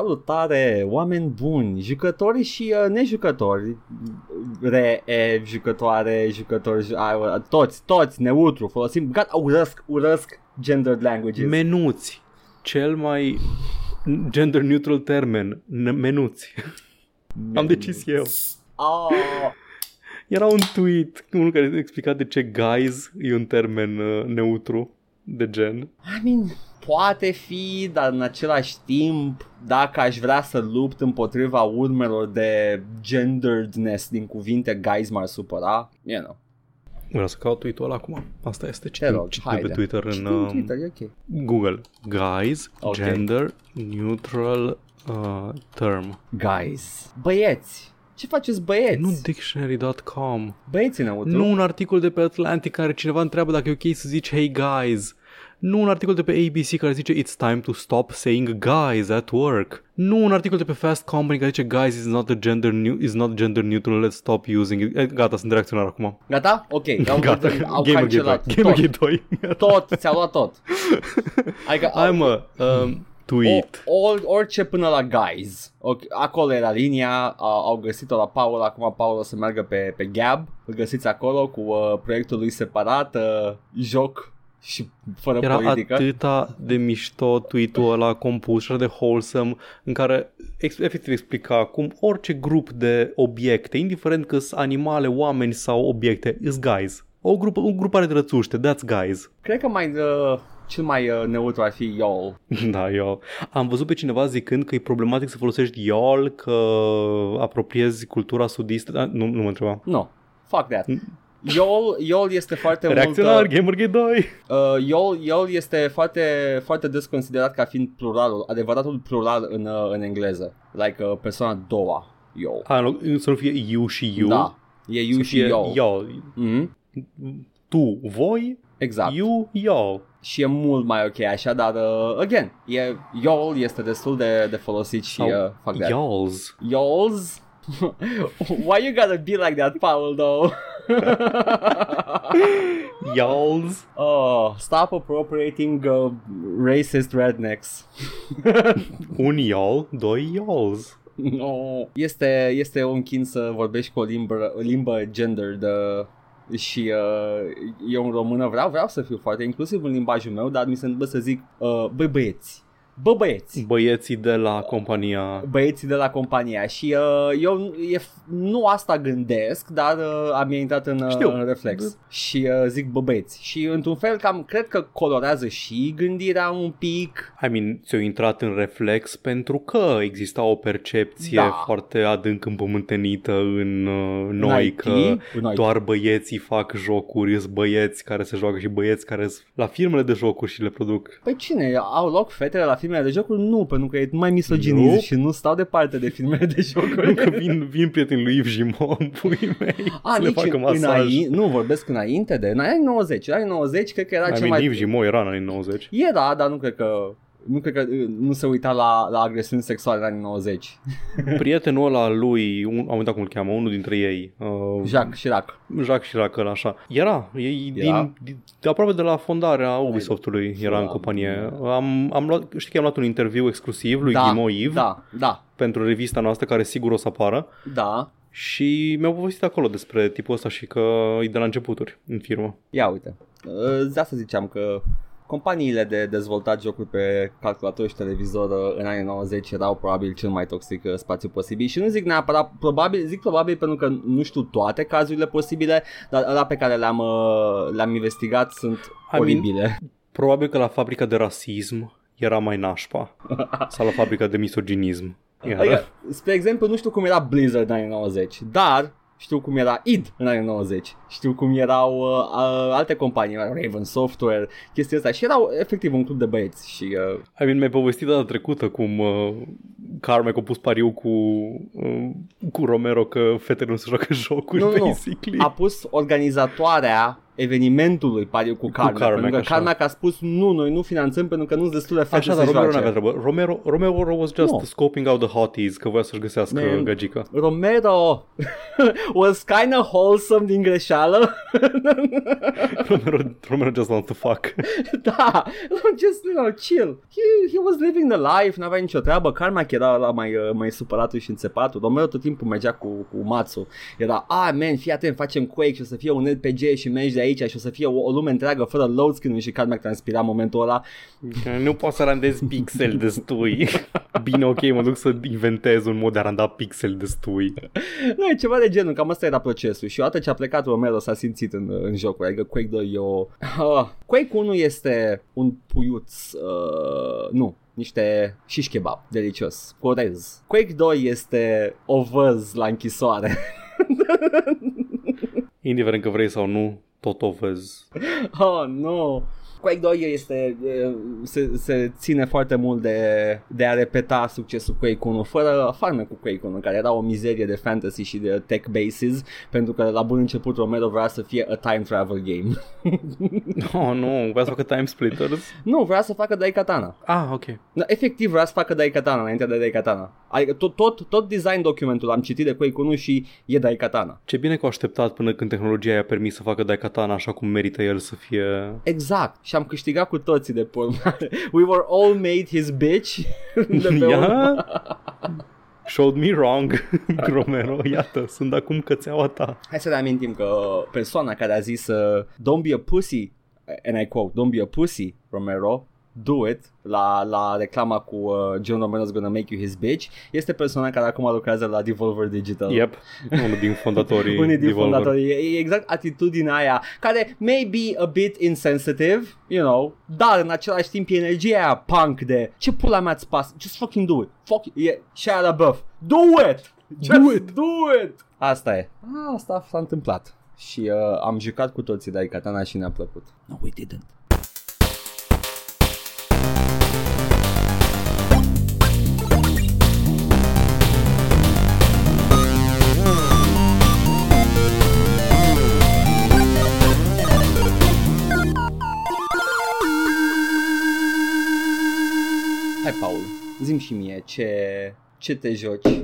Salutare, oameni buni, jucători și uh, nejucători, re, e, jucătoare, jucători, uh, toți, toți, neutru, folosim, gata, urăsc, urăsc gendered languages. Menuți. Cel mai gender neutral termen. N- menuți. Am decis eu. Oh, Era un tweet, unul care explica de ce guys e un termen uh, neutru de gen. I mean, poate fi, dar în același timp, dacă aș vrea să lupt împotriva urmelor de genderedness din cuvinte, guys m-ar supăra, you know. Vreau să caut tweet-ul ăla acum. Asta este ce Te rog, ce pe haide. Twitter în Știu în uh, Twitter, e ok. Google. Guys, Ok. gender neutral uh, term. Guys, băieți, ce faceți băieți? Nu dictionary.com. Băieți înăuntru. Nu un articol de pe Atlantic care cineva întreabă dacă e ok să zici hey guys. Nu un articol de pe ABC care zice It's time to stop saying guys at work. Nu un articol de pe Fast Company care zice Guys is not, a gender, new, is not gender neutral, let's stop using it. Eh, Gata, sunt reacționar acum. Gata? Ok, au, Gata, au Gamergate 2. cancelat tot. Gamergate 2. tot, ți-au luat tot. Adică, Hai mă, um, tweet. O, or, orice până la guys. Ok, acolo era linia, au, au găsit-o la Paul, acum Paul o să meargă pe, pe Gab. Îl găsiți acolo cu uh, proiectul lui separat, uh, joc și fără Era politică. atâta de mișto tweet-ul ăla compus și atât de wholesome în care ex- efectiv explica cum orice grup de obiecte, indiferent că sunt animale, oameni sau obiecte, is guys. O grupă, o grupare de rățuște, that's guys. Cred că mai uh, cel mai uh, neutru ar fi y'all. Da, eu am văzut pe cineva zicând că e problematic să folosești YOL, că apropiezi cultura sudistă. Da, nu, nu mă întreba. No, fuck that. Y'all, y'all este foarte mult... Reacționar, uh, Gamergate 2. Uh, y'all, y'all este foarte, foarte des considerat ca fiind pluralul, adevăratul plural în, uh, în engleză. Like uh, persoana a doua, y'all. A, nu, să nu fie you și you. Da, e you să și fie y'all. y'all. Mhm, Tu, voi, Exact. you, y'all. Și e mult mai ok așa, dar, uh, again, e, y'all este destul de, de folosit și Sau uh, fuck that. y'alls. Y'alls? Why you gotta be like that, Paul, though? Y'alls. oh, stop appropriating uh, racist rednecks. Un y'all, doi y'alls. No. Este, este un chin să vorbești cu o limbă, o limbă gendered uh, și uh, eu în română vreau, vreau să fiu foarte inclusiv în limbajul meu, dar mi se întâmplă să zic uh, băi băieți, bă băieți, Băieții de la compania băieții de la compania și uh, eu e, nu asta gândesc, dar uh, am intrat în, uh, Știu. în reflex și uh, zic bă băieți și într-un fel cam cred că colorează și gândirea un pic I mean, ți-au intrat în reflex pentru că exista o percepție Da. foarte adânc împământenită în uh, în noi IT, că în IT. doar băieții fac jocuri, sunt băieți care se joacă și băieți care sunt la firmele de jocuri și le produc. Păi cine? Au loc fetele la filmele de jocuri? Nu, pentru că e mai misoginist Nu. și nu stau departe de filmele de jocuri. Nu că vin, vin prietenii lui Yves Gimon, în puii mei, A, să le nici facă în, masaj. înainte, nu vorbesc înainte de, în anii 90, în anii 90 cred că era I cel mean, mai... Yves Gimon era în anii 90. Era, dar nu cred că nu cred că uh, nu se uita la, la agresiuni sexuale în anii 90. Prietenul ăla al lui, un, am uitat cum îl cheamă, unul dintre ei, uh, Jacques Chirac. Jacques Chirac, ăla așa. Era, e, Era? Din, din, de aproape de la fondarea Ubisoftului era în Da. companie. Am, am luat, știi că am luat un interviu exclusiv lui da, Ghimo Yves da, da, pentru revista noastră care sigur o să apară da. și mi-au povestit acolo despre tipul ăsta și că e de la începuturi în firmă. Ia uite. Uh, De asta ziceam că companiile de dezvoltat jocuri pe calculator și televizor uh, în anii 90 erau probabil cel mai toxic uh, spațiu posibil și nu zic neapărat probabil, zic probabil pentru că nu știu toate cazurile posibile, dar ăla pe care le-am, uh, le-am investigat sunt I mean- oribile. Probabil că la fabrica de rasism era mai nașpa sau la fabrica de misoginism. Era. Adică, spre exemplu, nu știu cum era Blizzard în anii 90, dar știu cum era id în anii 90, știu cum erau uh, uh, alte companii, Raven Software, chestia asta și erau efectiv un club de băieți și uh, I mean, mi-ai povestit data trecută cum uh, Carmack a pus pariu cu, uh, cu Romero că fetele nu se joacă jocuri, Nu, nu, nu. basically. a pus organizatoarea evenimentului pariu cu Carmack, Carmack, pentru că așa. Carmack a spus nu, noi nu finanțăm pentru că nu sunt destule fete Așa, să dar Romero nu joace. avea treabă. Romero, Romero was just Nu. scoping out the hotties, că voia să-și găsească Man. gagica. Romero was kind of wholesome din greșeală. Romero, Romero just wants to fuck. da, just, you know, chill. He, he was living the life, n-avea nicio treabă. Carmack era la mai, uh, mai supăratul și înțepatul. Romero tot timpul mergea cu, cu Matsu. Era, ah, man, fii atent, facem Quake și o să fie un RPG și mergi de aici și o să fie o, o lume întreagă fără load screen și Carmack transpira în momentul ăla. nu poți să randezi pixel destui. Bine, ok, mă duc să inventez un mod de a randa pixel destui. Nu, e ceva de genul, cam asta era procesul și odată ce a plecat Romero s-a simțit în, în jocul, adică Quake 2 e o... Uh, Quake 1 este un puiuț, uh, nu, niște shish kebab, delicios, cu orez. Quake 2 este o văz la închisoare. Indiferent că vrei sau nu, tot o vezi. oh, nu. Quake 2 este, e, se, se ține foarte mult de, de a repeta succesul Quake 1 fără farme cu Quake 1 care era o mizerie de fantasy și de tech bases pentru că la bun început Romero vrea să fie a time travel game. Oh, nu, vrea să facă time splitters? nu, vrea să facă Daikatana. Ah, ok. Da, efectiv vrea să facă Daikatana înainte de Daikatana. Adică tot, tot, tot design documentul am citit de Quake 1 și e Daikatana. Ce bine că au așteptat până când tehnologia i-a permis să facă Daikatana așa cum merită el să fie... Exact. Și am câștigat cu toții de pe urmare. We were all made his bitch. de pe urmă. Ia? Showed me wrong, Romero. Iată, sunt acum cățeaua ta. Hai să reamintim că persoana care a zis uh, Don't be a pussy, and I quote, Don't be a pussy, Romero, do it, la, la reclama cu uh, John Romero's gonna make you his bitch, este persoana care acum lucrează la Devolver Digital. Yep, unul din fondatorii Unii din Devolver. fondatori. E e exact atitudinea aia care may be a bit insensitive, you know, dar în același timp e energia aia punk de ce pula mea îți pasă, just fucking do it. Fuck it. E Shia LaBeouf. Do it! Just Do it! Do it! Asta e. Asta s-a întâmplat. Și uh, am jucat cu toții Daikatana și ne-a plăcut. No, we didn't. Zim și mie ce, ce te joci.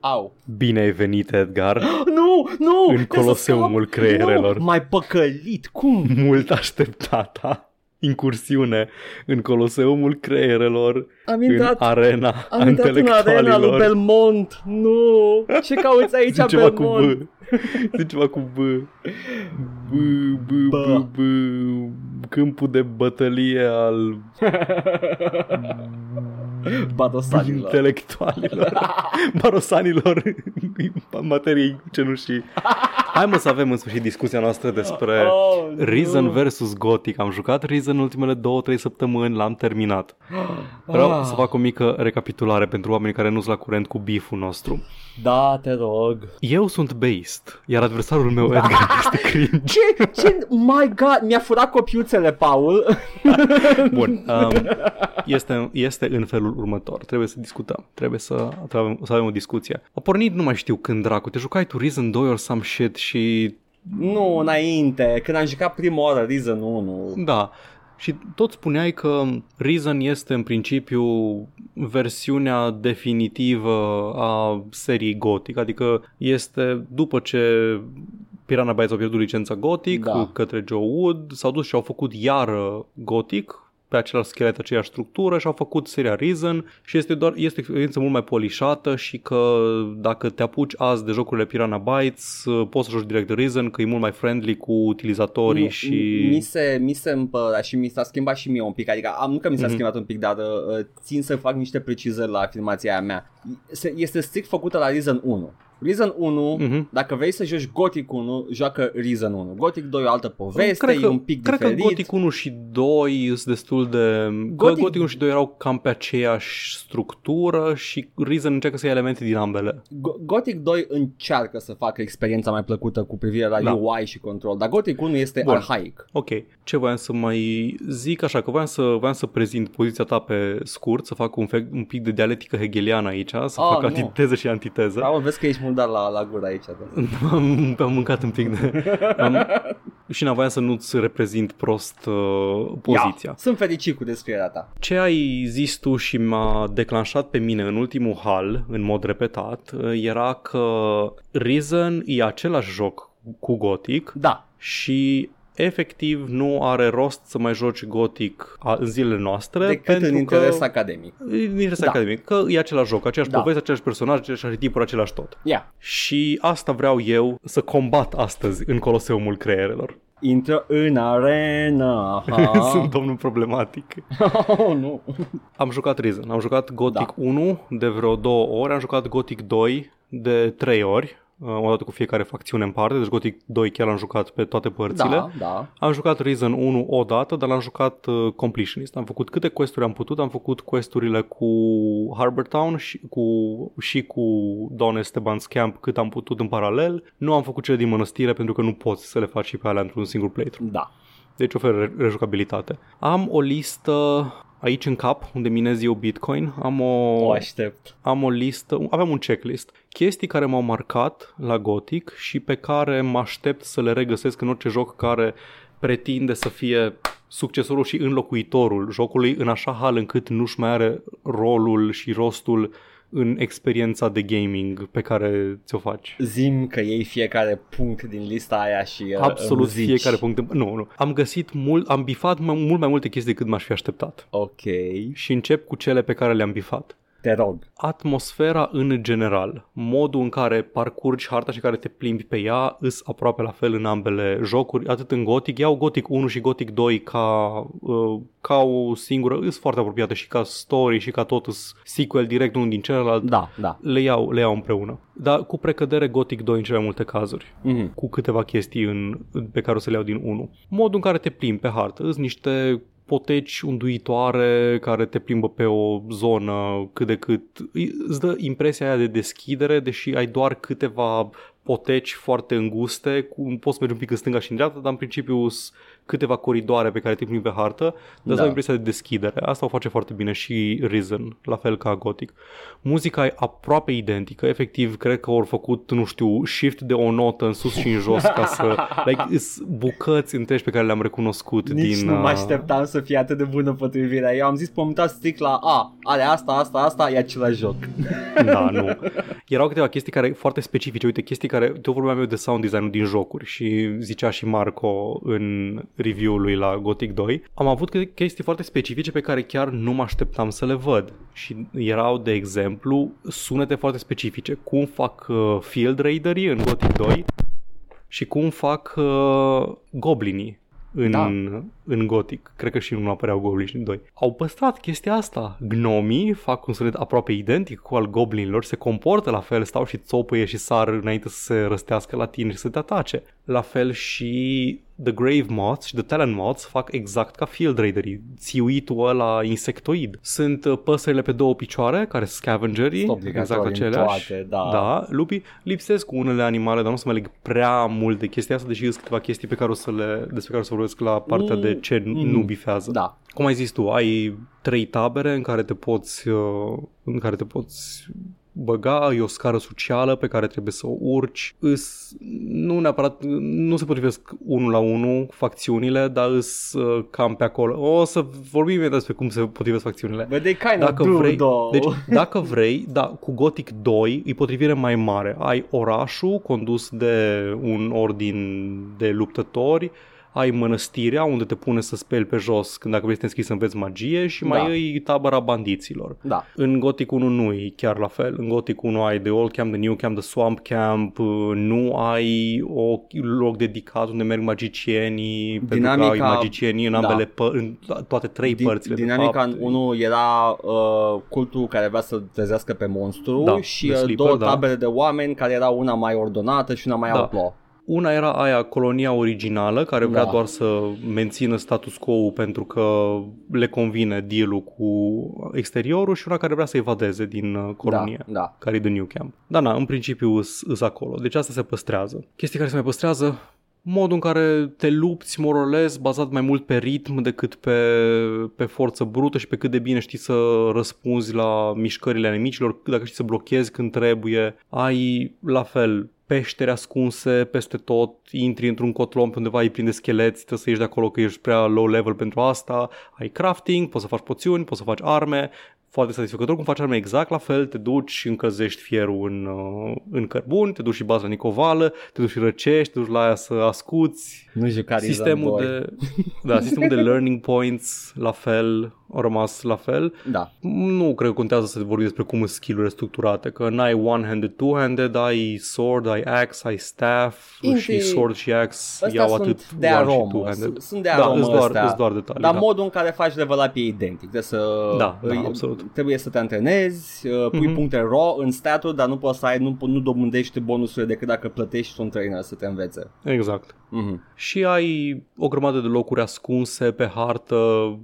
Au. Bine ai venit, Edgar. Nu, nu! În trebuie să coloseumul scap. creierelor. Nu, mai păcălit, cum? Mult așteptata incursiune în coloseumul creierelor, Am în intrat, arena am intrat în arena lui intelectualilor. Belmont. Nu! Ce cauți aici, Zici ceva cu Belmont? B. Zici ceva cu B. B, B, Bă. B, B. Câmpul de bătălie al Badosanilor. intelectualilor. Barosanilor în materie cenușii. Hai mă să avem în sfârșit discuția noastră despre Oh, nu. Reason versus Gothic. Am jucat Reason în ultimele două, trei săptămâni, l-am terminat. Vreau Ah. să fac o mică recapitulare pentru oamenii care nu sunt la curent cu biful nostru. Da, te rog. Eu sunt based, iar adversarul meu Edgar este cringe. Ce? Ce? My God, mi-a furat copiuțele, Paul. Bun, um, este, este în felul următor. Trebuie să discutăm. Trebuie să, să, avem, să avem o discuție. A pornit, nu mai știu când dracu, te jucai tu Reason 2 or some shit și nu, înainte. Când am jucat prima oară Reason 1. Da. Și tot spuneai că Reason este în principiu versiunea definitivă a seriei Gothic, adică este după ce Piranha Bytes au pierdut licența Gothic Da. da. către Joe Wood, s-au dus și au făcut iară Gothic pe același schelet, aceeași structură și au făcut seria Reason și este doar este o experiență mult mai polișată și că dacă te apuci azi de jocurile Piranha Bytes, poți să joci direct Reason, că e mult mai friendly cu utilizatorii Nu, și... Mi se, mi se împăra și mi s-a schimbat și mie un pic Adică am, nu că mi s-a Mhm. schimbat un pic Dar uh, țin să fac niște precizări la afirmația aia mea Se- Este strict făcută la Reason 1 Reason 1, Mhm. dacă vrei să joci Gothic 1, joacă Reason 1 Gothic 2 e o altă poveste, cred că, e un pic cred diferit că Gothic 1 și 2 sunt destul de... Gothic... Gothic- Că Gothic 1 și 2 erau cam pe aceeași structură și Reason încearcă să ia elemente din ambele. Go- Gothic 2 încearcă să facă experiența mai plăcută cu privire la Da. UI și control Dar Gothic 1 este Bun. arhaic Ok, ce voiam să mai zic așa, că voiam să, voiam să prezint poziția ta pe scurt, să fac un, fe- un pic de dialectică hegeliană aici, să Ah, fac nu. antiteză și antiteză. Bravo, vezi că ești murdar la, la gură aici. Da. am, am mâncat un pic de... Am, și n-aveam să nu-ți reprezint prost uh, poziția. Ia, sunt fericit cu descrierea ta. Ce ai zis tu și m-a declanșat pe mine în ultimul hal, în mod repetat, uh, era că Risen e același joc cu Gothic Da, și efectiv nu are rost să mai joci Gothic a- în zilele noastre decât pentru în interes că academic. în interes Da. academic, că e același joc, aceeași Da. poveste, același personaj, același arhetipuri, același tot. Ia, Și asta vreau eu să combat astăzi în Coloseumul Creierelor. intră în arena. Ha. Sunt domnul problematic. oh, nu. Am jucat Risen, am jucat Gothic Da. 1 de vreo două ori, am jucat Gothic 2 de trei ori, uh, odată cu fiecare facțiune în parte, deci Gothic 2 chiar l-am jucat pe toate părțile. Da, da. Am jucat Risen 1 o dată, dar l-am jucat uh, completionist. Am făcut câte questuri am putut, am făcut questurile cu Harbour Town și cu, și cu Don Esteban's Camp cât am putut în paralel. Nu am făcut cele din mănăstire pentru că nu poți să le faci și pe alea într-un singur playthrough. Da. Deci oferă re- rejucabilitate. Am o listă aici în cap, unde minez eu Bitcoin, am o, O aștept. am o listă, aveam un checklist, chestii care m-au marcat la Gothic și pe care mă aștept să le regăsesc în orice joc care pretinde să fie succesorul și înlocuitorul jocului în așa hal încât nu-și mai are rolul și rostul în experiența de gaming pe care ți-o faci. Zim că iei fiecare punct din lista aia și uh, Absolut îmi zici. fiecare punct. De... Nu, nu. Am găsit mult, am bifat mai, mult mai multe chestii decât m-aș fi așteptat. Ok, Și încep cu cele pe care le-am bifat. Te rog. Atmosfera în general, modul în care parcurgi harta și care te plimbi pe ea, îs aproape la fel în ambele jocuri, atât în Gothic, iau Gothic 1 și Gothic 2 ca, uh, ca o singură, îs foarte apropiate și ca story și ca tot îs sequel direct unul din celălalt, Da, da. le iau, le iau împreună. Dar cu precădere Gothic 2 în cele mai multe cazuri Mhm. cu câteva chestii în, pe care o să le iau din 1. Modul în care te plimbi pe hartă, îți niște poteci unduitoare care te plimbă pe o zonă cât de cât îi- îți dă impresia aia de deschidere, deși ai doar câteva poteci foarte înguste, cu, poți merge un pic în stânga și în dreapta, dar în principiu sunt câteva coridoare pe care te plimbi pe hartă, dar îți Da. dă impresia de deschidere. Asta o face foarte bine și Risen, la fel ca Gothic. Muzica e aproape identică, efectiv cred că au făcut, nu știu, shift de o notă în sus și în jos ca să... Like, îs bucăți întregi pe care le-am recunoscut Nici din... nu mă uh, așteptam să fie atât de bună potrivirea. Eu am zis momentan strict la A, are asta, asta, asta, e același joc. Da, nu. Erau câteva chestii care foarte specifice. Uite, chestii care... Te vorbeam eu de sound design din jocuri și zicea și Marco în review-ul lui la Gothic 2. Am avut câte chestii foarte specifice pe care chiar nu mă așteptam să le văd. Și erau, de exemplu, sunete foarte specifice. Cum fac uh, Field Raiderii în Gothic 2 și cum fac uh, goblinii în, Da. în Gothic. Cred că și nu apăreau goblini în 2. Au păstrat chestia asta. Gnomii fac un sunet aproape identic cu al goblinilor, se comportă la fel, stau și țopăie și sar înainte să se răstească la tine și să te atace. La fel și The Grave Moths și The Talon Moths fac exact ca Field Raiderii, țiuitul ăla insectoid. Sunt uh, păsările pe două picioare, care sunt scavengerii, Sunt exact obligatoriu în aceleași. toate, da. da, lupii lipsesc cu unele animale, dar nu o să mă leg prea mult de chestia asta, deși sunt câteva chestii pe care o să le, despre care o să vorbesc la partea Mm, de ce mm. nu bifează. Da. Cum ai zis tu, ai trei tabere în care te poți, uh, în care te poți băga, e o scară socială pe care trebuie să o urci. Îs, nu neapărat, nu se potrivesc unul la unul facțiunile, dar îs uh, cam pe acolo. O să vorbim imediat despre cum se potrivesc facțiunile. But they kind of Dacă do, vrei, though. deci, dacă vrei, da, cu Gothic 2 e potrivire mai mare. Ai orașul condus de un ordin de luptători, ai mănăstirea unde te pune să speli pe jos când dacă vrei să te înscrii să înveți magie și mai Da. ai tabăra bandiților. Da. În Gothic 1 nu e chiar la fel. În Gothic 1 ai The Old Camp, The New Camp, The Swamp Camp, uh, nu ai o loc dedicat unde merg magicienii, pentru că Dinamica- ai magicienii în da. ambele pă- în toate trei Din- părțile. de Dinamica fapt. în unul era uh, cultul care vrea să trezească pe monstru Da, și de uh, sleeper, două da. tabere de oameni care erau una mai ordonată și una mai Da. outlaw. Una era aia colonia originală, care vrea Da. doar să mențină status quo pentru că le convine deal cu exteriorul și una care vrea să evadeze din uh, colonie. Da, da. Care e de New Camp. Da, na, în principiu îs, îs acolo. Deci asta se păstrează. Chestii care se mai păstrează, modul în care te lupți more or less, bazat mai mult pe ritm decât pe, pe forță brută și pe cât de bine știi să răspunzi la mișcările inimicilor, dacă știi să blochezi când trebuie. Ai la fel peșteri ascunse peste tot, intri într-un cotlon pe undeva, îi prinde scheleți, trebuie să ieși de acolo că ești prea low level pentru asta, ai crafting, poți să faci poțiuni, poți să faci arme, foarte satisfăcător cum faci arme exact la fel, te duci și încălzești fierul în, uh, în cărbun, te duci și baza la nicovală, te duci și răcești, te duci la aia să ascuți. Nu juca Sistemul de, da, sistemul de learning points la fel, au rămas la fel. Da. Nu cred că contează să vorbim despre cum sunt skill-urile structurate, că n-ai one-handed, two-handed, ai sword, ai axe, ai staff Inti- și sword și axe Astea iau sunt atât de one și aromă, two-handed. sunt- sunt de da, aromă îți doar, astea. îți doar detalii. Dar da. modul în care faci level up e identic. Trebuie să Da, da, îi- absolut. Trebuie să te antrenezi, uh, pui Mhm. puncte raw în statul, dar nu poți să ai, nu, nu dobândești bonusurile decât dacă plătești un trainer să te învețe. Exact. Mhm. Și ai o grămadă de locuri ascunse pe hartă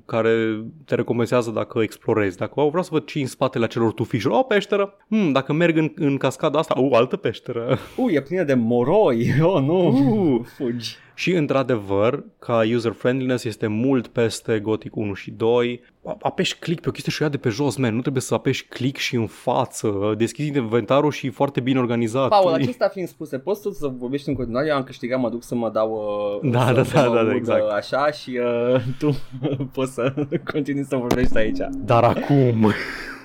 care te recompensează dacă explorezi. Dacă oh, vreau să văd ce în spatele acelor tufișuri. O, peșteră. Hmm, dacă merg în, în cascada asta, o, altă peșteră. Uh, e plină de moroi. Oh, nu. Uh. Fugi. Și într-adevăr, ca user friendliness este mult peste Gothic 1 și 2. A- Apeși click pe o chestie și o ia de pe jos, man. Nu trebuie să apeși click și în față. Deschizi inventarul și e foarte bine organizat. Paul, E- acestea fiind spuse, poți tu să vorbești în continuare? Eu am câștigat, mă duc să mă dau uh, Da, să, da, să da, mă da, da, ud, exact. uh, Așa și uh, tu poți să continui să vorbești aici. Dar acum...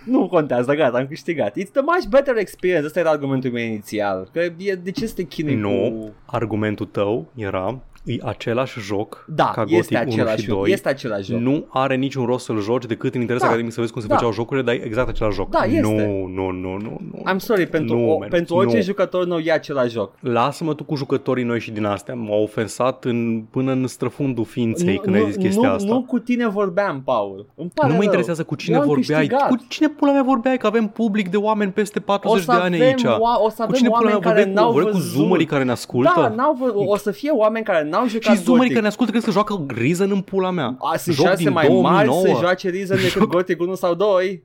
Nu contează, gata, am câștigat. It's the much better experience. Ăsta era argumentul meu inițial. Că e, de ce să te chinui Nu, cu... argumentul tău era e același joc Da, ca este Gothic 1 același și joc. 2. Este același joc. Nu are niciun rost să-l joci decât în interes Da. academic să vezi cum se Da. făceau jocurile, dar e exact același joc. Da, este. Nu, nu, nu, nu, nu. I'm sorry, pentru, Nu, o, man, pentru orice nu. jucător nou e același joc. Lasă-mă tu cu jucătorii noi și din astea. M-au ofensat în, până în străfundul ființei când ai zis chestia nu, asta. nu cu tine vorbeam, Paul. Îmi pare nu mă rău. interesează cu cine Eu am vorbeai. câștigat. Cu cine pula mea vorbeai? Că avem public de oameni peste o 40 să de ani avem, aici. oa- o să cu avem cine pula mea oameni care vorbeai? n-au Cu, vorbeai cu văzut. zoomerii care ne ascultă? Da, n-au vă- o să fie oameni care n-au jucat și zoomerii Gothic. care ne ascultă crezi că joacă Reason în pula mea. A, sunt Joc șanse din mai mari 2009. să joace Reason decât Gothic 1 sau 2.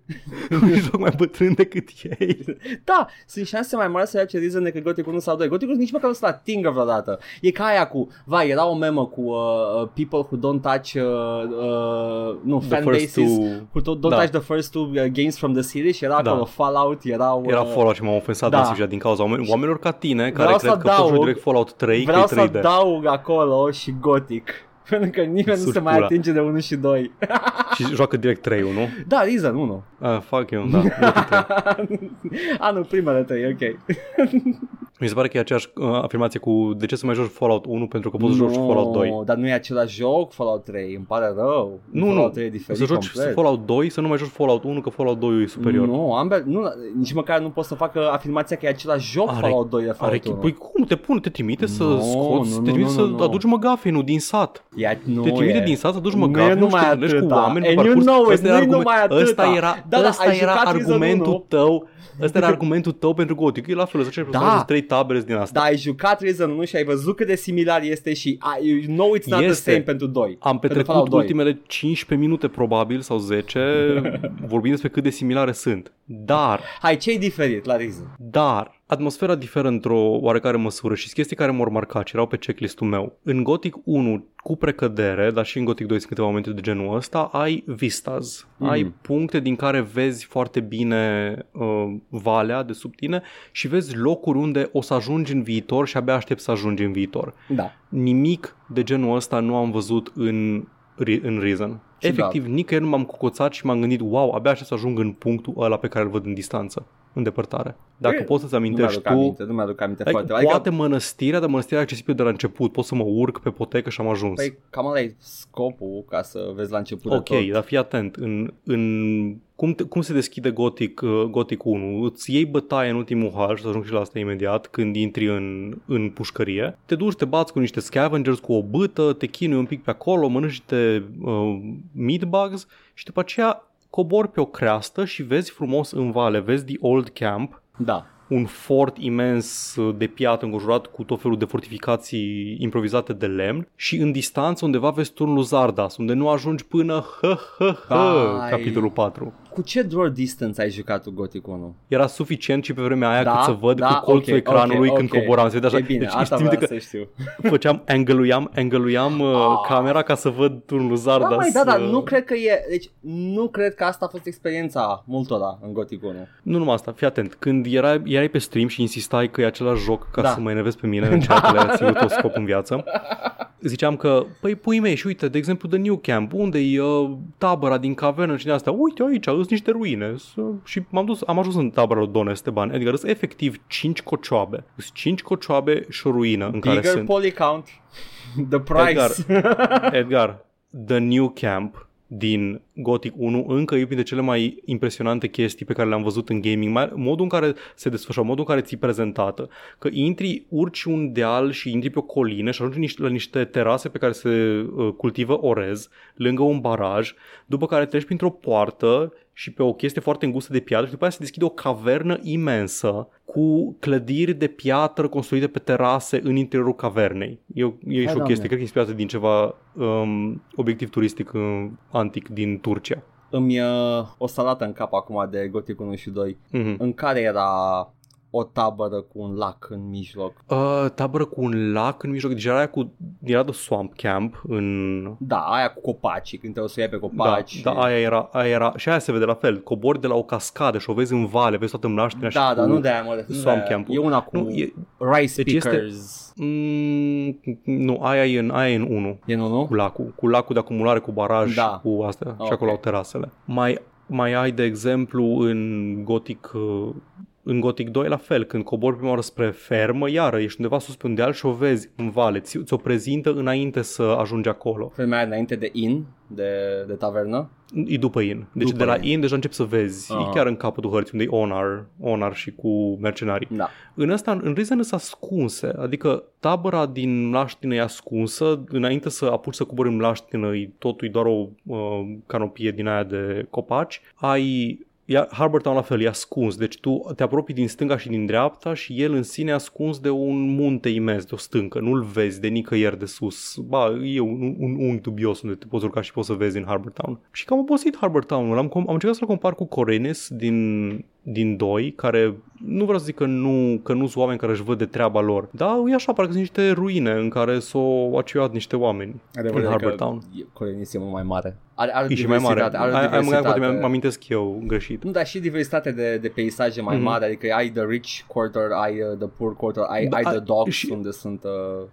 Nu e joc mai bătrân decât ei. Da, sunt șanse mai mari să joace Reason decât Gothic 1 sau 2. Gothic 1 nici măcar nu să-l atingă vreodată. E ca aia cu, vai, era o memă cu uh, uh, people who don't touch, uh, uh, nu, The fanbases, first two- who don't, don't Da. touch the first two uh, games from the series și era Da. acolo Fallout, erau... Uh, Era Fallout și m-am ofensat da. masiv și din cauza oameni- oamenilor ca tine care Vreau cred să că poți joci adaug- direct Fallout 3 Vreau că e să 3D. adaug acolo și Gothic. Pentru că nimeni nu Suci se mai pula. atinge de 1 și 2. Și joacă direct 3 nu? da, Reason 1. Ah, fuck you, da. Gothic 3. A, nu, primele 3, ok. Mi se pare că e aceeași uh, afirmație cu de ce să mai joci Fallout 1 pentru că poți să joci Nu, Fallout 2. Dar nu e același joc Fallout 3, îmi pare rău. Nu, Fallout nu, 3 e diferit să joci complet. Fallout 2, să nu mai joci Fallout 1, că Fallout 2 e superior. Nu, ambele, nu, nici măcar nu pot să facă afirmația că e același joc Are- Fallout 2 de Are, Fallout 1. păi cum te pune, te trimite să Nu, scoți, nu, te nu, trimite nu, să nu, nu. aduci măgafenul din sat. Ia, nu te trimite e. din sat să aduci Nu e măgafenul și numai te întâlnești cu atâta. oameni And pe you parcurs. know it, Ăsta era nu e argument- numai atâta. Ăsta era, Da, da, ăsta ai era jucat Reason argumentul 1. tău Ăsta era argumentul tău pentru Gothic. E la fel, să ce Da. să trei tabere din asta. Da, ai jucat Reason 1 și ai văzut cât de similar este și I, you know it's not Este. the same pentru 2. Am pentru petrecut Fallout 2. ultimele 15 minute probabil sau 10 vorbind despre cât de similare sunt. Dar, Hai, ce-i diferit la Reason? dar, atmosfera diferă într-o oarecare măsură și sunt chestii care m-au marcat și erau pe checklist-ul meu. În Gothic 1, cu precădere, dar și în Gothic 2 sunt câteva momente de genul ăsta, ai vistas. Mhm. Ai puncte din care vezi foarte bine uh, valea de sub tine și vezi locuri unde o să ajungi în viitor și abia aștept să ajungi în viitor. Da. Nimic de genul ăsta nu am văzut în, Re- în Reason. Ciudat. Efectiv, nicăieri nu m-am cocoțat și m-am gândit, wow, abia aștept să ajung în punctul ăla pe care îl văd în distanță, în depărtare. Dacă E, poți să-ți Nu amintești mi-aduc tu, aminte, nu mi-aduc aminte Ai, foarte. poate mănăstirea, dar mănăstirea e accesibilă de la început. Pot să mă urc pe potecă și am ajuns. Păi cam ăla e scopul ca să vezi la început ok, de tot. dar fii atent. În, în cum, te, cum se deschide Gothic, uh, Gothic 1? Îți iei bătaie în ultimul hal și să ajung și la asta imediat când intri în, în pușcărie. Te duci, te bați cu niște scavengers, cu o bâtă, te chinui un pic pe acolo, mănânci niște uh, meat bugs și după aceea cobori pe o creastă și vezi frumos în vale, vezi The Old Camp, Da. un fort imens uh, de piatră înconjurat cu tot felul de fortificații improvizate de lemn și în distanță undeva vezi turnul Zardas, unde nu ajungi până hă, hă, hă, Vai. capitolul 4. Cu ce draw distance ai jucat tu Gothic 1? Era suficient și pe vremea aia Da, cât să văd da, cu colțul ok, ecranului ok, când ok. coboram. Se vedea așa. E bine, deci, asta știți vreau că să știu. făceam, angăluiam, angăluiam uh, Ah. camera ca să văd turnul Zardas. Da, mai, da, da, uh, nu cred că e, deci nu cred că asta a fost experiența multora în Gothic 1. Nu numai asta, fii atent. Când era, erai pe stream și insistai că e același joc ca Da. să mă enervezi pe mine în ceea ce le-a ținut o scop în viață, ziceam că, păi pui mei și uite, de exemplu, The New Camp, unde e uh, tabăra din cavernă și de asta, uite aici, sunt niște ruine. S- Și m-am dus, am ajuns în tabăra lui Don Esteban, adică sunt efectiv 5 cocioabe. Sunt 5 cocioabe și o ruină în care Bigger sunt. poly count, the price. Edgar, The New Camp din Gothic 1 încă e printre cele mai impresionante chestii pe care le-am văzut în gaming, mai, modul în care se desfășoară, modul în care ți prezentată, că intri, urci un deal și intri pe o colină și ajungi niște, la niște terase pe care se uh, cultivă orez, lângă un baraj, după care treci printr-o poartă și pe o chestie foarte îngustă de piatră și după aceea se deschide o cavernă imensă cu clădiri de piatră construite pe terase în interiorul cavernei. E, o- e și o Doamne. chestie, cred că e inspirată din ceva um, obiectiv turistic uh, antic din Turcia. Îmi uh, o salată în cap acum de Gothic 1 și 2, Mm-hmm. în care era o tabără cu un lac în mijloc. Uh, tabără cu un lac în mijloc, deci era aia cu, era de swamp camp în... Da, aia cu copacii, când te o să iei pe Da, copaci. da, aia era, aia era, și aia se vede la fel, cobori de la o cascadă și o vezi în vale, vezi toată mlaștina și da, cu... da, nu de aia, mă, nu Swamp de aia. Camp-ul. E una cu Nu, e, rice Deci este- pickers. mm, nu, aia e în, aia e în 1. E nu, nu? cu lacul, cu lacul de acumulare, cu baraj, Da. cu astea Ok. și acolo au terasele. Mai, mai ai, de exemplu, în Gothic, uh, în Gothic 2 la fel, când cobori prima oară spre fermă, iară, ești undeva sus pe un deal și o vezi în vale, ți- ți-o prezintă înainte să ajungi acolo. Femeia înainte de in, de, de tavernă. E după in. Deci După de la in. in deja începi să vezi. Aha. E chiar în capătul hărții unde e Onar, Onar și cu mercenarii. Da. În ăsta, în Risen sunt ascunse, adică tabăra din mlaștină e ascunsă, înainte să apuci să cobori în mlaștină, e- totul e doar o uh, canopie din aia de copaci, ai Ia, Harbour Town la fel, e ascuns, deci tu te apropii din stânga și din dreapta și el în sine e ascuns de un munte imens, de o stâncă, nu-l vezi de nicăieri de sus. Ba, e un, un unghi dubios unde te poți urca și poți să vezi în Harbour Town. Și cam obosit Harbour Town-ul, am, com- am încercat să-l compar cu Corenes din, din 2, care nu vreau să zic că nu, că nu sunt oameni care își văd de treaba lor, dar e așa, parcă sunt niște ruine în care s-au aciuat niște oameni Adevărul în e Harbour că Town. e- Corenis e mult mai mare. Are, are E și mai mare. diversitate, Are o Ai, ai mă diversitate. poate mi-am amintesc eu greșit. Nu, dar și diversitate de, de peisaje mai Mhm. mari, adică ai the rich quarter, ai uh, the poor quarter, ai, Da, ai the a- docks și- unde sunt...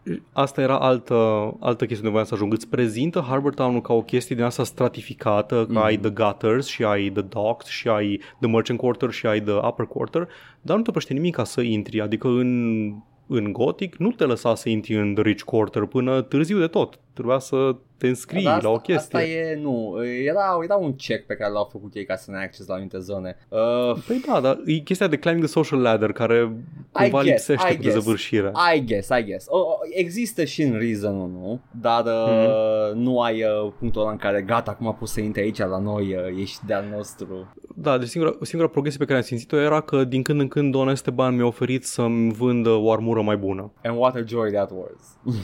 Uh, Asta era altă, altă chestie unde voiam să ajung. Îți prezintă Harbour Town ca o chestie din asta stratificată, că Mhm. ai the gutters și ai the docks și ai the merchant quarter și ai the upper quarter, dar nu te oprește nimic ca să intri, adică în, în Gothic nu te lăsa să intri în the rich quarter până târziu de tot. Trebuia să te înscrii dar asta, la o chestie. Asta e, nu, era, era un check pe care l-au făcut ei ca să ne ai acces la anumite zone. Uh, Păi da, dar e chestia de climbing the social ladder care cumva guess, lipsește I cu guess. dezăvârșire. I guess, I guess. O, o, există și în Reason 1, dar uh, Mhm. nu ai uh, punctul ăla în care gata, acum poți să intri aici la noi, uh, ești de-al nostru. Da, deci singura, singura progresie pe care am simțit-o era că din când în când Don Esteban mi-a oferit să-mi vândă o armură mai bună. And what a joy that was.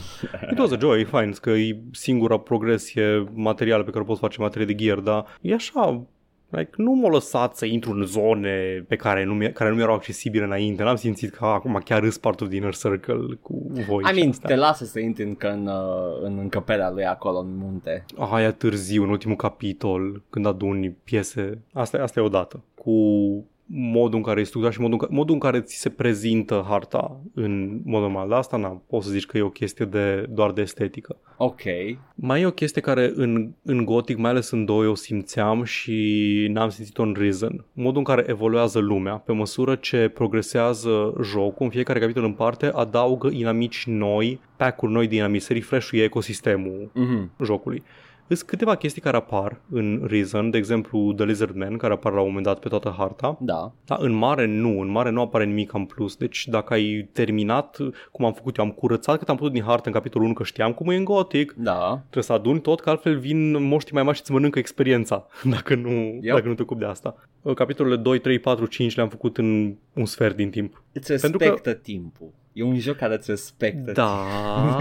It was a joy, e fain, că e singura progresie materială pe care o poți face în materie de gear, dar e așa, like, nu m-a lăsat să intru în zone pe care nu, mi- care nu mi erau accesibile înainte. N-am simțit că acum chiar râs part of the inner circle cu voi. I și mean, astea. te lasă să intri încă în, uh, în încăperea lui acolo în munte. Aia târziu, în ultimul capitol, când aduni piese. Asta, asta e odată. Cu modul în care e structurat și modul în care, modul în care ți se prezintă harta în mod normal. Dar asta n-am, poți să zici că e o chestie de, doar de estetică. Ok. Mai e o chestie care în, în Gothic, mai ales în 2, o simțeam și n-am simțit-o în Risen. Modul în care evoluează lumea, pe măsură ce progresează jocul, în fiecare capitol în parte, adaugă inamici noi, pack-uri noi de inamici, se refresh-uie ecosistemul Mhm. jocului. Sunt câteva chestii care apar în Reason, de exemplu The Lizard Man, care apar la un moment dat pe toată harta, Da. dar în mare nu, în mare nu apare nimic în plus. Deci dacă ai terminat, cum am făcut eu, am curățat cât am putut din hartă în capitolul 1, că știam cum e în Gothic, Da. trebuie să aduni tot, că altfel vin moștii mai mari și îți mănâncă experiența, dacă nu, Yep. dacă nu te ocupi de asta. Capitolele 2, 3, 4, 5 le-am făcut în un sfert din timp. Îți Pentru respectă timpul. E un joc care îți respectă. Da,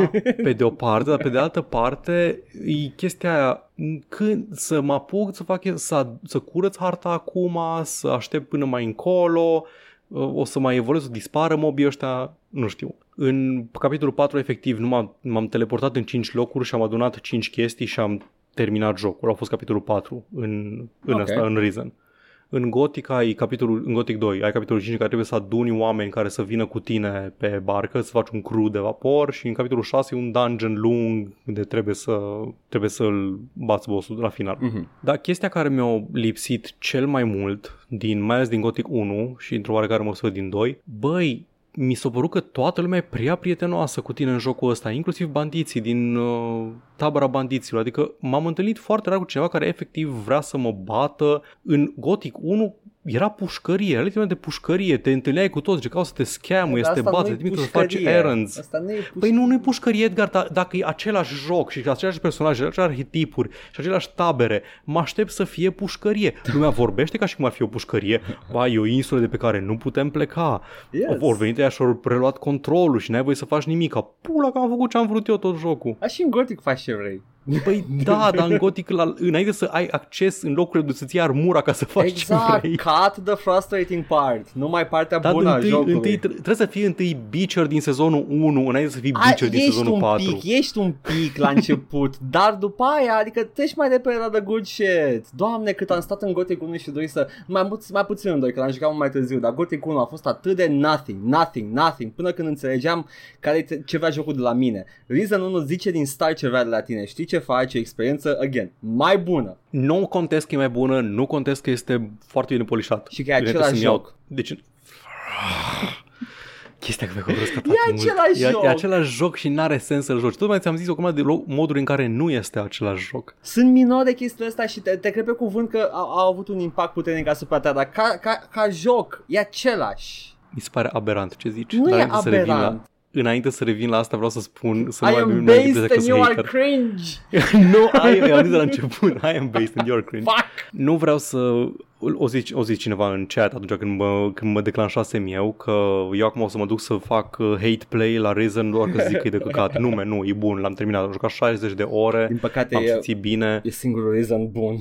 pe de o parte, dar pe de altă parte e chestia aia când să mă apuc să fac să, să curăț harta acum, să aștept până mai încolo, o să mai evoluez, să dispară mobii ăștia, nu știu. În capitolul 4 efectiv nu m-am, m-am teleportat în 5 locuri și am adunat 5 chestii și am terminat jocul. A fost capitolul 4 în, în Ok. asta, în Reason. În Gothic ai capitolul, în Gothic 2 ai capitolul 5 în care trebuie să aduni oameni care să vină cu tine pe barcă, să faci un crew de vapor și în capitolul 6 e un dungeon lung unde trebuie să trebuie să-l bați bossul la final. Mhm. Dar chestia care mi-a lipsit cel mai mult, din, mai ales din Gothic 1 și într-o oarecare măsură din 2, băi, mi s-a părut că toată lumea e prea prietenoasă cu tine în jocul ăsta, inclusiv bandiții din uh, tabăra bandiților. Adică m-am întâlnit foarte rar cu cineva care efectiv vrea să mă bată. În Gothic 1 era pușcărie, era literalmente de pușcărie, te întâlneai cu toți, încercau să te scamuie, să Dar te asta bată, nu-i te trimită să faci pușcărie. errands. Asta nu e pușcărie. Păi nu, nu-i pușcărie, Edgar, dar dacă e același joc și aceleași personaje, aceleași arhetipuri și aceleași tabere, mă aștept să fie pușcărie. Lumea vorbește ca și cum ar fi o pușcărie. Ba, e o insulă de pe care nu putem pleca. Yes. Yes. Ori venit ea și au preluat controlul și n-ai voie să faci nimic. Pula că am făcut ce am vrut eu tot jocul. A, și în Gothic faci ce vrei. Păi da, dar în Gothic, la, înainte să ai acces în locurile de să-ți iei armura ca să faci ce Exact, vrei. cut the frustrating part. Numai partea Dar bună a întâi, jocului. întâi, tre- trebuie să fii întâi Beecher din sezonul 1 înainte să fii A, Beecher din ești sezonul un 4. pic, ești un pic la început, dar după aia, adică treci mai repede la the good shit. Doamne, cât am stat în Gothic 1 și 2 să, mai, pu- mai puțin în 2, că l-am jucat mult mai târziu, dar Gothic 1 a fost atât de nothing, nothing, nothing, până când înțelegeam care e ce vrea jocul de la mine. Reason 1 zice din start ce vrea de la tine, știi ce faci, o experiență, again, mai bună. Nu contest că e mai bună, nu contest că este foarte bine polișat. Și că e Bine, același trebuie să-mi joc. Deci... Chestia că mi-a răscat E același e, joc. E același joc și n-are sens să-l joci. Tot mai ți-am zis o grămadă de lo- moduri în care nu este același joc. Sunt minore chestiile astea și te, te cred pe cuvânt că au, au avut un impact puternic asupra ta, dar ca, ca, ca joc e același. Mi se pare aberant ce zici. Nu Dar e înainte să revin la, aberant. Înainte să revin la asta vreau să spun să I nu mai am nu mai based că and you are hater. cringe. nu, I, am zis de la început, I am based in your cringe. Fuck. Nu vreau să o zici, o zici cineva în chat atunci când mă, când mă declanșasem eu că eu acum o să mă duc să fac uh, hate play la Reason doar că zic că e de căcat. Nume, nu, e bun, l-am terminat, am jucat 60 de ore, Din păcate am e, simțit bine, e singurul reason bun.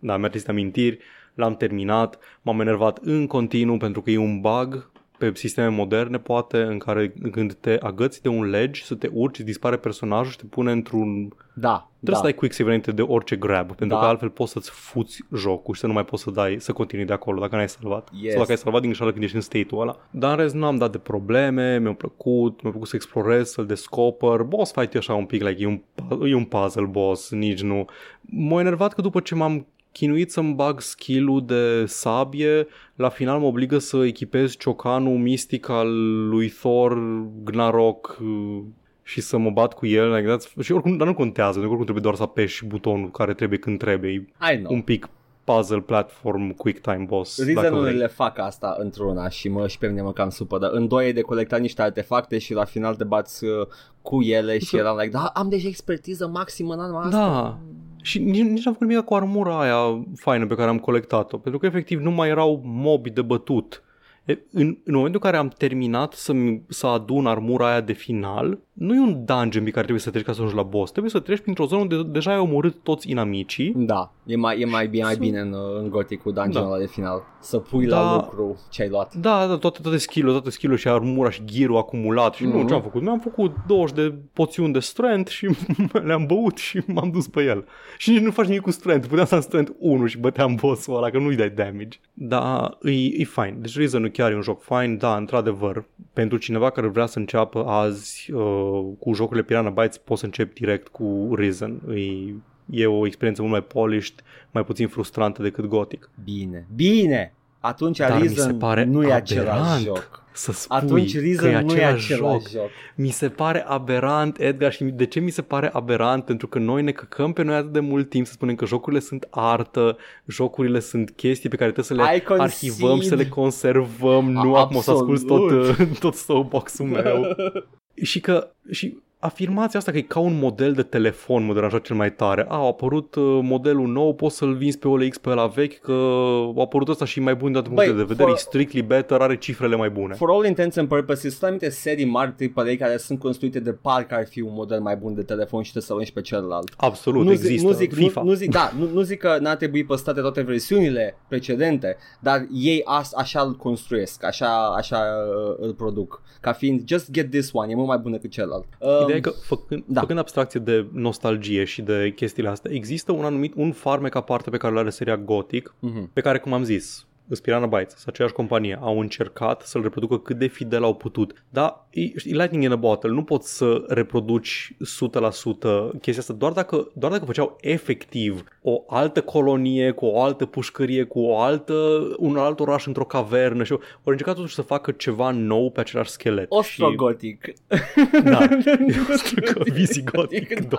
da, mi-a trist amintiri, l-am terminat, m-am enervat în continuu pentru că e un bug pe sisteme moderne poate în care când te agăți de un ledge să te urci, îți dispare personajul și te pune într-un Da, Trebuie da. să dai quick save înainte de orice grab, pentru Da. că altfel poți să-ți fuți jocul și să nu mai poți să dai, să continui de acolo dacă n-ai salvat. Yes. Sau dacă ai salvat din greșeală când ești în state-ul ăla. Dar în rest n-am dat de probleme, mi-a plăcut, mi-a plăcut să explorez, să-l descoper. Boss fight e așa un pic, like, e un, pu- e un puzzle boss, nici nu. M-a enervat că după ce m-am chinuit să-mi bag skill-ul de sabie, la final mă obligă să echipez ciocanul mistic al lui Thor, Gnarok, uh, și să mă bat cu el, like that's, și oricum, dar nu contează, pentru că oricum trebuie doar să apeși butonul care trebuie când trebuie, E I know. un pic puzzle platform quick time boss. dacă vrei. Reason-urile fac asta într-una și mă și pe mine mă cam supără. În doi e de colectat niște artefacte și la final te bați uh, cu ele și eram like, da, am deja expertiză maximă în arma asta. Da. Și nici, nici n-am făcut nimic cu armura aia faină pe care am colectat-o, pentru că efectiv nu mai erau mobi de bătut. E, În, în momentul în care am terminat să, să adun armura aia de final, nu e un dungeon pe care trebuie să treci ca să ajungi la boss. Trebuie să treci printr-o zonă unde deja ai omorât toți inamicii. Da, e mai, e mai bine, mai Să- bine în, în Gothic cu dungeon Da. de final. Să pui Da. la lucru ce ai luat. Da, da, toate, toate skill toate skill și armura și gear acumulat și nu, Mhm. ce am făcut? Mi-am făcut 20 de poțiuni de strength și le-am băut și m-am dus pe el. Și nici nu faci nimic cu strength, puteam să am strength 1 și băteam boss-ul ăla, că nu-i dai damage. Da, e, e fine. Deci Reason chiar e un joc fine, da, într-adevăr. Pentru cineva care vrea să înceapă azi uh, cu jocurile Piranha Bytes, poți să începi direct cu Reason. E, e o experiență mult mai polished, mai puțin frustrantă decât Gothic. Bine, bine! Atunci Dar mi se Reason pare nu e aberant. același joc. Să spui Atunci că e Reason nu e același același joc. joc. Mi se pare aberant, Edgar, și de ce mi se pare aberant? Pentru că noi ne căcăm pe noi atât de mult timp să spunem că jocurile sunt artă, jocurile sunt chestii pe care trebuie să I le concede. arhivăm, să le conservăm, nu A- acum o să ascult tot, absolut. uh, tot soapbox-ul meu. și că și afirmația asta că e ca un model de telefon mă deranja cel mai tare. A, a apărut uh, modelul nou, poți să-l vinzi pe OLX pe la vechi, că a apărut ăsta și mai bun de puncte Băi, de vedere, for- e strictly better, are cifrele mai bune. For all intents and purposes, sunt anumite serii mari AAA care sunt construite de parcă ar fi un model mai bun de telefon și te să pe celălalt. Absolut, nu există. zic, nu zic, FIFA. Nu, nu zic, da, nu, nu zic că n-ar trebui păstrate toate versiunile precedente, dar ei as, așa îl construiesc, așa, așa uh, îl produc, ca fiind just get this one, e mult mai bun decât celălalt. Um, Ideea e că făcând, da. da. făcând abstracție de nostalgie și de chestiile astea, există un anumit, un farmec aparte pe care îl are seria Gothic, mhm. pe care, cum am zis, Spirana Bytes, sau aceeași companie, au încercat să-l reproducă cât de fidel au putut. Dar e, știi, lightning in a bottle, nu poți să reproduci 100% chestia asta, doar dacă, doar dacă făceau efectiv o altă colonie, cu o altă pușcărie, cu o altă, un alt oraș într-o cavernă și au încercat totuși să facă ceva nou pe același schelet. Ostrogotic. Și, da, Visigotic 2.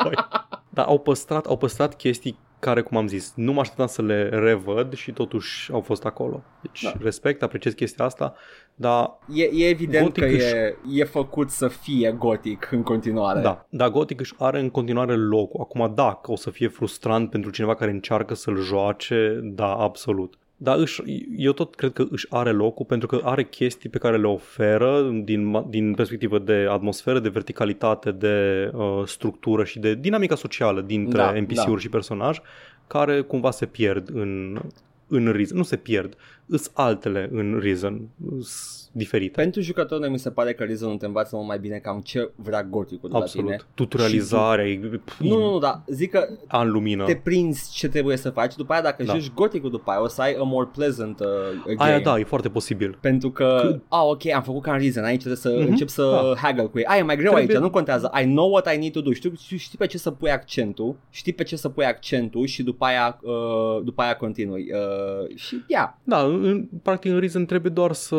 Dar au păstrat, au păstrat chestii care, cum am zis, nu mă așteptam să le revăd și totuși au fost acolo. Deci Da. da. respect, apreciez chestia asta, dar E, e evident Gothic că își- e, e făcut să fie gotic în continuare. da, dar Gothic își are în continuare locul. Acum da, că o să fie frustrant pentru cineva care încearcă să-l joace, da, absolut. Dar își, eu tot cred că își are locul pentru că are chestii pe care le oferă din, ma- din perspectivă de atmosferă, de verticalitate, de uh, structură și de dinamica socială dintre Da, da, NPC-uri da. și personaj care cumva se pierd în, în Reason. Nu se pierd, îs altele în Reason, îs diferite. Pentru jucător mi se pare că Reason te învață mult mai bine cam ce vrea goticul de la tine. Absolut. Tutorializarea e Nu, nu, nu, da, zic că an lumină. te prinzi ce trebuie să faci, după aia dacă Da. joci goticul după aia o să ai a more pleasant uh, game. Aia da, e foarte posibil. Pentru că, Că- ah, ok, am făcut ca în Reason, aici trebuie să Mhm, încep să da. haggle cu ei. Aia e mai greu Trebuie- aici, nu contează. I know what I need to do. Știu, știu, știi pe ce să pui accentul, știi pe ce să pui accentul și după aia, uh, după aia continui. Uh, și, yeah, Da, în, practic în Reason trebuie doar să...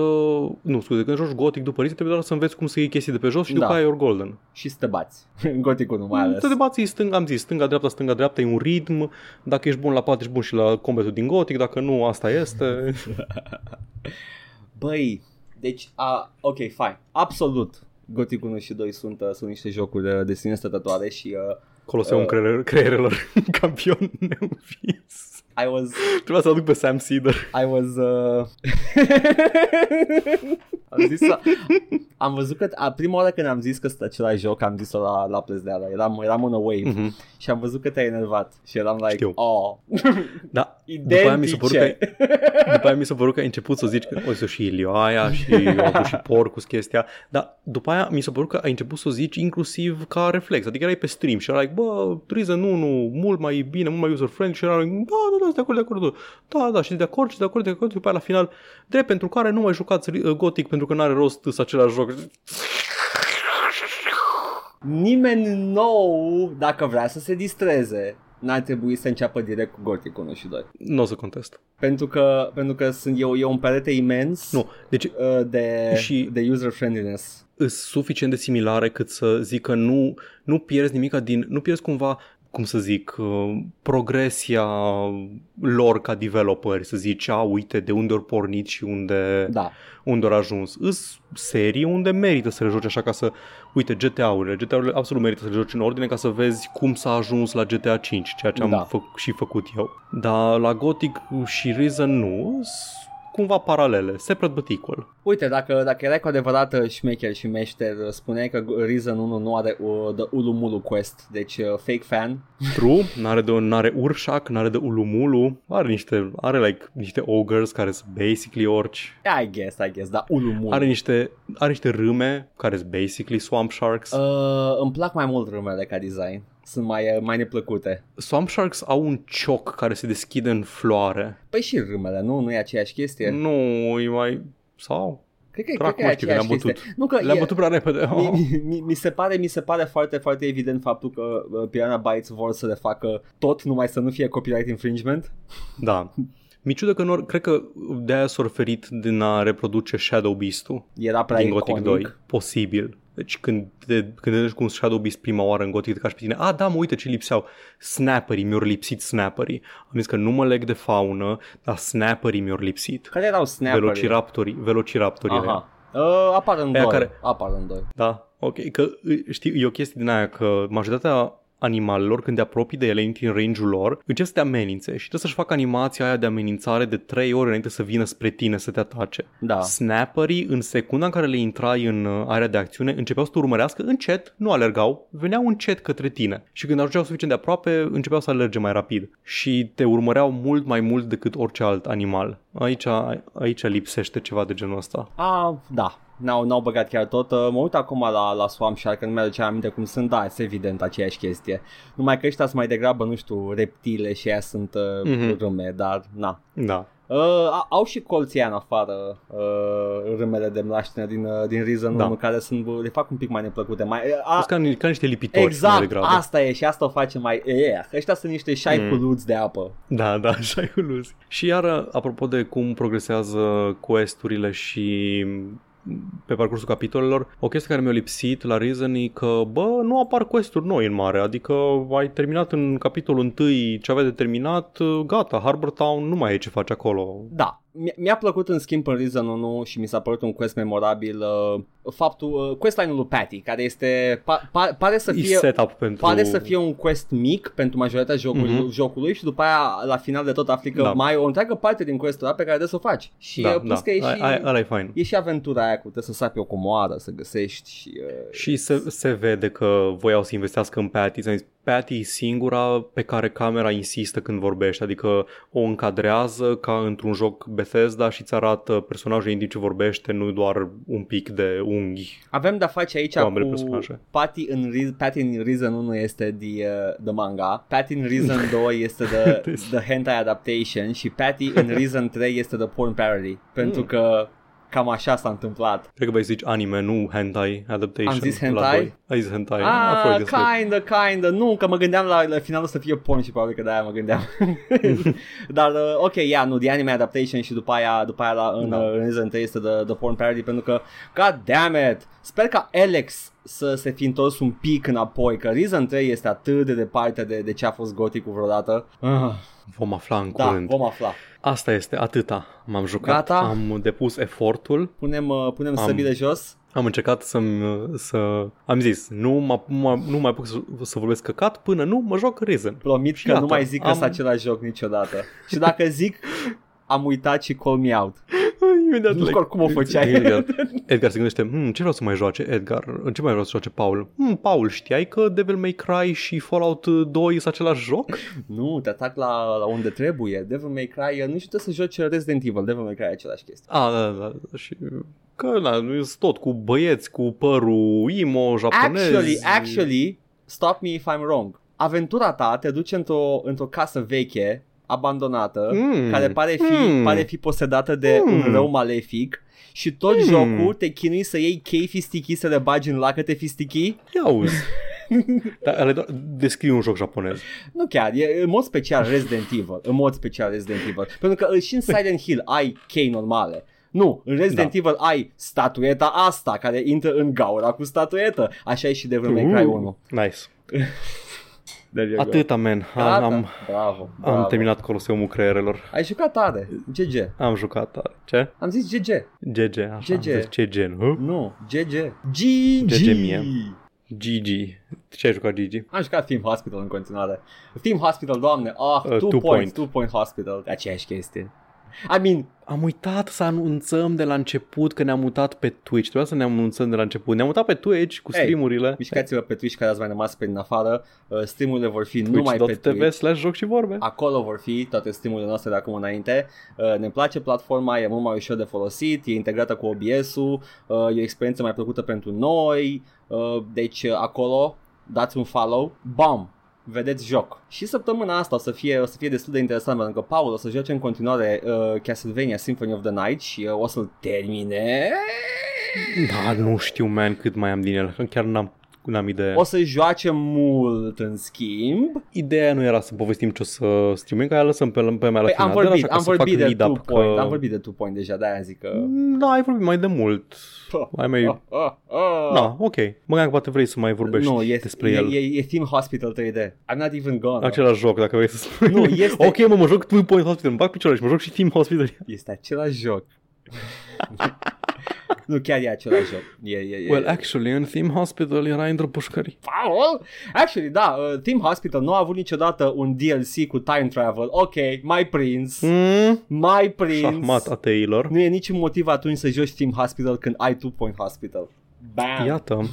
Nu, scuze, când joci Gothic după Reason trebuie doar să înveți cum să iei chestii de pe jos și Da. după aia e golden. și să te bați. În goticul nu mai ales. Te debați stânga, am zis, stânga-dreapta, stânga-dreapta, e un ritm. Dacă ești bun la pat, ești bun și la combatul din Gothic, dacă nu, asta este. Băi, deci, a, ok, fine. Absolut. Gothic 1 și 2 sunt, uh, sunt niște jocuri de, de sine stătătoare și uh, Coloseum Uh. creier, creierelor, campion neînvins. I was Trebuia să-l aduc pe Sam Cedar. I was uh... am zis să... am văzut că a, prima oară când am zis că este același joc am zis-o la, la plezdeala eram, eram on a wave Mhm. și am văzut că te-ai enervat. Și eram like Știu. oh. Da, după aia mi s-a părut că, identice după aia mi s-a părut că ai început să zici că o să și Ilioaia și eu avut și porcus chestia, dar după aia mi s-a părut că ai început să o zici inclusiv ca reflex, adică erai pe stream și era like, bă, Treason 1, mult mai bine, mult mai user-friendly. Și era like, da, da, da, sunt de acord, de acord, da, da, și de acord, și de acord, de acord, și după aia la final, drept pentru care nu mai jucați uh, Gothic pentru că n-are rost să același joc. nimeni nou dacă vrea să se distreze n-ar trebui să înceapă direct cu Gothic 1 și 2 Nu o să contest. pentru că, pentru că sunt eu, e un perete imens Nu, deci uh, de, Și- de user friendliness îs suficient de similare cât să zic că nu, nu pierzi nimica din, nu pierzi cumva cum să zic, uh, progresia lor ca developeri, să zici, a, uite, de unde ori pornit și unde, da unde ori ajuns. Îs serii unde merită să le joci așa ca să, uite, GTA-urile, GTA-urile absolut merită să le joci în ordine ca să vezi cum s-a ajuns la GTA 5, ceea ce am Da. fă- și făcut eu. Dar la Gothic și Reason nu, îs cumva paralele, separate but equal. Uite, dacă, dacă erai cu adevărat uh, șmecher și meșter, uh, spuneai că Reason 1 nu are uh, The Ulumulu Quest, deci uh, fake fan. True, n-are, de, n-are urșac, n-are de ulumulu, are niște, are like niște ogres care sunt basically orci, I guess, I guess, da, Ulumulu. are niște, are niște râme care sunt basically swamp sharks. Uh. Uh, îmi plac mai mult râmele ca design. Sunt mai, uh, mai neplăcute. Swamp sharks au un cioc care se deschide în floare. Păi și râmele, nu? Nu e aceeași chestie? Nu, e mai... sau? Cred că, cred Dracu, că e mă știu că aceeași le-am chestie. bătut. Nu că Le-am e, bătut prea repede. mi, mi, mi, mi, se pare, mi se pare foarte, foarte evident faptul că uh, Piranha Bytes vor să le facă tot, numai să nu fie copyright infringement. Da. Mi ciudă că nu, cred că de-aia s-au ferit din a reproduce Shadow Beast-ul Era prea din Gothic iconic. 2. Posibil. Deci când te, când te duci cu un Shadow Beast prima oară în Gothic, te cași pe tine, a, da, mă, uite ce lipseau. Snapperii, mi-au lipsit snapperii. Am zis că nu mă leg de faună, dar snapperii mi-au lipsit. Care erau snapperii? Velociraptorii, velociraptorii ăia. Aha. Uh, apar în Aia doi. care- Apar în doi. Da, Ok, că știi, e o chestie din aia că majoritatea animalelor, când te apropii de ele, intri în range-ul lor, încep să te amenințe și trebuie să-și facă animația aia de amenințare de 3 ore înainte să vină spre tine să te atace. Da. Snapperii, în secunda în care le intrai în uh, area de acțiune, începeau să te urmărească încet, nu alergau, veneau încet către tine. Și când ajungeau suficient de aproape, începeau să alerge mai rapid. Și te urmăreau mult mai mult decât orice alt animal. Aici, aici lipsește ceva de genul ăsta. Ah, da, n-au, n-au băgat chiar tot. Uh, Mă uit acum la, la Swamp Shark, că nu mi-aduce aminte cum sunt, da, este evident aceeași chestie. Numai că ăștia sunt mai degrabă, nu știu, reptile și aia sunt uh, Mhm. râme, dar na. Da. Uh, a- au și colții aia în afară uh, râmele de mlaștină din, uh, din Reason Da. 1 care sunt, le fac un pic mai neplăcute. Mai, uh, a, Sunt ca, ni- ca niște lipitori mai exact, degrabă. asta e și asta o face mai... Yeah. Ăștia sunt niște șaiculuți de apă. Da, da, așa e iluzii. Și iar, apropo de cum progresează questurile și pe parcursul capitolelor, o chestie care mi-a lipsit la Reason e că, bă, nu apar questuri noi în mare, adică ai terminat în capitolul 1 ce avea de terminat, gata, Harbor Town nu mai e ce faci acolo. Da, mi- mi-a plăcut în schimb în Reason 1 și mi s-a părut un quest memorabil uh, faptul, uh, questline-ul lui Patty, care este, pa, pa, pare să E fie... setup pentru... Pare să fie un quest mic pentru majoritatea jocului, Mhm. jocului și după aia la final de tot afli că Da. mai e o întreagă parte din questul ăla pe care trebuie să o faci. Și da, uh, plus da, că e și, Ai- ai- ăla e fain. e și aventura aia cu trebuie să sapi o comoară, să găsești și... Uh, Și se, se vede că voiau să investească în Patty. S-a zis, Patty e singura pe care camera insistă când vorbește, adică o încadrează ca într-un joc Bethesda și îți arată personajul în timp ce vorbește, nu doar un pic de unghi. Avem de-a face aici Cu ambele cu personaje. Patty în, Re- Patty în Reason 1 este the, uh, the manga, Patty în Reason 2 este the, the hentai adaptation și Patty în Reason 3 este the porn parody. Pentru Mm. că cam așa s-a întâmplat. Cred că vei zici anime, nu hentai adaptation. Am zis la hentai? doi. Ai zis hentai. Ah, A fost destul. kinda, kinda. Nu, că mă gândeam la, la finalul să fie porn și probabil că de-aia mă gândeam. Dar, uh, ok, yeah, nu, the anime adaptation și după aia, după aia la, în, Da. uh, în Reason 3 este the, the porn parody pentru că, god damn it, sper ca Alex să se fi întors un pic înapoi, că Reason 3 este atât de departe de, de ce a fost Gothic vreodată. Ah, Vom afla în da, curând. vom afla. Asta este, atâta. M-am jucat, Gata? am depus efortul, Punem, uh, punem Am- săbile jos. am încercat să să... Am zis, nu, mă, mă, nu mai pot să, să vorbesc căcat până nu mă joc Risen. Promit Și că gata, nu mai zic că am- sunt același joc niciodată. și dacă zic, am uitat și call me out. Imediat Nu știu oricum o făceai. Edgar, Edgar se gândește, hm, ce vreau să mai joace Edgar? În ce mai vreau să joace Paul? Hm, Paul, știai că Devil May Cry și Fallout 2 sunt același joc? Nu, te atac la, la unde trebuie. Devil May Cry, nu știu trebuie să joci Resident Evil. Devil May Cry e același chestie. A, da, da, da, și... Că, na, nu sunt tot cu băieți, cu părul emo, japonez. Actually, actually, stop me if I'm wrong. Aventura ta te duce într-o, într-o casă veche, abandonată, Mm. care pare fi, Mm. pare fi posedată de Mm. un rău malefic și tot Mm. jocul te chinui să iei chei fistichii să le bagi în lacăte fistichii Ia auzi. Dar ale doar- descrie un joc japonez. Nu chiar, e în mod special Resident Evil, în mod special Resident Evil. Pentru că și în Silent Hill ai chei normale. Nu, în Resident Da. Evil ai statueta asta care intră în gaura cu statuetă. Așa e și Devil May Cry 1. Nice. There you go. Atâta, man. Gata. Am, bravo, bravo. am terminat Coloseumul creierelor. Ai jucat tare. GG. Am jucat tare. Ce? Am zis GG. GG, așa. GG. Deci Ce gen? Huh? Nu, GG. GG. GG mie. GG. Ce ai jucat GG? Am jucat Team Hospital în continuare. Team Hospital, doamne, ah, Uh, two, Two points, Point. two point hospital, aceeași chestie. I mean, Am uitat să anunțăm de la început că ne-am mutat pe Twitch. Trebuia să ne anunțăm de la început. Ne-am mutat pe Twitch cu Hey, streamurile. mișcați-vă pe Twitch care ați mai rămas pe din afară. Uh, streamurile vor fi numai pe Twitch.tv Twitch. slash joc și vorbe. Acolo vor fi toate streamurile noastre de acum înainte. Uh, ne place platforma, e mult mai ușor de folosit, e integrată cu OBS-ul, uh, e o experiență mai plăcută pentru noi. Uh, deci uh, acolo dați un follow. Bam! Vedeți joc. Și săptămâna asta o să fie, o să fie destul de interesant pentru că Paul o să joace în continuare uh, Castlevania Symphony of the Night și uh, o să-l termine. Da, nu știu, man, cât mai am din el. Chiar n-am, n-am idee. O să joace mult în schimb. Ideea nu era să povestim ce o să streaming, că aia lăsăm pe, pe mea la Păi final. am Dar vorbit, așa, ca am să fac vorbit de lead-up, two point, că... am vorbit de two point deja, de-aia zic că... Da, ai vorbit mai de mult. Ai mai... Ah, ah, ah. Da, ok. Mă gândeam că poate vrei să mai vorbești nu, e, despre e, el. E, e Team Hospital 3D. I'm not even gone. Același joc, dacă vrei să spui. Nu, este- ok, mă, mă joc Two Point Hospital, îmi bag picioarele și mă joc și Team Hospital. Este același joc. Nu, chiar e același joc. E, e, e. Well, actually, în Theme Hospital era într-o pușcării. Paul? Actually, da, uh, Team Hospital nu a avut niciodată un DLC cu time travel. Ok, mai prins. Mm? Mai prins. Șahmat a teilor. Nu e niciun motiv atunci să joci Team Hospital când ai Two Point Hospital. Bam. Iată.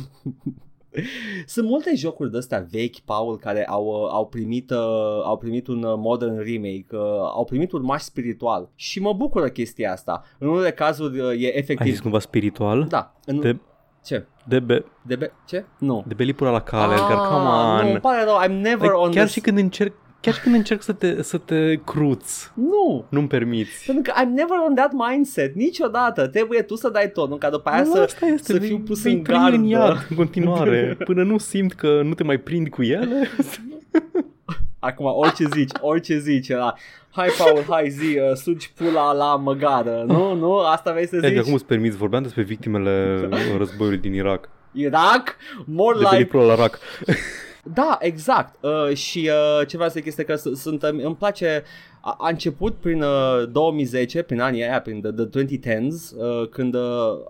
Sunt multe jocuri de astea vechi, Paul, care au, uh, au, primit, uh, au primit un uh, modern remake, uh, au primit un maș spiritual și mă bucură chestia asta. În unele cazuri uh, e Ai efectiv... zis cumva spiritual? Da. În... De, Ce? de, be, De be... Ce? Nu. de belipura la cale, Edgar, come Ah, Nu, on. îmi pare rău, I'm never on chiar this... și când încerc Chiar și când încerc să te, să te cruți, Nu. nu-mi permiți. Pentru că I'm never on that mindset, niciodată. Trebuie tu să dai tonul, ca după aia Nu, să, asta este, să vei- fiu pus vei în prinde în gardă. iad în continuare, până nu simt că nu te mai prind cu ele. Acum, orice zici, orice zici, era, hai Paul, hai zi, uh, sugi pula la măgară, nu, nu, asta vrei să Edgar, zici? cum îți permiți? Vorbeam despre victimele războiului din Irak. Irak, more De like belipura la Irak. Da, exact. Uh, și uh, ce vreau să zic este că s- sunt, uh, îmi place, a, a început prin uh, 2010, prin anii aia, prin the, the 2010s, uh, când uh,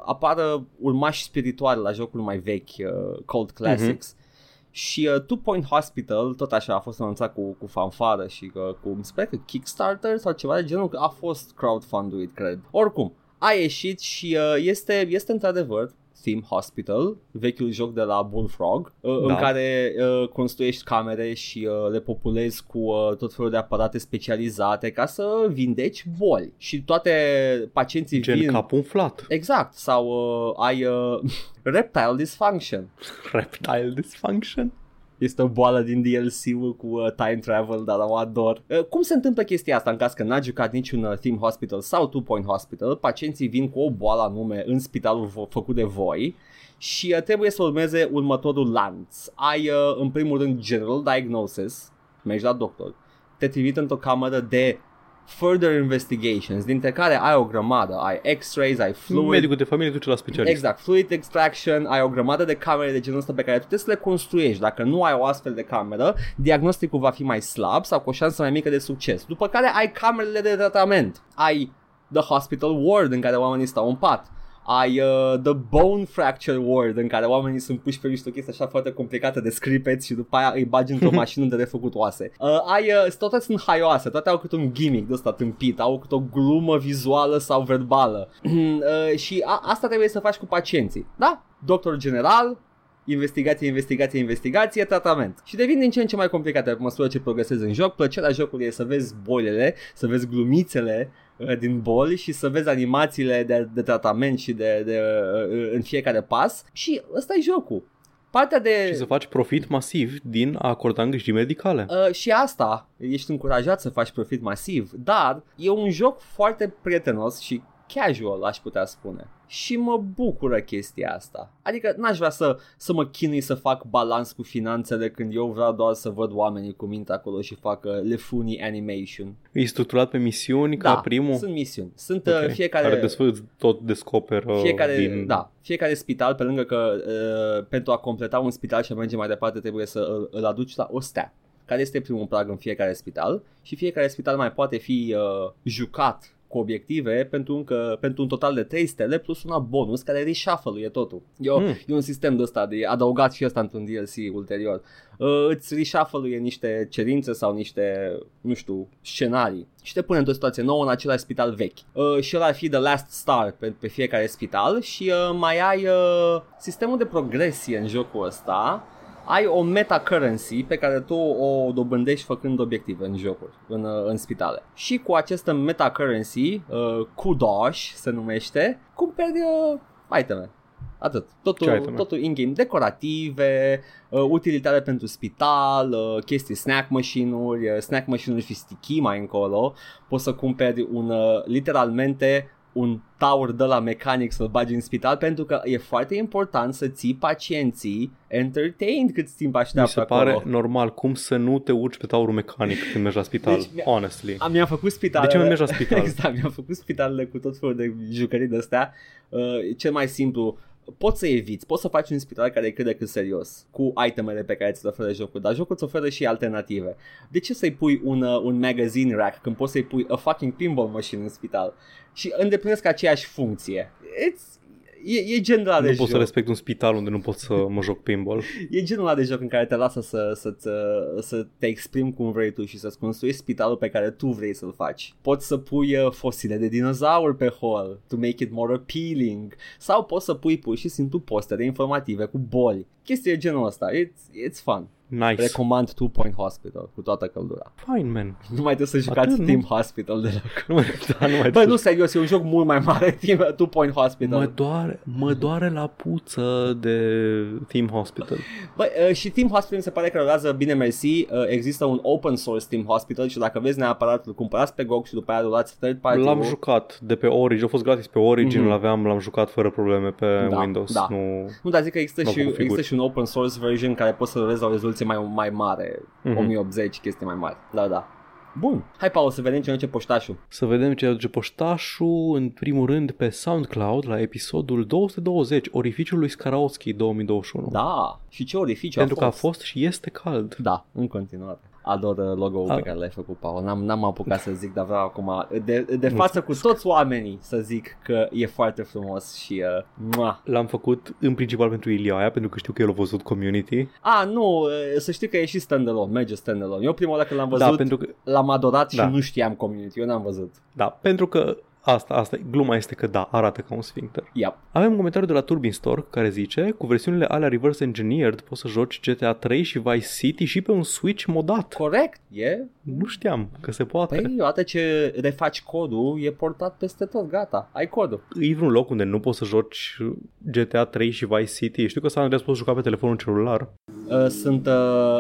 apară urmași spirituali la jocul mai vechi, uh, Cold Classics. Și uh, Two Point Hospital, tot așa, a fost anunțat cu, cu fanfară și uh, cu, mi se pare că Kickstarter sau ceva de genul, că a fost crowdfunduit, cred. Oricum, a ieșit și uh, este, este într-adevăr Theme Hospital, vechiul joc de la Bullfrog, uh, în Da. care uh, construiești camere și uh, le populezi cu uh, tot felul de aparate specializate ca să vindeci boli. Și toate pacienții Gen vin... cap umflat. Exact, sau uh, ai uh, reptile dysfunction. Reptile dysfunction. Este o boală din DLC-ul cu uh, time travel, dar o ador. Uh, cum se întâmplă chestia asta în caz că n-a jucat niciun uh, Theme Hospital sau Two Point Hospital? Pacienții vin cu o boală anume în spitalul vo- făcut de voi și uh, trebuie să urmeze următorul lanț. Ai uh, în primul rând general diagnosis, mergi la doctor, te trimit într-o cameră de further investigations, dintre care ai o grămadă, ai x-rays, ai fluid, Medicul de familie duce la specialist. Exact, fluid extraction, ai o grămadă de camere de genul ăsta pe care tu trebuie să le construiești. Dacă nu ai o astfel de cameră, diagnosticul va fi mai slab sau cu o șansă mai mică de succes. După care ai camerele de tratament. Ai the hospital ward în care oamenii stau în pat. Ai uh, the bone fracture ward în care oamenii sunt puși pe niște chestii așa foarte complicate de scripeți și după aia îi bagi într-o mașină de refăcut oase. Uh, ai, uh, toate sunt haioase, toate au câte un gimmick de ăsta tâmpit, au câte o glumă vizuală sau verbală. uh, și a- asta trebuie să faci cu pacienții. Da? Doctor general, investigație, investigație, investigație, tratament. Și devin din ce în ce mai complicate pe măsură ce progresezi în joc. Plăcerea jocului e să vezi bolile, să vezi glumițele uh, din boli și să vezi animațiile de, de tratament și de, de, uh, în fiecare pas. Și ăsta e jocul. Partea de... Și să faci profit masiv din a acorda îngrijiri medicale. Uh, și asta, ești încurajat să faci profit masiv, dar e un joc foarte prietenos și casual, aș putea spune. Și mă bucură chestia asta. Adică n-aș vrea să, să mă chinui să fac balans cu finanțele când eu vreau doar să văd oamenii cu minte acolo și fac uh, le funny animation. E structurat pe misiuni ca da, primul. sunt misiuni. Sunt Ok. uh, fiecare... Care desfăți tot descoperă fiecare, din... da, fiecare spital, pe lângă că uh, pentru a completa un spital și a merge mai departe trebuie să îl, îl aduci la o stea care este primul prag în fiecare spital și fiecare spital mai poate fi uh, jucat cu obiective pentru, încă, pentru un total de 3 stele plus una bonus care reshuffle-uie totul. E, o, Mm. e un sistem de ăsta de adăugat și ăsta într-un DLC ulterior. Uh, îți reshuffle-uie niște cerințe sau niște, nu știu, scenarii și te pune într-o situație nouă în același spital vechi. Uh, și ăla ar fi the last star pe, pe fiecare spital și uh, mai ai uh, sistemul de progresie în jocul ăsta ai o meta currency pe care tu o dobândești făcând obiective în jocuri, în, uh, în spitale. Și cu această meta currency, uh, Kudosh se numește, cumperi uh, iteme. Atât. Ce Totul, iteme? totul in-game. Decorative, uh, utilitare pentru spital, uh, chestii snack machine-uri, uh, snack machine-uri și sticky mai încolo. Poți să cumperi un, uh, literalmente un tower de la mecanic să-l bagi în spital pentru că e foarte important să ții pacienții entertained cât timp Mi așteaptă se pare acolo. normal cum să nu te urci pe taurul mecanic când mergi la spital. Deci, mi- honestly. Am, mi-am făcut spitalele. De ce mai mergi la spital? exact, mi-am făcut spitalele cu tot felul de jucării de astea. Uh, cel mai simplu, poți să eviți, poți să faci un spital care e cât de cât serios cu itemele pe care ți le oferă jocul, dar jocul îți oferă și alternative. De ce să-i pui un, uh, un magazine rack când poți să-i pui a fucking pinball machine în spital? Și îndeplinesc aceeași funcție. It's, e, e genul ăla de Nu joc. pot să respect un spital unde nu pot să mă joc pinball. E genul ăla de joc în care te lasă să, să, să, să te exprimi cum vrei tu și să-ți construiești spitalul pe care tu vrei să-l faci. Poți să pui uh, fosile de dinozauri pe hol to make it more appealing sau poți să pui pur și simplu postere informative cu boli. Chestii de genul ăsta. It's, it's fun. Nice. Recomand Two Point Hospital cu toată căldura. Fine, man. Nu mai trebuie să jucați Atât, nu? Team Hospital de la... Nu mai, da, nu mai Bă, nu, serios, e un joc mult mai mare, Team Two Point Hospital. Mă doare, mă doare la puță de Team Hospital. Bă, uh, și Team Hospital mi se pare că rulează bine mersi. Uh, există un open source Team Hospital și dacă vezi neapărat îl cumpărați pe GOG și după aia rulați third party L-am jucat de pe Origin, a fost gratis pe Origin, Mhm. l-aveam, l-am jucat fără probleme pe Da, Windows. da. Nu... Nu, dar zic că există Nu și, configuri. există și un open source version care poți să rulezi la o rezoluție mai, mai mare, Mhm. 1080, chestii mai mari. Da, da. Bun. Hai, Paul, să vedem ce ne duce poștașul. Să vedem ce aduce poștașul, în primul rând pe SoundCloud la episodul 220, Orificiul lui Skarowski 2021. Da. Și ce orificiu Pentru a că a fost? fost și este cald. Da, în continuare. Ador uh, logo-ul A- pe care l-ai făcut, Paul. N-am, n-am apucat să zic, dar vreau acum de, de față cu toți oamenii să zic că e foarte frumos și uh, mua. L-am făcut în principal pentru Iliaia, pentru că știu că el a văzut Community. A, nu, uh, să știi că e și standalone, merge standalone. Eu prima oară când l-am văzut, Da, pentru că, l-am adorat Da. și nu știam community, eu n-am văzut. da, pentru că asta, asta, gluma este că da, arată ca un sfincter. Yep. Avem un comentariu de la Turbin Store care zice cu versiunile alea reverse engineered poți să joci GTA 3 și Vice City și pe un Switch modat. Corect, e. Nu știam că se poate. Păi, odată ce refaci codul, e portat peste tot, gata, ai codul. E vreun loc unde nu poți să joci GTA 3 și Vice City? Știu că San Andreas poți juca pe telefonul celular. Uh, sunt uh,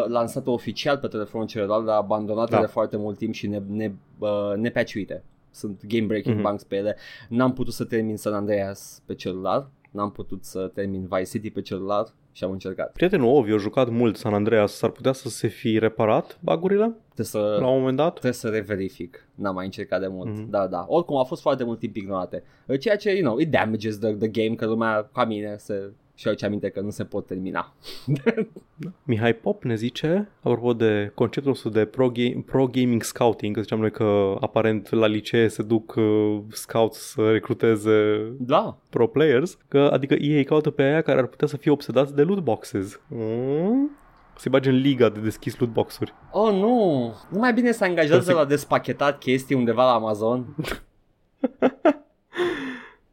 lansate oficial pe telefonul celălalt, dar abandonate Da. de foarte mult timp și ne, ne, uh, nepaciuite. Sunt game-breaking Mhm. bugs pe ele. N-am putut să termin San Andreas pe celular, n-am putut să termin Vice City pe celular și am încercat. Prietenul Ovi a jucat mult San Andreas, s-ar putea să se fi reparat bagurile Trebuie să, la un moment dat? trebuie să reverific. N-am mai încercat de mult. Mhm. Da, da. Oricum a fost foarte mult timp ignorate. Uh, Ceea ce, you know, it damages the, the game, că lumea ca mine se și aduce aminte că nu se pot termina. Mihai Pop ne zice, apropo de conceptul nostru de pro, ga- pro gaming scouting, că ziceam noi că aparent la licee se duc uh, scouts să recruteze Da. pro players, că adică ei caută pe aia care ar putea să fie obsedați de loot boxes. Mm? Se bage în liga de deschis loot boxuri. Oh, nu. Nu mai bine să angajează Să se- la despachetat chestii undeva la Amazon?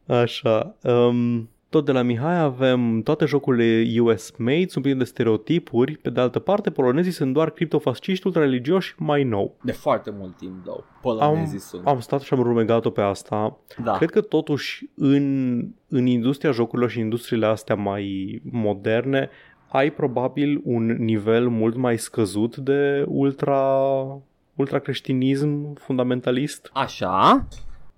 Așa. Um, tot de la Mihai avem toate jocurile US made, sunt pline de stereotipuri. Pe de altă parte, polonezii sunt doar criptofasciști ultrareligioși mai nou. De foarte mult timp, though. Am, Polonezii sunt. am stat și am rumegat-o pe asta. Da. Cred că totuși în, în industria jocurilor și industriile astea mai moderne ai probabil un nivel mult mai scăzut de ultra ultracreștinism fundamentalist, Așa?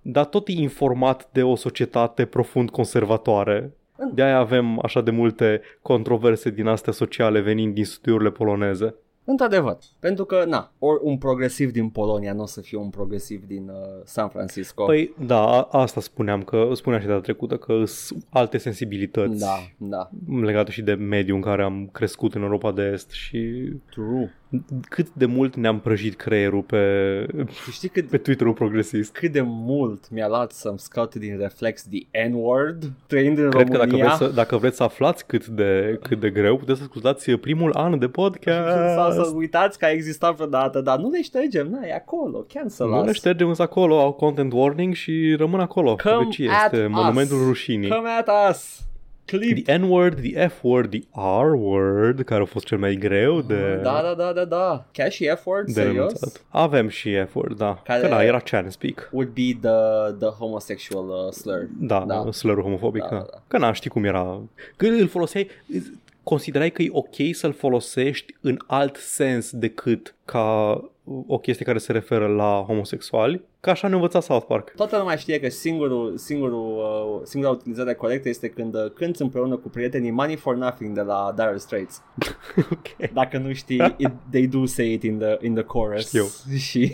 Dar tot e informat de o societate profund conservatoare. De aia avem așa de multe controverse din astea sociale venind din studiurile poloneze. Într-adevăr. Pentru că, na, ori un progresiv din Polonia nu o să fie un progresiv din uh, San Francisco. Păi da, a- asta spuneam, că spuneam și data trecută că sunt alte sensibilități da, da. legate și de mediul în care am crescut în Europa de Est și True. Cât de mult ne-am prăjit creierul pe, Tu știi cât, pe Twitter-ul progresist. cât de mult mi-a luat să-mi scot din reflex the N-word trăind în Cred că România? dacă vreți, să, dacă vreți să aflați cât de, cât de greu, puteți să ascultați primul an de podcast. Sau să uitați că a existat vreodată, dar nu le ștergem, na, e acolo, cancel Nu le us. ștergem însă acolo, au content warning și rămân acolo. Come Deci at este us. monumentul rușinii. Come at us! Clip! The N-word, the F-word, the R-word, care a fost cel mai greu de, Da, da, da, da, da. Chiar și effort, de serios? renunțat. Avem și F-word, da. Care- Că da, era Chan Speak. Would be the, the homosexual uh, slur. Da, Da. da. slur homofobic. Da, Da, da, da. Că n știi cum era. Când îl foloseai, considerai că e ok să-l folosești în alt sens decât ca o chestie care se referă la homosexuali, că așa ne învăța South Park. Toată lumea știe că singurul, singurul, uh, singura utilizare corectă este când uh, cânti împreună cu prietenii Money for Nothing de la Dire Straits. ok. Dacă nu știi, it, they do say it in the, in the chorus. Știu. Și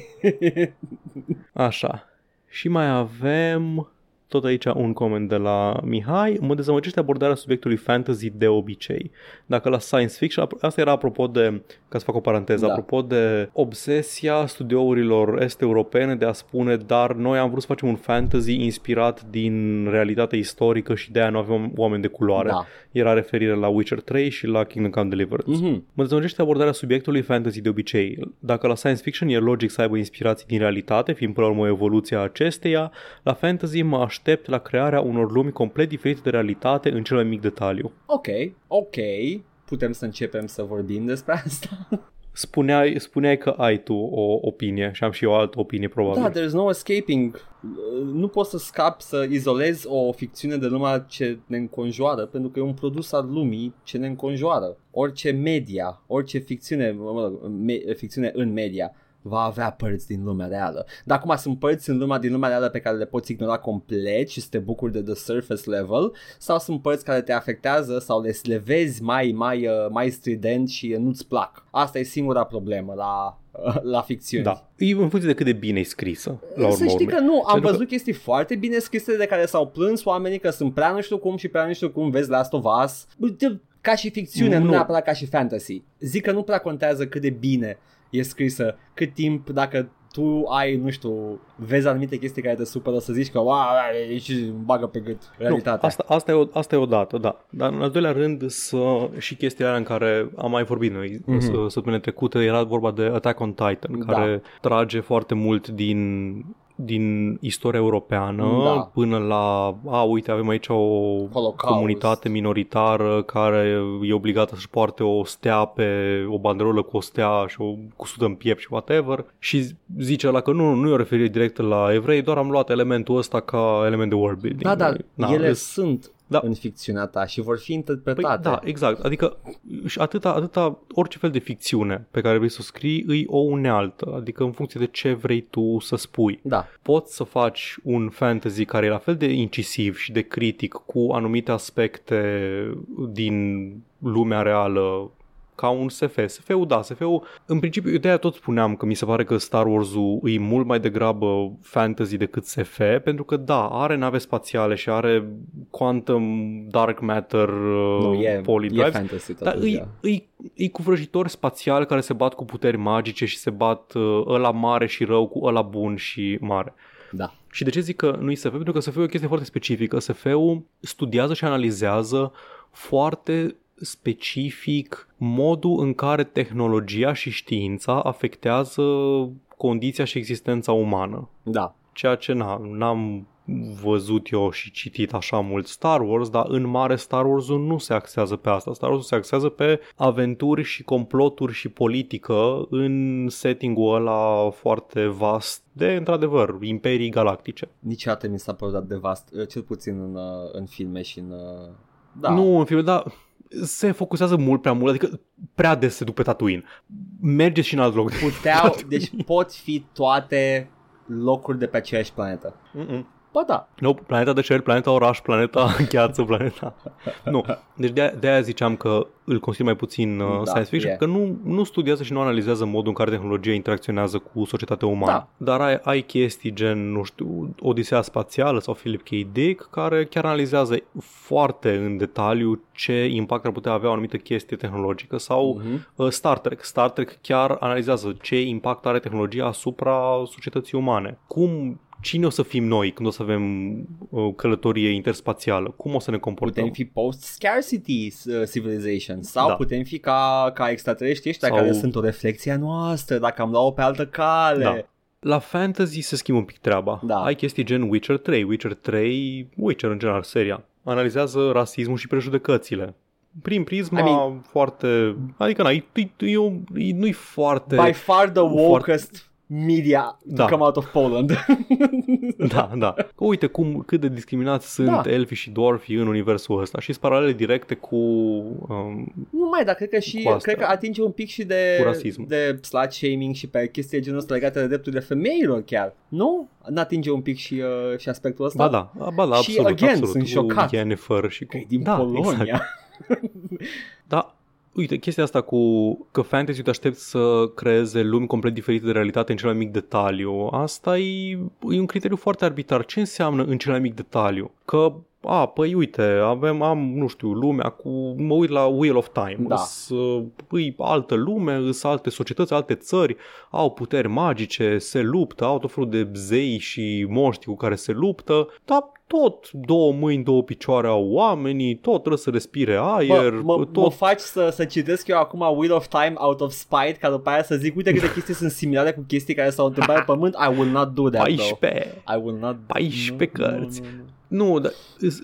Așa. Și mai avem tot aici un coment de la Mihai. Mă dezamăgește abordarea subiectului fantasy de obicei. Dacă la science fiction, asta era apropo de, ca să fac o paranteză, Da. apropo de obsesia studiourilor est-europene de a spune, dar noi am vrut să facem un fantasy inspirat din realitatea istorică și de aia nu avem oameni de culoare. Da. Era referire la Witcher 3 și la Kingdom Come Deliverance. Mhm. Mă dezamăgește abordarea subiectului fantasy de obicei. Dacă la science fiction e logic să aibă inspirații din realitate, fiind până la urmă o evoluție a acesteia, la fantasy mă aștept la crearea unor lumi complet diferite de realitate în cel mai mic detaliu. Ok, ok. Putem să începem să vorbim despre asta? Spuneai, spuneai că ai tu o opinie și am și eu o altă opinie probabil. Da, there's no escaping. Uh, Nu poți să scapi să izolezi o ficțiune de lumea ce ne înconjoară, pentru că e un produs al lumii ce ne înconjoară. Orice media, orice ficțiune, mă rog, me- ficțiune în media, va avea părți din lumea reală. Dar acum sunt părți în lumea din lumea reală pe care le poți ignora complet și să te bucuri de the surface level sau sunt părți care te afectează sau le, le vezi mai, mai, uh, mai strident și uh, nu-ți plac. Asta e singura problemă la, uh, la ficțiuni. Da. E în funcție de cât de bine e scrisă, la urmă Să știi urmei. că nu, am Pentru văzut chestii foarte bine scrise de care s-au plâns oamenii că sunt prea nu știu cum și prea nu știu cum vezi Last of Us. Uite, Ca și ficțiune, nu, Nu. neapărat ca și fantasy. Zic că nu prea contează cât de bine e scrisă, cât timp dacă tu ai, nu știu, vezi anumite chestii care te supără să zici că wow, și îmi bagă pe gât realitatea. Nu, asta, asta, e o, asta e o dată, da. Dar în al doilea rând să, și chestia aia în care am mai vorbit noi Mhm. mm-hmm. săptămâna trecută era vorba de Attack on Titan, Da. care trage foarte mult din din istoria europeană Da. până la, a, uite, avem aici o Holocaust. comunitate minoritară care e obligată să-și poarte o stea pe o banderolă cu o stea și o cusută în piept și whatever și zice la că nu, nu e o referire directă la evrei, doar am luat elementul ăsta ca element de world building. Da, dar Na, ele e- sunt Da. în ficțiunea ta și vor fi Păi, interpretate. da, exact. Adică și atâta, atâta, orice fel de ficțiune pe care vrei să o scrii îi o unealtă. Adică în funcție de ce vrei tu să spui. da. Poți să faci un fantasy care e la fel de incisiv și de critic cu anumite aspecte din lumea reală ca un SF. SF-ul, da, SF-ul, în principiu, de aia tot spuneam că mi se pare că Star Wars-ul e mult mai degrabă fantasy decât SF, pentru că, da, are nave spațiale și are quantum dark matter Nu, uh, e, e polydrives, fantasy dar totuși. îi, da. îi, îi cu vrăjitori spațiali care se bat cu puteri magice și se bat uh, ăla mare și rău cu ăla bun și mare. da. Și de ce zic că nu e SF? Pentru că SF e o chestie foarte specifică. SF-ul studiază și analizează foarte specific modul în care tehnologia și știința afectează condiția și existența umană. Da. Ceea ce na, n-am văzut eu și citit așa mult Star Wars, dar în mare Star Wars-ul nu se axează pe asta. Star Wars-ul se axează pe aventuri și comploturi și politică în setting-ul ăla foarte vast de, într-adevăr, imperii galactice. Niciodată mi s-a părut atât de vast, uh, cel puțin în, uh, în filme și în... uh, Da. Nu, în film, dar se focusează mult prea mult, adică prea des se duc pe Tatooine. Merge și în alt loc. Puteau, deci pot fi toate locuri de pe aceeași planetă. Mm-mm. Ba da. Nu, planeta de cer, planeta oraș, planeta gheață, planeta... Nu, deci de- de-aia ziceam că îl consider mai puțin uh, Da, science fiction, e. că nu, nu studiază și nu analizează modul în care tehnologia interacționează cu societatea umană. Da. Dar ai, ai chestii gen, nu știu, Odisea Spațială sau Philip K. Dick, care chiar analizează foarte în detaliu ce impact ar putea avea o anumită chestie tehnologică sau Mhm. uh, Star Trek. Star Trek chiar analizează ce impact are tehnologia asupra societății umane. Cum Cine o să fim noi când o să avem uh, călătorie interspațială? Cum o să ne comportăm? Putem fi post-scarcity uh, civilization sau Da. putem fi ca, ca extraterestri ăștia Sau- care sunt o reflexie a noastră dacă am luat-o pe altă cale. Da. La fantasy se schimbă un pic treaba. Da. Ai chestii gen Witcher 3. Witcher 3, Witcher în general, seria, analizează rasismul și prejudecățile. Prin prisma I I mean- mean, foarte... Adică na, e, e, e, e, nu-i foarte... By far the wokest media to Da. come out of Poland. Da, da. Că uite cum, cât de discriminați sunt Da. elfii și dwarfii în universul ăsta și sunt paralele directe cu... Um, nu mai, dar cred că și Cu asta. cred că atinge un pic și de Cu rasism. de slut shaming și pe chestii de genul ăsta legate de drepturile femeilor chiar. Nu? N-atinge un pic și, uh, și aspectul ăsta? ba da, ba da, Și, absolut, again, absolut. sunt cu șocat. Yennefer și cu... Că e din da, Polonia. Exact. Da, uite, chestia asta cu că fantasy te aștepți să creeze lumi complet diferite de realitate în cel mai mic detaliu, asta e, e un criteriu foarte arbitrar. Ce înseamnă în cel mai mic detaliu? Că a, păi uite, avem, am, nu știu, lumea cu, mă uit la Wheel of Time, Da. îs, uh, îi altă lume, îs alte societăți, alte țări, au puteri magice, se luptă, au tot felul de zei și moști cu care se luptă, dar tot două mâini, două picioare au oamenii, tot trebuie să respire aer, Mă, mă, tot mă faci să, să citesc eu acum Wheel of Time out of spite ca după aia să zic uite câte chestii sunt similare cu chestii care s-au întâmplat pe pământ I will not do that though. 14. I will not 14 Nu, nu, cărți. nu, nu. Nu, dar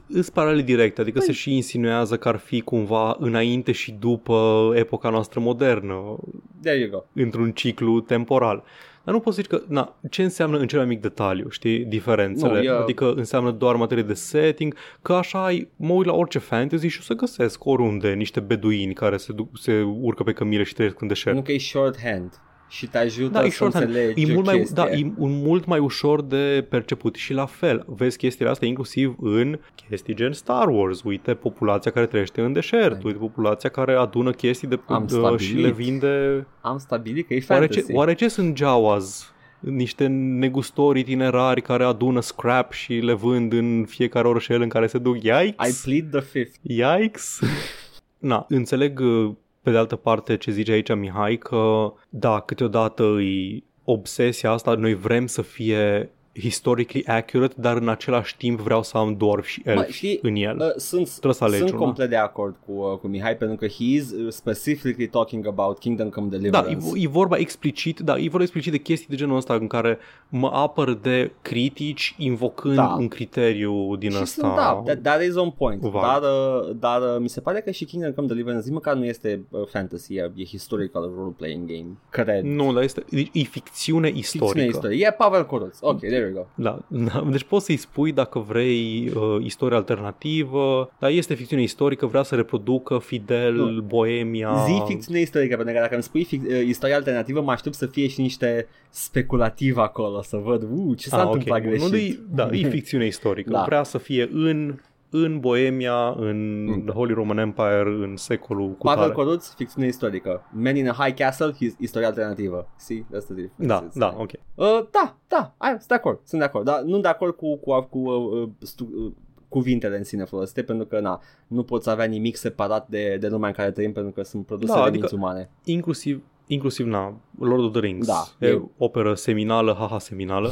îs paralele directe, adică Păi- se și insinuează că ar fi cumva înainte și după epoca noastră modernă, There you go într-un ciclu temporal. Dar nu poți zici că, na, ce înseamnă în cel mai mic detaliu, știi, diferențele? Nu, e- Adică înseamnă doar materie de setting, că așa ai, mă uit la orice fantasy și o să găsesc oriunde niște beduini care se, duc, se urcă pe cămile și trăiesc în deșert. Nu că e shorthand și te ajută Da, e să shorthand. înțelegi E mult, mai, chestia. da, e un mult mai ușor de perceput și la fel. Vezi chestiile astea inclusiv în chestii gen Star Wars. Uite populația care trăiește în deșert, uite populația care adună chestii de, Am uh, și stabilit. le vinde. Am stabilit că e Oare ce, fantasy oare ce sunt Jawas? Niște negustori itinerari care adună scrap și le vând în fiecare orășel în care se duc. I Yikes! plead the fifth Yikes! Na, înțeleg uh, pe de altă parte ce zice aici Mihai că da, câteodată e obsesia asta, noi vrem să fie historically accurate, dar în același timp vreau să am dwarf și elf Mă, știi, în el. Uh, sunt, Trebuie să alegi sunt una. complet de acord cu, uh, cu Mihai pentru că he is uh, specifically talking about Kingdom Come Da, Deliverance. e, e vorba explicit, da, e vorba explicit de chestii de genul ăsta în care mă apăr de critici invocând Da. un criteriu din și ăsta. sunt, da, that, that is on point. Vag. Dar, uh, dar uh, mi se pare că și Kingdom Come Deliverance nici măcar nu este uh, fantasy, e, e historical role-playing game. Cred. Nu, dar este, e, e ficțiune istorică. Ficțiune istorie. E Pavel Coruț. Ok, there you go. Da, da, deci poți să-i spui dacă vrei uh, istorie alternativă, dar este ficțiune istorică, vrea să reproducă fidel Nu. Boemia. Zi ficțiune istorică, pentru că dacă îmi spui fic- uh, istoria alternativă, mă aștept să fie și niște speculativ acolo, să văd uh, ce s-a Ah, întâmplat ok. greșit. Nu, e, da, e ficțiune istorică. Da. Vrea să fie în în Boemia, în Mm. The Holy Roman Empire, în secolul cu Pavel tare. Coruț, ficțiune istorică. Man in a High Castle, his, istoria alternativă. See, that's the difference. Da, da, ok. Uh, da, da, ai, sunt de acord, sunt de acord, dar nu de acord cu, cu, cu uh, uh, stu, uh, cuvintele în sine folosite, pentru că na, nu poți avea nimic separat de, de lumea în care trăim, pentru că sunt produse Da, de adică- minți umane. Inclusiv, inclusiv na, Lord of the Rings. Da, E e- operă seminală, haha seminală.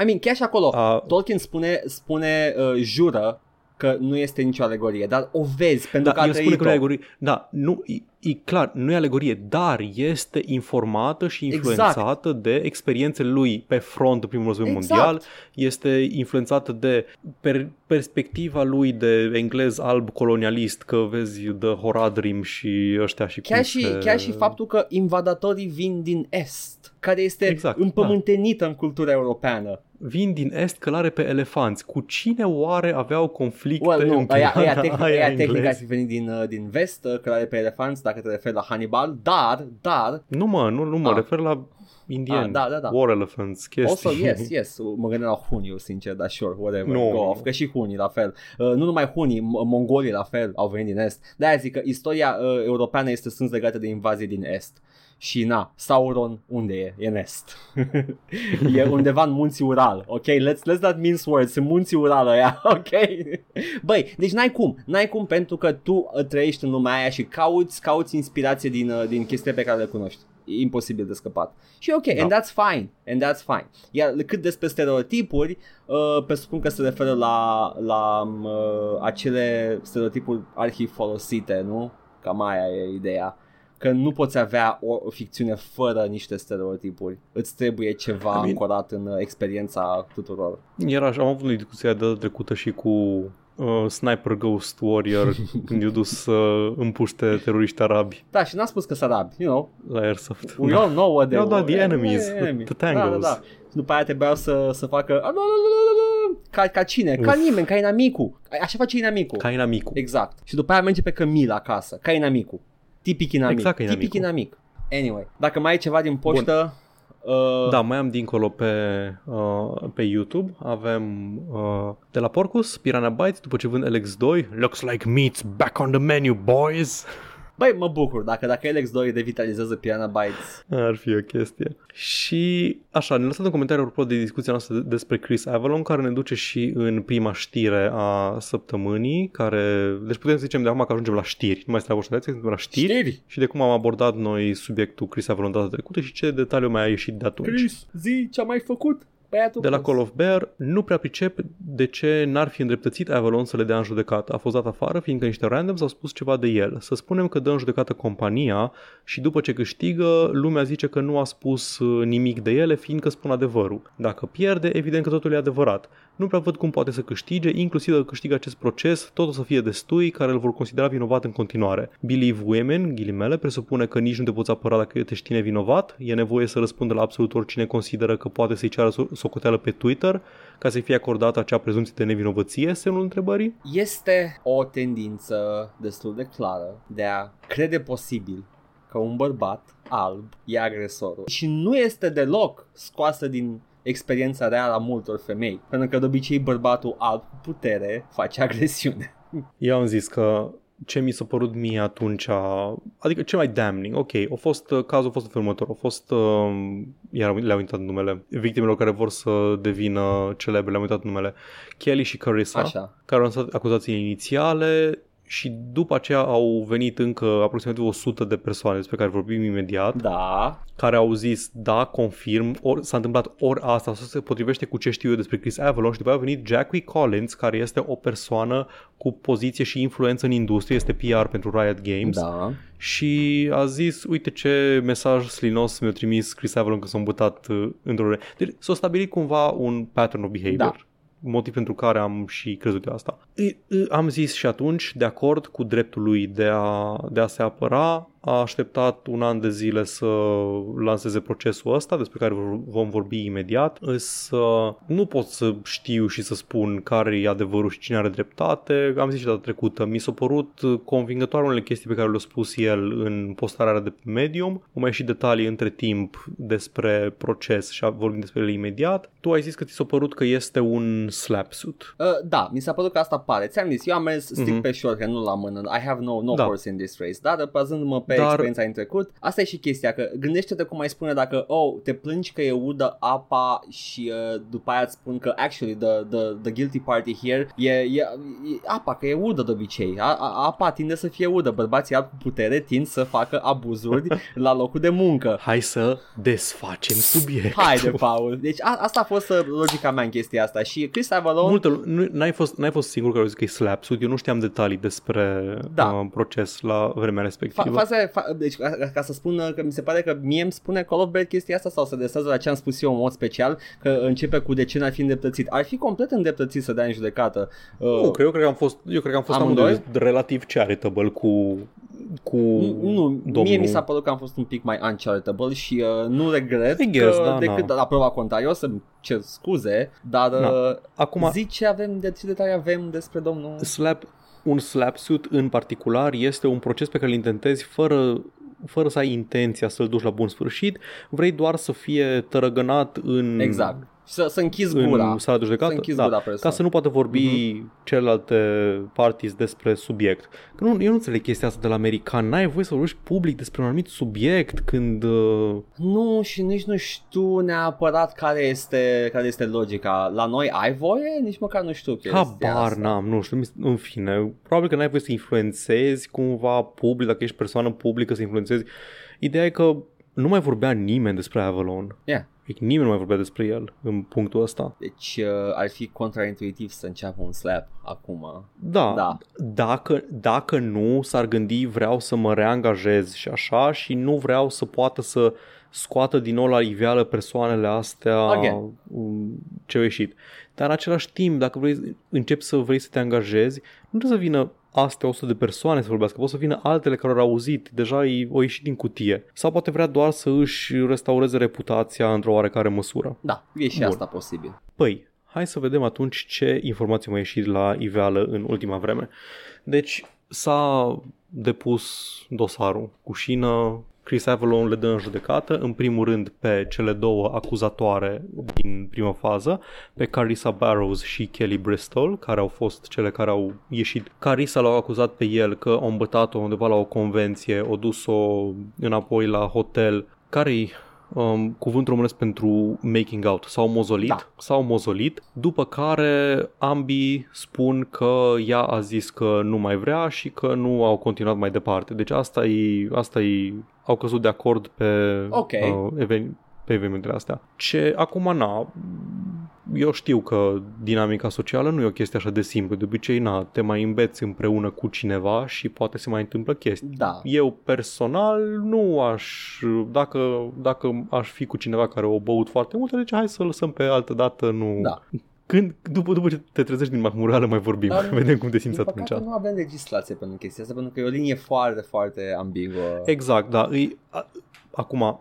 I mean, chiar și acolo, A, Tolkien spune, spune uh, jură că nu este nicio alegorie, dar o vezi pentru da, că a el spune că nu e trăit-o. alegorie. Da, nu, e, e clar, nu e alegorie, dar este informată și Exact. influențată de experiențele lui pe front în primul război Exact. mondial. Este influențată de per, perspectiva lui de englez alb colonialist, că vezi The Horadrim și ăștia și Chiar cum și, se... chiar și faptul că invadatorii vin din Est, care este Exact, împământenită în cultura europeană. Vin din est călare pe elefanți. Cu cine oare aveau conflicte Well, nu, în aia, aia, perioada tehnic, aia aia tehnic ar engleză? fi venit din, uh, din vest, uh, călare pe elefanți, dacă te referi la Hannibal, dar, dar, Nu mă, nu, nu mă Ah. refer la indieni. Ah, da, da, da. War elephants, chestii. also, yes, yes, mă gândeam la hunii, sincer, dar sure, whatever, Nu. go off, că și hunii la fel. Uh, nu numai hunii, m- mongolii la fel au venit din est. De-aia zic că istoria uh, europeană este strâns legată de invazii din est. Și na, Sauron unde e? E în est. e undeva în munții Ural, ok? Let's, let's not mince words, în munții Ural ăia, ok? Băi, deci n-ai cum, n-ai cum pentru că tu uh, trăiești în lumea aia și cauți, cauți inspirație din, uh, din chestii pe care le cunoști. E imposibil de scăpat. Și ok, Da. and that's fine, and that's fine. Iar cât despre stereotipuri, uh, presupun că se referă la, la uh, acele stereotipuri arhi folosite, nu? Cam aia e ideea. Că nu poți avea o, o ficțiune fără niște stereotipuri. Îți trebuie ceva I mean- ancorat în uh, experiența tuturor. Era așa, am avut o discuție de data trecută și cu uh, Sniper Ghost Warrior când i-a dus să împuște teroriști arabi Da, și n-a spus că sunt arabi, you know. la Airsoft. We all know what they Da, da, were. the enemies, Yeah, the- enemy. the Da, da, tangos. da. Și după aia trebuiau să, să facă ca, ca cine? Ca Uf. nimeni, ca inamicul. Așa face inamicul. Ca inamicul. Exact. Și după aia merge pe cămilă acasă, ca inamicul. Tipic inamic. Exact ca Tipic inamicul. inamic. Anyway, dacă mai ai ceva din poștă... Uh, Da, mai am dincolo pe, uh, pe YouTube, avem uh, de la Porcus, Piranha Bytes, după ce vând LX2, Looks like meat's back on the menu, boys! Băi, mă bucur, dacă, dacă LX2 revitalizează Piranha Bytes. Ar fi o chestie. Și așa, ne lăsat un comentariu apropo de discuția noastră despre Chris Avalon, care ne duce și în prima știre a săptămânii, care, deci putem să zicem de acum că ajungem la știri, nu mai stai voștri, suntem la știri, Știri. și de cum am abordat noi subiectul Chris Avalon data trecută și ce detaliu mai a ieșit de atunci. Chris, zi ce-a mai făcut băiatul De la prost. Call of Bear nu prea pricep de ce n-ar fi îndreptățit Avalon să le dea în judecată. A fost dat afară fiindcă niște randoms au spus ceva de el. Să spunem că dă în judecată compania și după ce câștigă, lumea zice că nu a spus uh, nimic de ele fiindcă spun adevărul. Dacă pierde, evident că totul e adevărat. Nu prea văd cum poate să câștige, inclusiv dacă câștigă acest proces, tot o să fie destui care îl vor considera vinovat în continuare. Believe women, ghilimele, presupune că nici nu te poți apăra dacă te știi nevinovat, e nevoie să răspundă la absolut oricine consideră că poate să-i ceară so- socoteală pe Twitter ca să-i fie acordată acea prezumție de nevinovăție, semnul întrebării? Este o tendință destul de clară de a crede posibil că un bărbat alb e agresorul și nu este deloc scoasă din experiența reală a multor femei, pentru că de obicei bărbatul alb cu putere face agresiune. Eu am zis că ce mi s-a părut mie atunci, adică ce mai damning, ok, a fost, cazul a fost în felul următor, a fost, uh, iar le-am uitat numele, victimelor care vor să devină celebre, le-am uitat numele, Kelly și Carissa, Așa. care au lansat acuzații inițiale și după aceea au venit încă aproximativ 100 de persoane despre care vorbim imediat, Da, care au zis da, confirm, ori s-a întâmplat ori asta sau se potrivește cu ce știu eu despre Chris Avalon și după aia a venit Jackie Collins, care este o persoană cu poziție și influență în industrie, este PR pentru Riot Games da. și a zis, uite ce mesaj slinos mi-a trimis Chris Avalon când s-a îmbutat uh, într-o... re- Deci s-a stabilit cumva un pattern of behavior. Da. Motiv pentru care am și crezut eu asta. I- i- Am zis și atunci, de acord cu dreptul lui de a, de a se apăra, a așteptat un an de zile să lanseze procesul ăsta, despre care vor- vom vorbi imediat, însă nu pot să știu și să spun care e adevărul și cine are dreptate. Am zis și data trecută, mi s-a părut convingătoare unele chestii pe care le-a spus el în postarea de pe Medium. Au mai ieșit detalii între timp despre proces și vorbim despre ele imediat. Tu ai zis că ți s-a părut că este un slapsuit. Uh, da, mi s-a părut că asta pare. Ți-am zis, eu am mers stick Mhm. pe short, nu la mână. I have no, no Da. horse in this race. Dar bazându-mă pe Dar- experiența din trecut, asta e și chestia, că gândește-te cum ai spune dacă, oh, te plângi că e udă apa și uh, după aia îți spun că actually the, the, the guilty party here e, e, e apa, că e udă de obicei. A, a, apa tinde să fie udă. Bărbații albi cu putere tind să facă abuzuri la locul de muncă. Hai să desfacem subiectul. Haide, Paul. Deci a, asta a fost uh, logica mea în chestia asta. Și Chris Avalon Multă, lu- nu, n-ai, fost, n-ai fost singur care a zis că e slapsuit, eu nu știam detalii despre Da. uh, proces la vremea Fa- respectivă. faza, e- fa- deci ca, ca să spun că mi se pare că mie îmi spune Call of Bear chestia asta sau să desează la ce am spus eu în mod special că începe cu de ce n-ar fi îndreptățit. Ar fi complet îndreptățit să dea în judecată. Uh, nu, cred, eu cred că am fost, eu cred că am fost Amândoi? amândoi relativ charitable cu, cu nu, domnul. mie mi s-a părut că am fost un pic mai uncharitable și uh, nu regret I guess, că da, decât da. la proba contrarie o să cer scuze, dar Da. uh, Acum, zi ce avem, de ce detalii avem despre domnul... slap, un slapsuit în particular este un proces pe care îl intentezi fără fără să ai intenția să-l duci la bun sfârșit, vrei doar să fie tărăgănat în, Exact. Să, să închizi gura. în sala de judecată, Să închizi da, gura ca persoanei. să nu poată vorbi uh-huh. celelalte parties despre subiect. Că nu, eu nu înțeleg chestia asta de la american. N-ai voie să vorbești public despre un anumit subiect când... Uh, Nu, și nici nu știu neapărat care este, care este logica. La noi ai voie? Nici măcar nu știu chestia habar asta. n-am, nu știu, mi- în fine. Probabil că n-ai voie să influențezi cumva public, dacă ești persoană publică să influențezi. Ideea e că nu mai vorbea nimeni despre Avalon. Yeah. Adică nimeni nu mai vorbea despre el în punctul ăsta. Deci uh, ar fi contraintuitiv să înceapă un slap acum. Da, Da. Dacă, dacă nu, s-ar gândi vreau să mă reangajez și așa și nu vreau să poată să scoată din nou la iveală persoanele astea Again. um, ce au ieșit. Dar în același timp, dacă vrei, începi să vrei să te angajezi, nu trebuie să vină astea 100 de persoane să vorbească, pot să vină altele care au auzit, deja ei au ieșit din cutie. Sau poate vrea doar să își restaureze reputația într-o oarecare măsură. Da, e și Bun. asta posibil. Păi, hai să vedem atunci ce informații mai ieșit la iveală în ultima vreme. Deci, s-a depus dosarul cu șină, Chris Avalon le dă în judecată, în primul rând pe cele două acuzatoare din prima fază, pe Carissa Barrows și Kelly Bristol, care au fost cele care au ieșit. Carissa l-au acuzat pe el că a îmbătat-o undeva la o convenție, o dus-o înapoi la hotel, care um, cuvânt românesc pentru making out, s-au mozolit, Da. s-au mozolit, după care ambii spun că ea a zis că nu mai vrea și că nu au continuat mai departe. Deci asta e, asta e au căzut de acord pe, Ok. uh, even, pe evenimentele astea. Ce acum, na, eu știu că dinamica socială nu e o chestie așa de simplu. De obicei, na, te mai îmbeți împreună cu cineva și poate se mai întâmplă chestii. Da. Eu personal nu aș, dacă, dacă aș fi cu cineva care o băut foarte mult, deci hai să lăsăm pe altă dată, nu... Da. Când, după, după ce te trezești din mahmurală mai vorbim, Dar, vedem cum te simți Din atunci. păcate nu avem legislație pentru chestia asta, pentru că e o linie foarte, foarte ambiguă. Exact, da. Îi, a, acum, uh,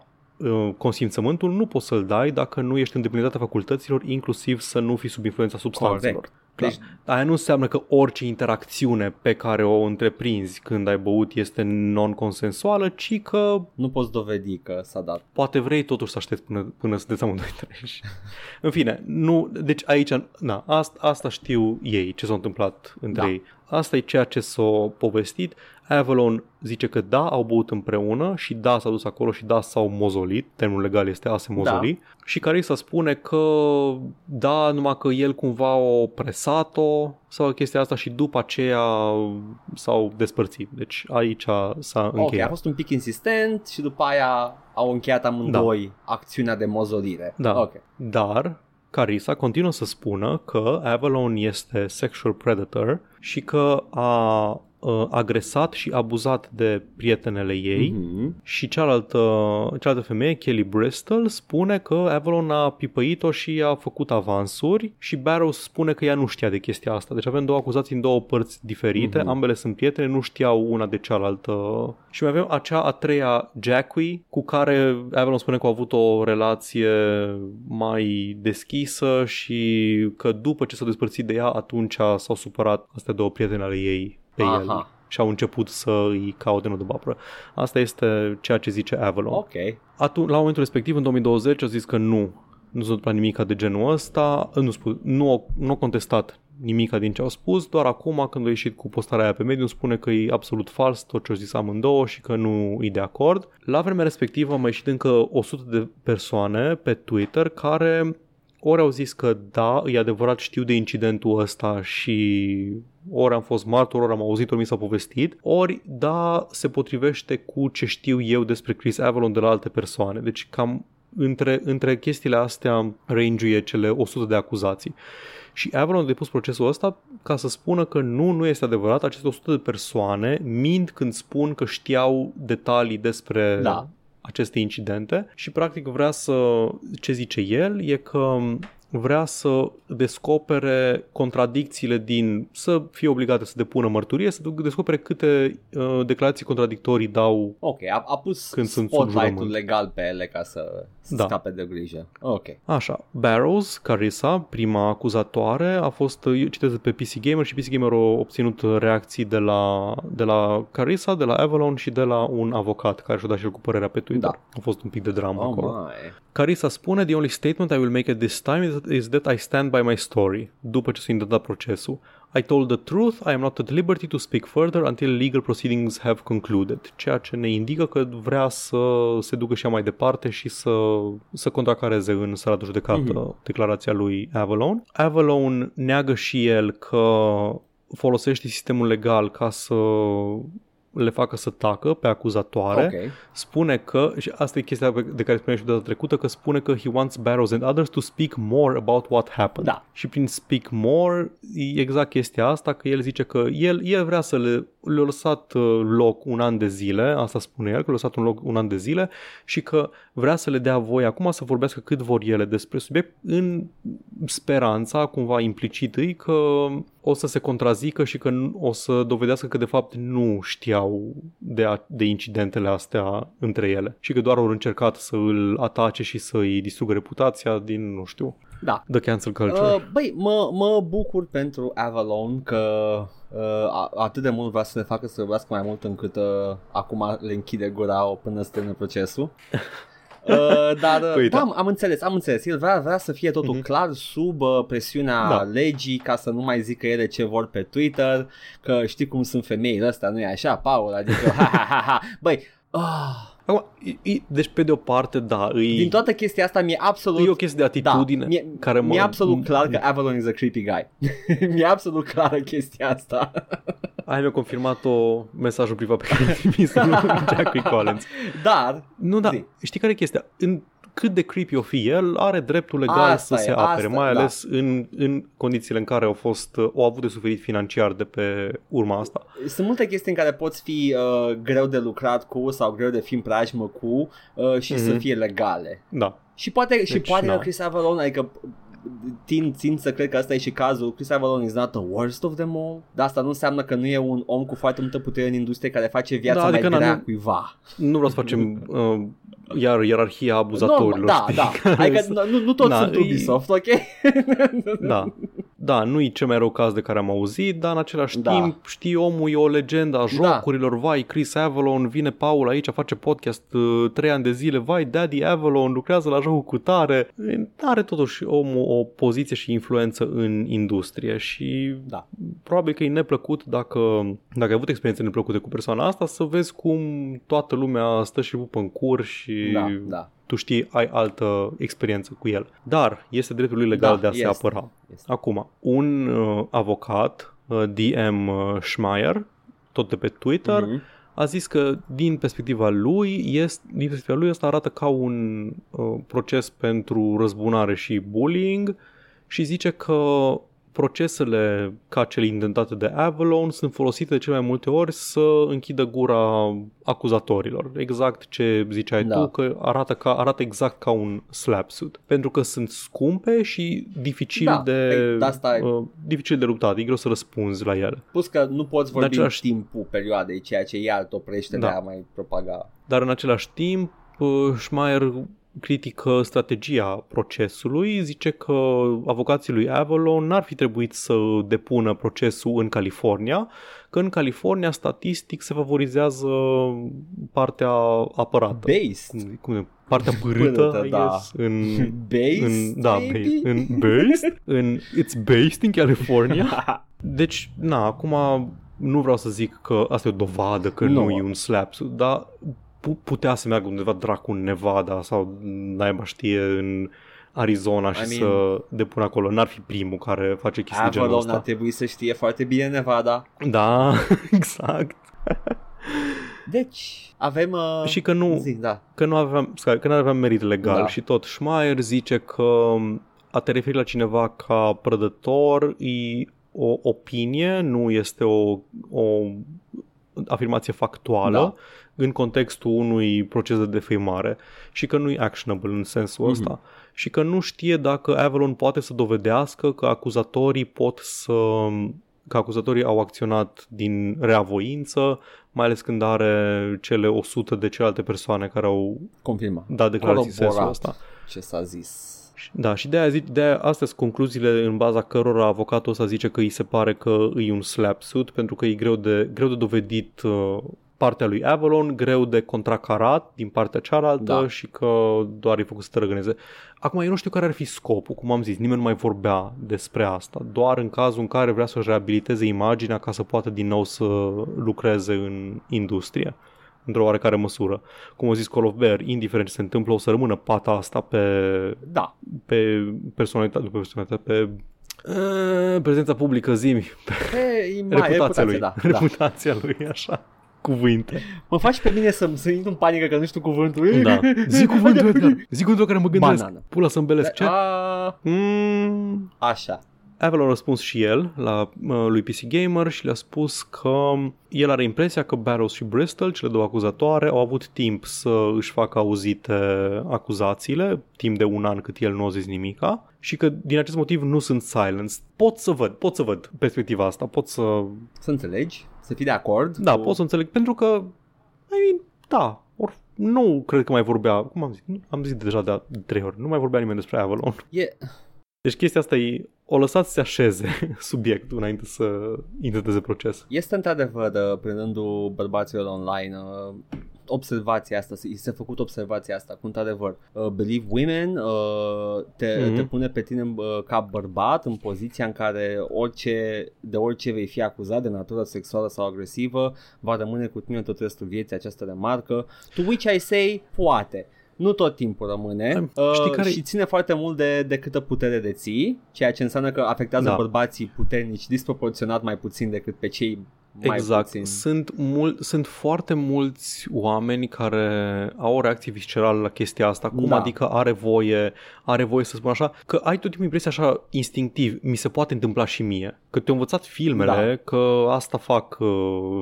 consimțământul nu poți să-l dai dacă nu ești în deplinătatea facultăților, inclusiv să nu fii sub influența substanțelor. Corect. Clar. Deci, Aia nu înseamnă că orice interacțiune pe care o întreprinzi când ai băut este non-consensuală, ci că nu poți dovedi că s-a dat. poate vrei totuși să aștepți până, până sunteți amândoi treji. în fine, nu, deci aici, na, asta, asta știu ei, ce s-a întâmplat între Da. ei. Asta e ceea ce s-a povestit. Avalon zice că da, au băut împreună și da, s-a dus acolo și da, s-au mozolit. Termenul legal este a se mozoli. Da. Și Carissa spune că da, numai că el cumva o presat-o sau chestia asta și după aceea s-au despărțit. Deci aici s-a Ok, încheiat. a fost un pic insistent și după aia au încheiat amândoi acțiunea de mozolire. Da. Ok. Dar Carissa continuă să spună că Avalon este sexual predator și că a uh, agresat și abuzat de prietenele ei Mhm. și cealaltă, cealaltă femeie, Kelly Bristol, spune că Avalon a pipăit-o și a făcut avansuri și Barrows spune că ea nu știa de chestia asta. Deci avem două acuzații în două părți diferite, Mhm. ambele sunt prietene, nu știau una de cealaltă. Și mai avem acea a treia Jackie cu care Avalon spune că a avut o relație mai deschisă și că după ce s-a despărțit de ea, atunci s-au supărat astea două prietene ale ei pe el Aha. și au început să îi caute nodul bapră. Asta este ceea ce zice Avalon. Ok. Atunci, la momentul respectiv, în 2020, au zis că nu, nu s-a întâmplat nimic de genul ăsta, nu, spus, nu, au- nu au contestat nimica din ce au spus, doar acum când a ieșit cu postarea aia pe medium spune că e absolut fals tot ce au zis amândouă și că nu e de acord. La vremea respectivă au mai ieșit încă 100 de persoane pe Twitter care ori au zis că da, e adevărat, știu de incidentul ăsta și ori am fost martor, ori am auzit, ori mi s-a povestit, ori da, se potrivește cu ce știu eu despre Chris Avalon de la alte persoane. Deci cam între, între chestiile astea range cele 100 de acuzații. Și Avalon a depus procesul ăsta ca să spună că nu, nu este adevărat, aceste 100 de persoane mint când spun că știau detalii despre Da. aceste incidente și practic vrea să, ce zice el, e că vrea să descopere contradicțiile din, să fie obligate să depună mărturie, să descopere câte uh, declarații contradictorii dau Ok, a, a pus Când sunt sub spotlight-ul jurământ. legal pe ele ca să, să Da. scape de grijă. Ok. Așa, Barrows, Carissa, prima acuzatoare, a fost, eu citesc de pe PC Gamer și PC Gamer a obținut reacții de la, de la Carissa, de la Avalon și de la un avocat care și-a dat și el cu părerea pe Twitter. Da. A fost un pic de dramă Oh acolo. my. Carissa spune, the only statement I will make at this time is, is that I stand by my story. După ce s-a intentat procesul, I told the truth, I am not at liberty to speak further until legal proceedings have concluded. Ceea ce ne indică că vrea să se ducă și ea mai departe și să, să contracareze în sala de judecată Mhm. declarația lui Avalon. Avalon neagă și el că folosește sistemul legal ca să le facă să tacă pe acuzatoare Ok. spune că, și asta e chestia pe- de care spuneam și data trecută, că spune că he wants Barrows and others to speak more about what happened. Da. Și prin speak more e exact chestia asta, că el zice că el, el vrea să le, le-a lăsat uh, loc un an de zile, asta spune el, că le-a lăsat un loc un an de zile și că vrea să le dea voie acum să vorbească cât vor ele despre subiect în speranța, cumva implicit îi, că o să se contrazică și că nu- o să dovedească că de fapt nu știau de, a, de incidentele astea între ele și că doar au încercat să îl atace și să îi distrugă reputația din, nu știu, Da. The cancel culture. Uh, băi, mă, mă bucur pentru Avalon că uh, atât de mult vrea să le facă să vorbească mai mult încât uh, acum le închide gura până să termine procesul. Uh, dar păi, da, am înțeles, am înțeles. El vrea, vrea să fie totul uh-huh. clar sub uh, presiunea da. legii ca să nu mai zică ele ce vor pe Twitter, că știi cum sunt femeile astea, nu e așa, Paul? Adică, ha, ha, ha, ha. Băi, ah, Acum, deci pe de o parte, da, îi... Din toată chestia asta mi-e absolut... E o chestie de atitudine da, mi-e, care mă... Mi-e absolut clar că Avalon is a creepy guy. mi-e absolut clară chestia asta. Ai mi-a confirmat-o mesajul privat pe care l-am trimis Jack Collins. Dar... Nu, da, zi. știi care e chestia? În cât de creepy o fi el, are dreptul legal asta să e, se apere, asta, mai da. ales în, în condițiile în care au fost, au avut de suferit financiar de pe urma asta. Sunt multe chestii în care poți fi uh, greu de lucrat cu sau greu de fi în preajmă cu uh, și mm-hmm. să mhm. fie legale. Da. Și poate, deci, și poate da. Chris Avalon, adică tin, țin să cred că asta e și cazul. Chris Avalon is not the worst of them all. Dar asta nu înseamnă că nu e un om cu foarte multă putere în industrie care face viața da, adică mai grea nu, cuiva. Nu vreau să facem uh, iar ierarhia abuzatorilor. No, da, știi? da. Adică nu, nu toți da, sunt Ubisoft, ok? da. Da, nu e cel mai rău caz de care am auzit, dar în același da. timp știi omul e o legendă a da. jocurilor, da. vai, Chris Avalon, vine Paul aici, face podcast uh, trei ani de zile, vai, Daddy Avalon lucrează la jocul cu tare. Are totuși omul o poziție și influență în industrie și da. probabil că e neplăcut dacă, dacă ai avut experiențe neplăcute cu persoana asta să vezi cum toată lumea stă și pupă în cur și da, da tu știi, ai altă experiență cu el. Dar este dreptul lui legal da, de a este. se apăra. Este. Acum, un uh, avocat, uh, DM uh, Schmeier, tot de pe Twitter, mm-hmm a zis că din perspectiva lui, este, din perspectiva lui asta arată ca un uh, proces pentru răzbunare și bullying și zice că procesele ca cele intentate de Avalon sunt folosite de cele mai multe ori să închidă gura acuzatorilor. Exact ce ziceai da. tu, că arată, ca, arată exact ca un slap suit. Pentru că sunt scumpe și dificil da, de e, asta uh, dificil de luptat, e greu să răspunzi la ele. Plus că nu poți vorbi același... în timpul perioadei, ceea ce iar oprește da. de a mai propaga. Dar în același timp, uh, Schmeier critică strategia procesului, zice că avocații lui Avalon n-ar fi trebuit să depună procesul în California, că în California statistic se favorizează partea apărată. Based. Cum partea pârâtă, da. în, based, în, da, based, în based, în, it's based in California. Deci, na, acum nu vreau să zic că asta e o dovadă că no. nu e un slap, dar putea să meargă undeva dracu în Nevada sau naiba știe în Arizona și I mean, să depună acolo. N-ar fi primul care face chestii Avalon genul ăsta. ar trebui să știe foarte bine Nevada. Da, exact. Deci, avem... Uh... Și că nu, zi, da. că nu aveam, că nu aveam merit legal da. și tot Schmeier zice că a te referi la cineva ca prădător e o opinie, nu este o, o afirmație factuală. Da în contextul unui proces de defăimare și că nu e actionable în sensul mm-hmm. ăsta și că nu știe dacă Avalon poate să dovedească că acuzatorii pot să că acuzatorii au acționat din reavoință, mai ales când are cele 100 de celelalte persoane care au confirmat dat declarații sensul ăsta. Ce s-a zis. Da, și de aia, zic, de aia astea sunt concluziile în baza cărora avocatul ăsta zice că îi se pare că e un slap suit pentru că e greu de, greu de dovedit uh, partea lui Avalon, greu de contracarat din partea cealaltă da. și că doar e făcut să tărăgâneze. Acum, eu nu știu care ar fi scopul, cum am zis, nimeni nu mai vorbea despre asta, doar în cazul în care vrea să-și reabiliteze imaginea ca să poată din nou să lucreze în industrie într-o oarecare măsură. Cum a zis Call of Bear, indiferent ce se întâmplă, o să rămână pata asta pe, da. pe personalitate, pe personalitate, pe uh, prezența publică zimi, pe, pe reputația, reputația lui, da, reputația da. lui, așa cuvinte. Mă faci pe mine să, să intru în panică că nu știu cuvântul. Da. Zi cuvântul, Edgar. Zi cuvântul care mă gândesc. Banana. Pula să îmbelesc. Ce? A... Mm. Așa. Avalon a răspuns și el la uh, lui PC Gamer și le-a spus că el are impresia că Barrows și Bristol, cele două acuzatoare, au avut timp să își facă auzite acuzațiile, timp de un an cât el nu a zis nimica și că din acest motiv nu sunt silenced. Pot să văd, pot să văd perspectiva asta, pot să... Să înțelegi? Să fii de acord? Da, cu... pot să înțeleg, pentru că, I mean, da, or, nu cred că mai vorbea, cum am zis, am zis deja de, de trei ori, nu mai vorbea nimeni despre Avalon. E, Deci chestia asta e, o lăsat să se așeze subiectul înainte să intenteze proces. Este într-adevăr, uh, prin rândul bărbaților online, uh, observația asta, i s-a făcut observația asta, cu într-adevăr, uh, believe women uh, te, mm-hmm. te pune pe tine uh, ca bărbat în poziția în care orice, de orice vei fi acuzat de natură sexuală sau agresivă va rămâne cu tine tot restul vieții această remarcă, to which I say, poate nu tot timpul rămâne uh, Știi care... și ține foarte mult de, de câtă putere deții, ceea ce înseamnă că afectează da. bărbații puternici disproporționat mai puțin decât pe cei mai exact. puțin. Sunt, mul- sunt foarte mulți oameni care au o reacție viscerală la chestia asta, cum da. adică are voie, are voie să spun așa, că ai tot timpul impresia așa instinctiv, mi se poate întâmpla și mie. Că te-au învățat filmele, da. că asta fac uh,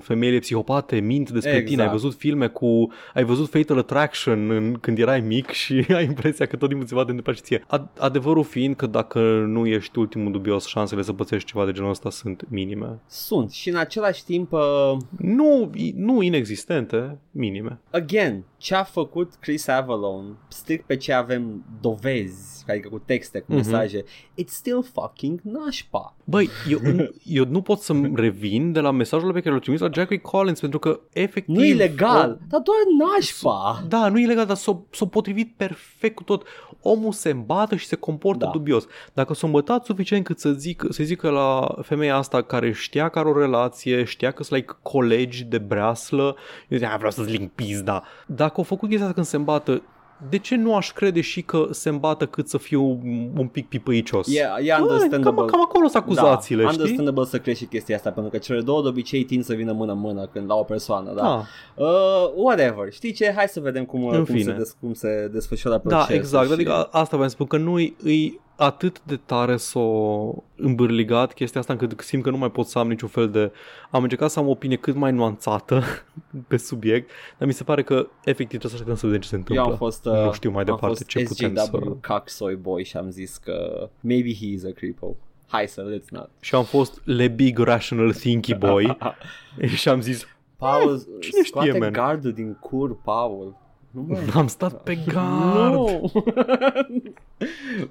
femeile psihopate, mint despre exact. tine, ai văzut filme cu, ai văzut Fatal Attraction în, când erai mic și ai impresia că tot timpul ți va întâmpla și ție. Ad- adevărul fiind că dacă nu ești ultimul dubios, șansele să pățești ceva de genul ăsta sunt minime. Sunt și în același timp... Uh... Nu, nu inexistente, minime. Again, ce a făcut Chris Avalon, strict pe ce avem dovezi, adică cu texte, cu mm-hmm. mesaje, it's still fucking nașpa. Băi, eu, eu nu pot să-mi revin de la mesajul pe care l-a trimis la Jackie Collins, pentru că efectiv... Nu e legal, o... dar doar nașpa. Da, nu e legal, dar s-o, s-o potrivit perfect cu tot. Omul se îmbată și se comportă da. dubios. Dacă s-o îmbătat suficient cât să zic, să zică la femeia asta care știa că are o relație, știa că sunt like colegi de breaslă, eu zic, vreau să-ți ling pizda. Dacă au făcut chestia când se îmbată, de ce nu aș crede și că se îmbată cât să fiu un pic pipăicios? Yeah, yeah, understandable. Cam, cam acolo sunt acuzațiile, da, știi? understandable să crezi și chestia asta, pentru că cele două de obicei tind să vină mână-mână când la o persoană, da? Ah. Uh, whatever, știi ce? Hai să vedem cum, cum, se, des, cum se desfășoară da, procesul. Da, exact, și... adică asta vreau să spun, că nu îi atât de tare s-o îmbârligat chestia asta încât simt că nu mai pot să am niciun fel de... Am încercat să am o opinie cât mai nuanțată pe subiect, dar mi se pare că efectiv trebuie să așteptăm să vedem ce se întâmplă. Eu am fost, uh, nu știu mai departe fost ce SGW putem să... Cocksoy Boy și am zis că maybe he is a creepo. Hai să, let's not. Și am fost Le Big Rational Thinky Boy și am zis Paul, eh, cine știe, man? gardul din cur, Paul. Nu Am stat pe gard. No.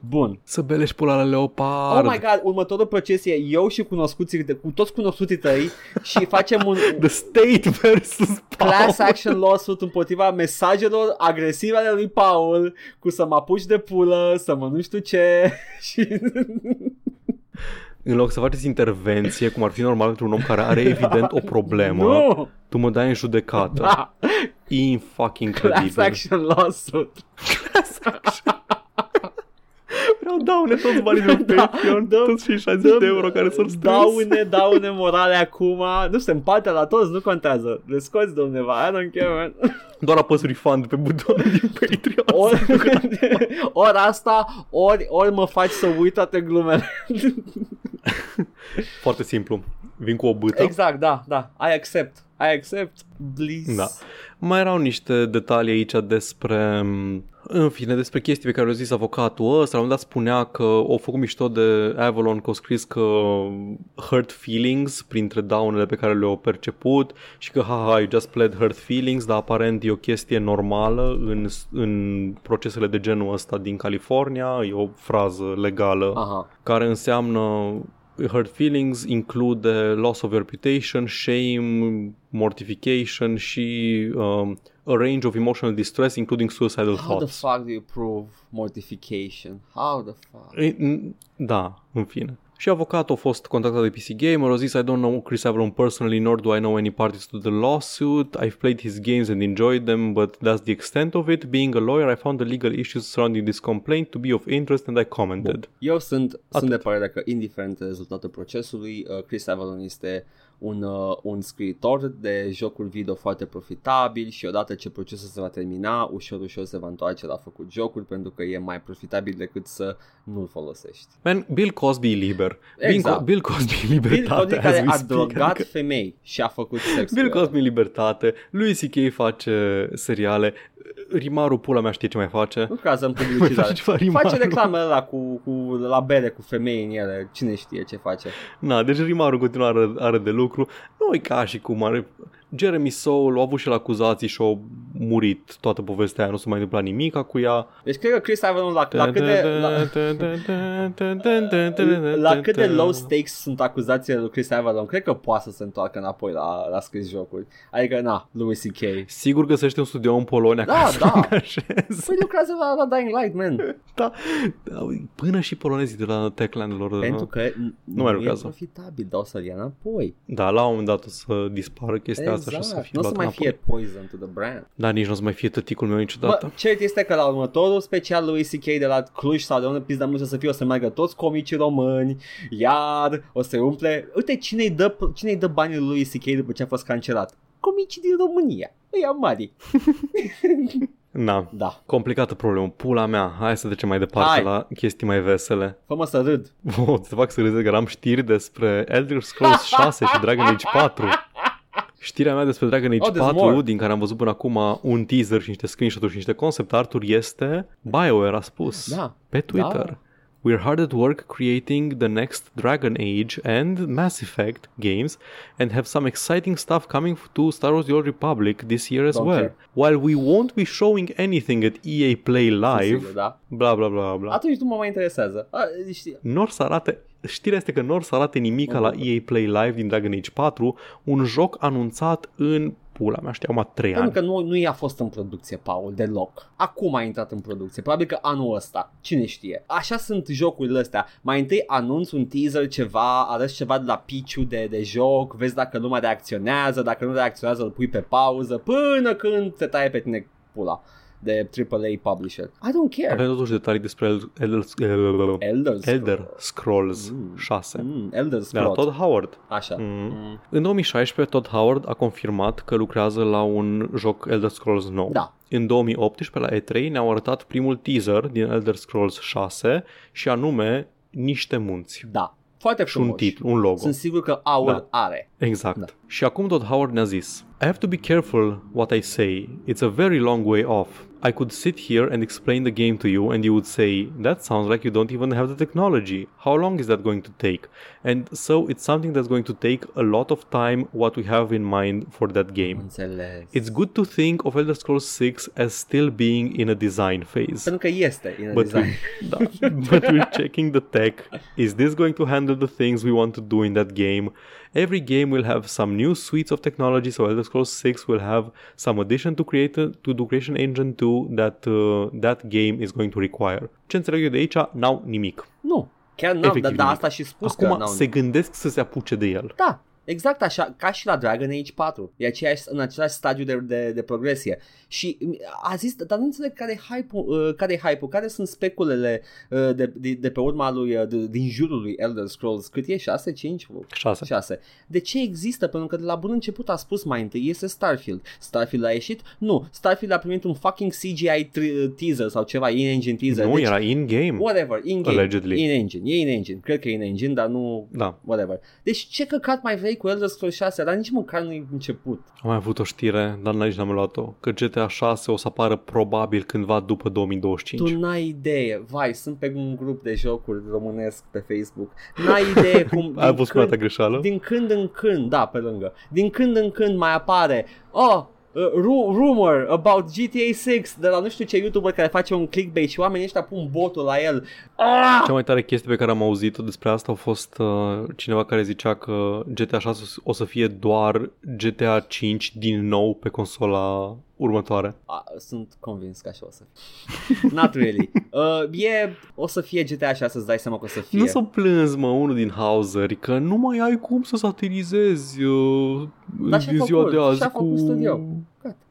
Bun. Să belești pula la leopard. Oh my god, următorul proces e eu și cunoscuții, cu toți cunoscuții tăi și facem un... The state versus Paul. Class action lawsuit împotriva mesajelor agresive ale lui Paul cu să mă apuci de pulă, să mă nu știu ce și... În loc să faceți intervenție, cum ar fi normal pentru un om care are evident o problemă, no. tu mă dai în judecată. Da. In fucking credibil. Class action lawsuit. Class action. Vreau daune toți banii de da, Patreon, dăm, toți cei 60 dăm, de euro care s-au strâns. Daune, daune morale acum. Nu se împarte la toți, nu contează. Le scoți de undeva, I don't care, man. Doar apăs refund pe butonul din Patreon. Ori, ori asta, ori, ori mă faci să uit toate glumele. Foarte simplu. Vin cu o bâtă. Exact, da, da. I accept. I accept bliss. Da. Mai erau niște detalii aici despre în fine, despre chestii pe care le-a zis avocatul ăsta, la un dat spunea că au făcut mișto de Avalon, că au scris că hurt feelings printre daunele pe care le-au perceput și că haha, you just pled hurt feelings, dar aparent e o chestie normală în, în procesele de genul ăsta din California, e o frază legală Aha. care înseamnă hurt feelings include loss of reputation, shame, mortification și um, a range of emotional distress, including suicidal How thoughts. How the fuck do you prove mortification? How the fuck? Da, în fine. Și avocatul a fost contactat de PC Gamer, a zis I don't know Chris Avalon personally, nor do I know any parties to the lawsuit. I've played his games and enjoyed them, but that's the extent of it. Being a lawyer, I found the legal issues surrounding this complaint to be of interest and I commented. Bun. Eu sunt, sunt de părere că, indiferent rezultatul procesului, uh, Chris Avalon este un, uh, un scriitor de jocuri video foarte profitabil și odată ce procesul se va termina, ușor, ușor se va întoarce la făcut jocuri pentru că e mai profitabil decât să nu-l folosești. Man, Bill Cosby e liber. Exact. Bill, Cosby libertate. Bill Cosby care a drogat adică... femei și a făcut sex Bill Cosby libertate. Louis C.K. face seriale. Rimaru pula mea știe ce mai face. Nu cază în publicitate. face, face reclamă la cu, cu, la bere cu femei în ele. Cine știe ce face. Na, deci Rimaru continuă are, are de lucru. Nu e ca și cum are... Jeremy Soule a avut și la acuzații și o murit toată povestea aia, nu s-a mai întâmplat nimic cu ea. Deci cred că Chris Avellone la, la câte... La, la câte low stakes sunt acuzațiile lui Chris Avellone, cred că poate să se întoarcă înapoi la, la scris jocuri. Adică, na, Louis C.K. Sigur găsește un studio în Polonia Da, care să da. angajeze. Păi lucrează la, la Dying Light, man. Da. Până și polonezii de la Techland lor. Pentru că n- nu, mai e lucrează. profitabil, dar o să-l ia înapoi. Da, la un moment dat o să dispară chestia asta și o să Exact. fie Nu o să luat mai înapoi. fie poison to the brand. Dar nici nu o să mai fie tăticul meu niciodată. Bă, cert este că la următorul special lui C.K. de la Cluj sau de unde pizda nu să fie, o să meargă toți comicii români, iar o să umple... Uite, cine-i dă, cine-i dă banii lui C.K. după ce a fost cancelat? Comicii din România. Îi mari. Na, Da. complicată problemă. Pula mea. Hai să trecem mai departe Hai. la chestii mai vesele. Fă-mă să râd. O, să fac să râzi că am știri despre Elder Scrolls 6 și Dragon Age 4. Știrea mea despre Dragon Age Oh, there's 4, more. din care am văzut până acum un teaser și niște screenshot-uri și niște concept art-uri, este BioWare a spus Da. pe Twitter. Da. We're hard at work creating the next Dragon Age and Mass Effect games and have some exciting stuff coming to Star Wars The Old Republic this year as Don't well. care. While we won't be showing anything at EA Play Live, Sigur, da. bla bla bla bla. Atunci nu mă mai interesează. A, știi, Nor să arate, știrea este că nor să arate nimica la EA Play Live din Dragon Age 4, un joc anunțat în pula mea, știu, acum 3 Pentru ani. că nu, nu i-a fost în producție, Paul, deloc. Acum a intrat în producție, probabil că anul ăsta, cine știe. Așa sunt jocurile astea. Mai întâi anunți un teaser, ceva, arăți ceva de la piciu de, de joc, vezi dacă lumea reacționează, dacă nu reacționează îl pui pe pauză, până când te taie pe tine pula de AAA publisher. I don't care. Avem totuși detalii despre El- Elder, Elder, Elder, Elder Scrolls Mm. 6 Mm, Elder de la Scrolls. Todd Howard. Așa. Mm. Mm. În 2016, Todd Howard a confirmat că lucrează la un joc Elder Scrolls nou. Da. În 2018, la E3, ne-au arătat primul teaser din Elder Scrolls 6 și anume niște munți. Da. Foarte Și un frumos. titlu, un logo. Sunt sigur că aur Da. are. Exact. Da. Și acum Todd Howard ne-a zis I have to be careful what I say. It's a very long way off. I could sit here and explain the game to you and you would say, that sounds like you don't even have the technology. How long is that going to take? And so it's something that's going to take a lot of time what we have in mind for that game. It's good to think of Elder Scrolls 6 as still being in a design phase. Pentru că este în But, design. we, da, but we're checking the tech. Is this going to handle the things we want to do in that game? Every game will have some new suites of technology, so Elder Scrolls 6 will have some addition to create to the Creation Engine 2 that uh, that game is going to require. Ce înțeleg eu de aici? N-au nimic. Nu. Chiar n-am, Efectiv dar da, nimic. asta și spus că Acum n-au se gândesc să se apuce de el. Da, exact așa, ca și la Dragon Age 4. E aceeași, în același stadiu de, de, de progresie. Și a zis, dar nu înțeleg care e hype-ul, uh, care, e hype-ul, care sunt speculele uh, de, de, de pe urma lui, uh, de, din jurul lui Elder Scrolls. Cât e? 6? 5? 6. 6. De ce există? Pentru că de la bun început a spus mai întâi este Starfield. Starfield a ieșit? Nu. Starfield a primit un fucking CGI tri- teaser sau ceva, in-engine teaser. Nu, deci, era in-game. Whatever, in-game. Allegedly. In-engine, e in-engine. Cred că e in-engine, dar nu Da. whatever. Deci ce căcat mai vrei cu Elder Scrolls 6, dar nici măcar nu-i început. Am mai avut o știre, dar nici n-am luat-o, că GTA 6 o să apară probabil cândva după 2025. Tu n-ai idee, vai, sunt pe un grup de jocuri românesc pe Facebook. N-ai idee cum Ai din fost prima ta când, greșeală? din când în când, da, pe lângă, din când în când mai apare, oh, uh, ru- rumor about GTA 6 de la nu știu ce YouTuber care face un clickbait și oamenii ăștia pun botul la el. Ah! Cea mai tare chestie pe care am auzit-o despre asta a fost uh, cineva care zicea că GTA 6 o să fie doar GTA 5 din nou pe consola următoare. A, sunt convins că așa o să fie. Not really. Uh, e, o să fie GTA 6, să-ți dai seama că o să fie. Nu s-o plâns, mă, unul din Hauseri, că nu mai ai cum să satirizezi uh, Dar și-a din ziua făcut, de azi și-a cu... făcut studio.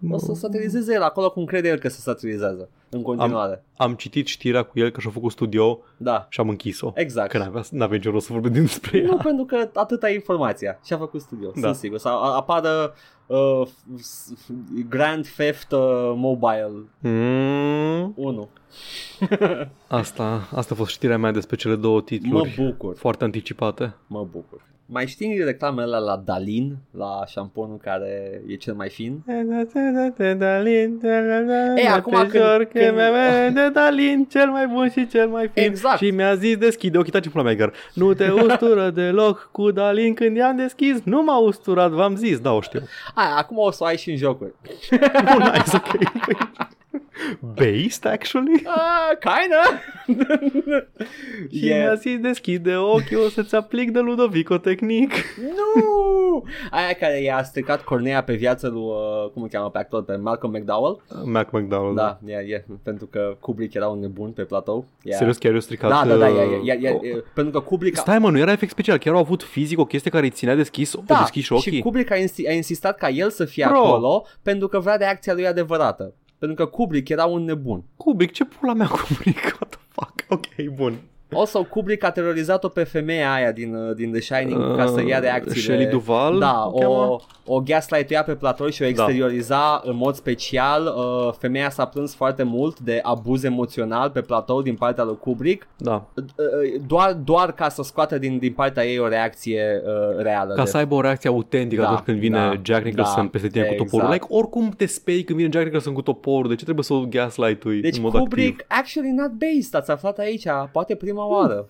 O să satirizeze el acolo cum crede el că se satirizează în continuare. Am citit știrea cu el că și-a făcut studio Da, și am închis-o. exact. Că n-avea, n-avea nicio rost să vorbim despre Nu, ea. pentru că atâta e informația. Și-a făcut studio, Da. sunt sigur. Sau a- apară uh, s- Grand Theft uh, Mobile Mm, 1. asta, asta a fost știrea mea despre cele două Mă titluri bucur, foarte anticipate. mă bucur. Mai știi reclamele la Dalin, la șamponul care e cel mai fin? Ei, acum când, când... de Dalin, cel mai bun și cel mai fin. Exact. Și mi-a zis deschide ochii taci pula mea, Nu te ustură deloc cu Dalin când i-am deschis, nu m-a usturat, v-am zis, da, o știu. Ai, acum o să o ai și în jocuri. Bun, nice, ok. Based, actually? Uh, kinda. și yeah. mi-a zis deschide ochii, o să-ți aplic de Ludovico tehnic. Nu! Aia care i-a stricat cornea pe viață lui, uh, cum îl cheamă pe actor, pe Malcolm McDowell. Uh, Mac McDowell, da. Da, yeah, yeah, pentru că Kubrick era un nebun pe platou. Yeah. Serios, chiar i-a stricat? Da, da, da, yeah, yeah, yeah, yeah, yeah, pentru că Kubrick... Stai mă, nu era efect special, chiar au avut fizic o chestie care îi ținea deschis, da, deschis ochii. și Kubrick a, insi- a insistat ca el să fie Bro. acolo pentru că vrea reacția lui adevărată. Pentru că Kubrick era un nebun. Kubrick, ce pula mea Kubrick? What the fuck? Ok, bun. Also, Kubrick a terorizat-o pe femeia aia din, uh, din The Shining uh, ca să ia reacțiile. Shelley Duval? Da, o, o, o gaslight-uia pe platou și o exterioriza da. în mod special. Uh, femeia s-a plâns foarte mult de abuz emoțional pe platou din partea lui Kubrick. Da. Uh, doar, doar ca să scoată din, din partea ei o reacție uh, reală. Ca de... să aibă o reacție autentică da, atunci când vine da, Jack Nicholson da, peste tine exact. cu toporul. Like, oricum te spei când vine Jack Nicholson cu toporul. De ce trebuie să o gaslight-ui Deci în mod Kubrick, activ? actually not based, ați aflat aici, poate prima oară.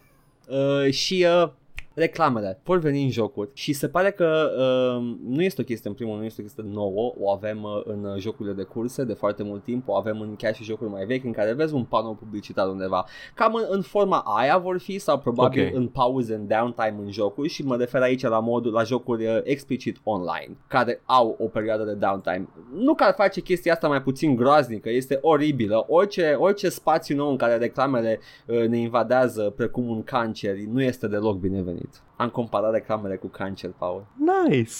Uh, și uh, reclamele vor veni în jocuri și se pare că uh, nu este o chestie în primul rând, nu este o chestie nouă, o avem uh, în uh, jocurile de curse de foarte mult timp, o avem în chiar și jocuri mai vechi în care vezi un panou publicitar undeva. Cam în, în forma aia vor fi sau probabil Ok. în pauze, în downtime în jocuri și mă refer aici la modul la jocuri uh, explicit online care au o perioadă de downtime. Nu că ar face chestia asta mai puțin groaznică, este oribilă. Orice, orice spațiu nou în care reclamele uh, ne invadează precum un cancer nu este deloc binevenit. Am comparat reclamele cu cancer, Paul. Nice!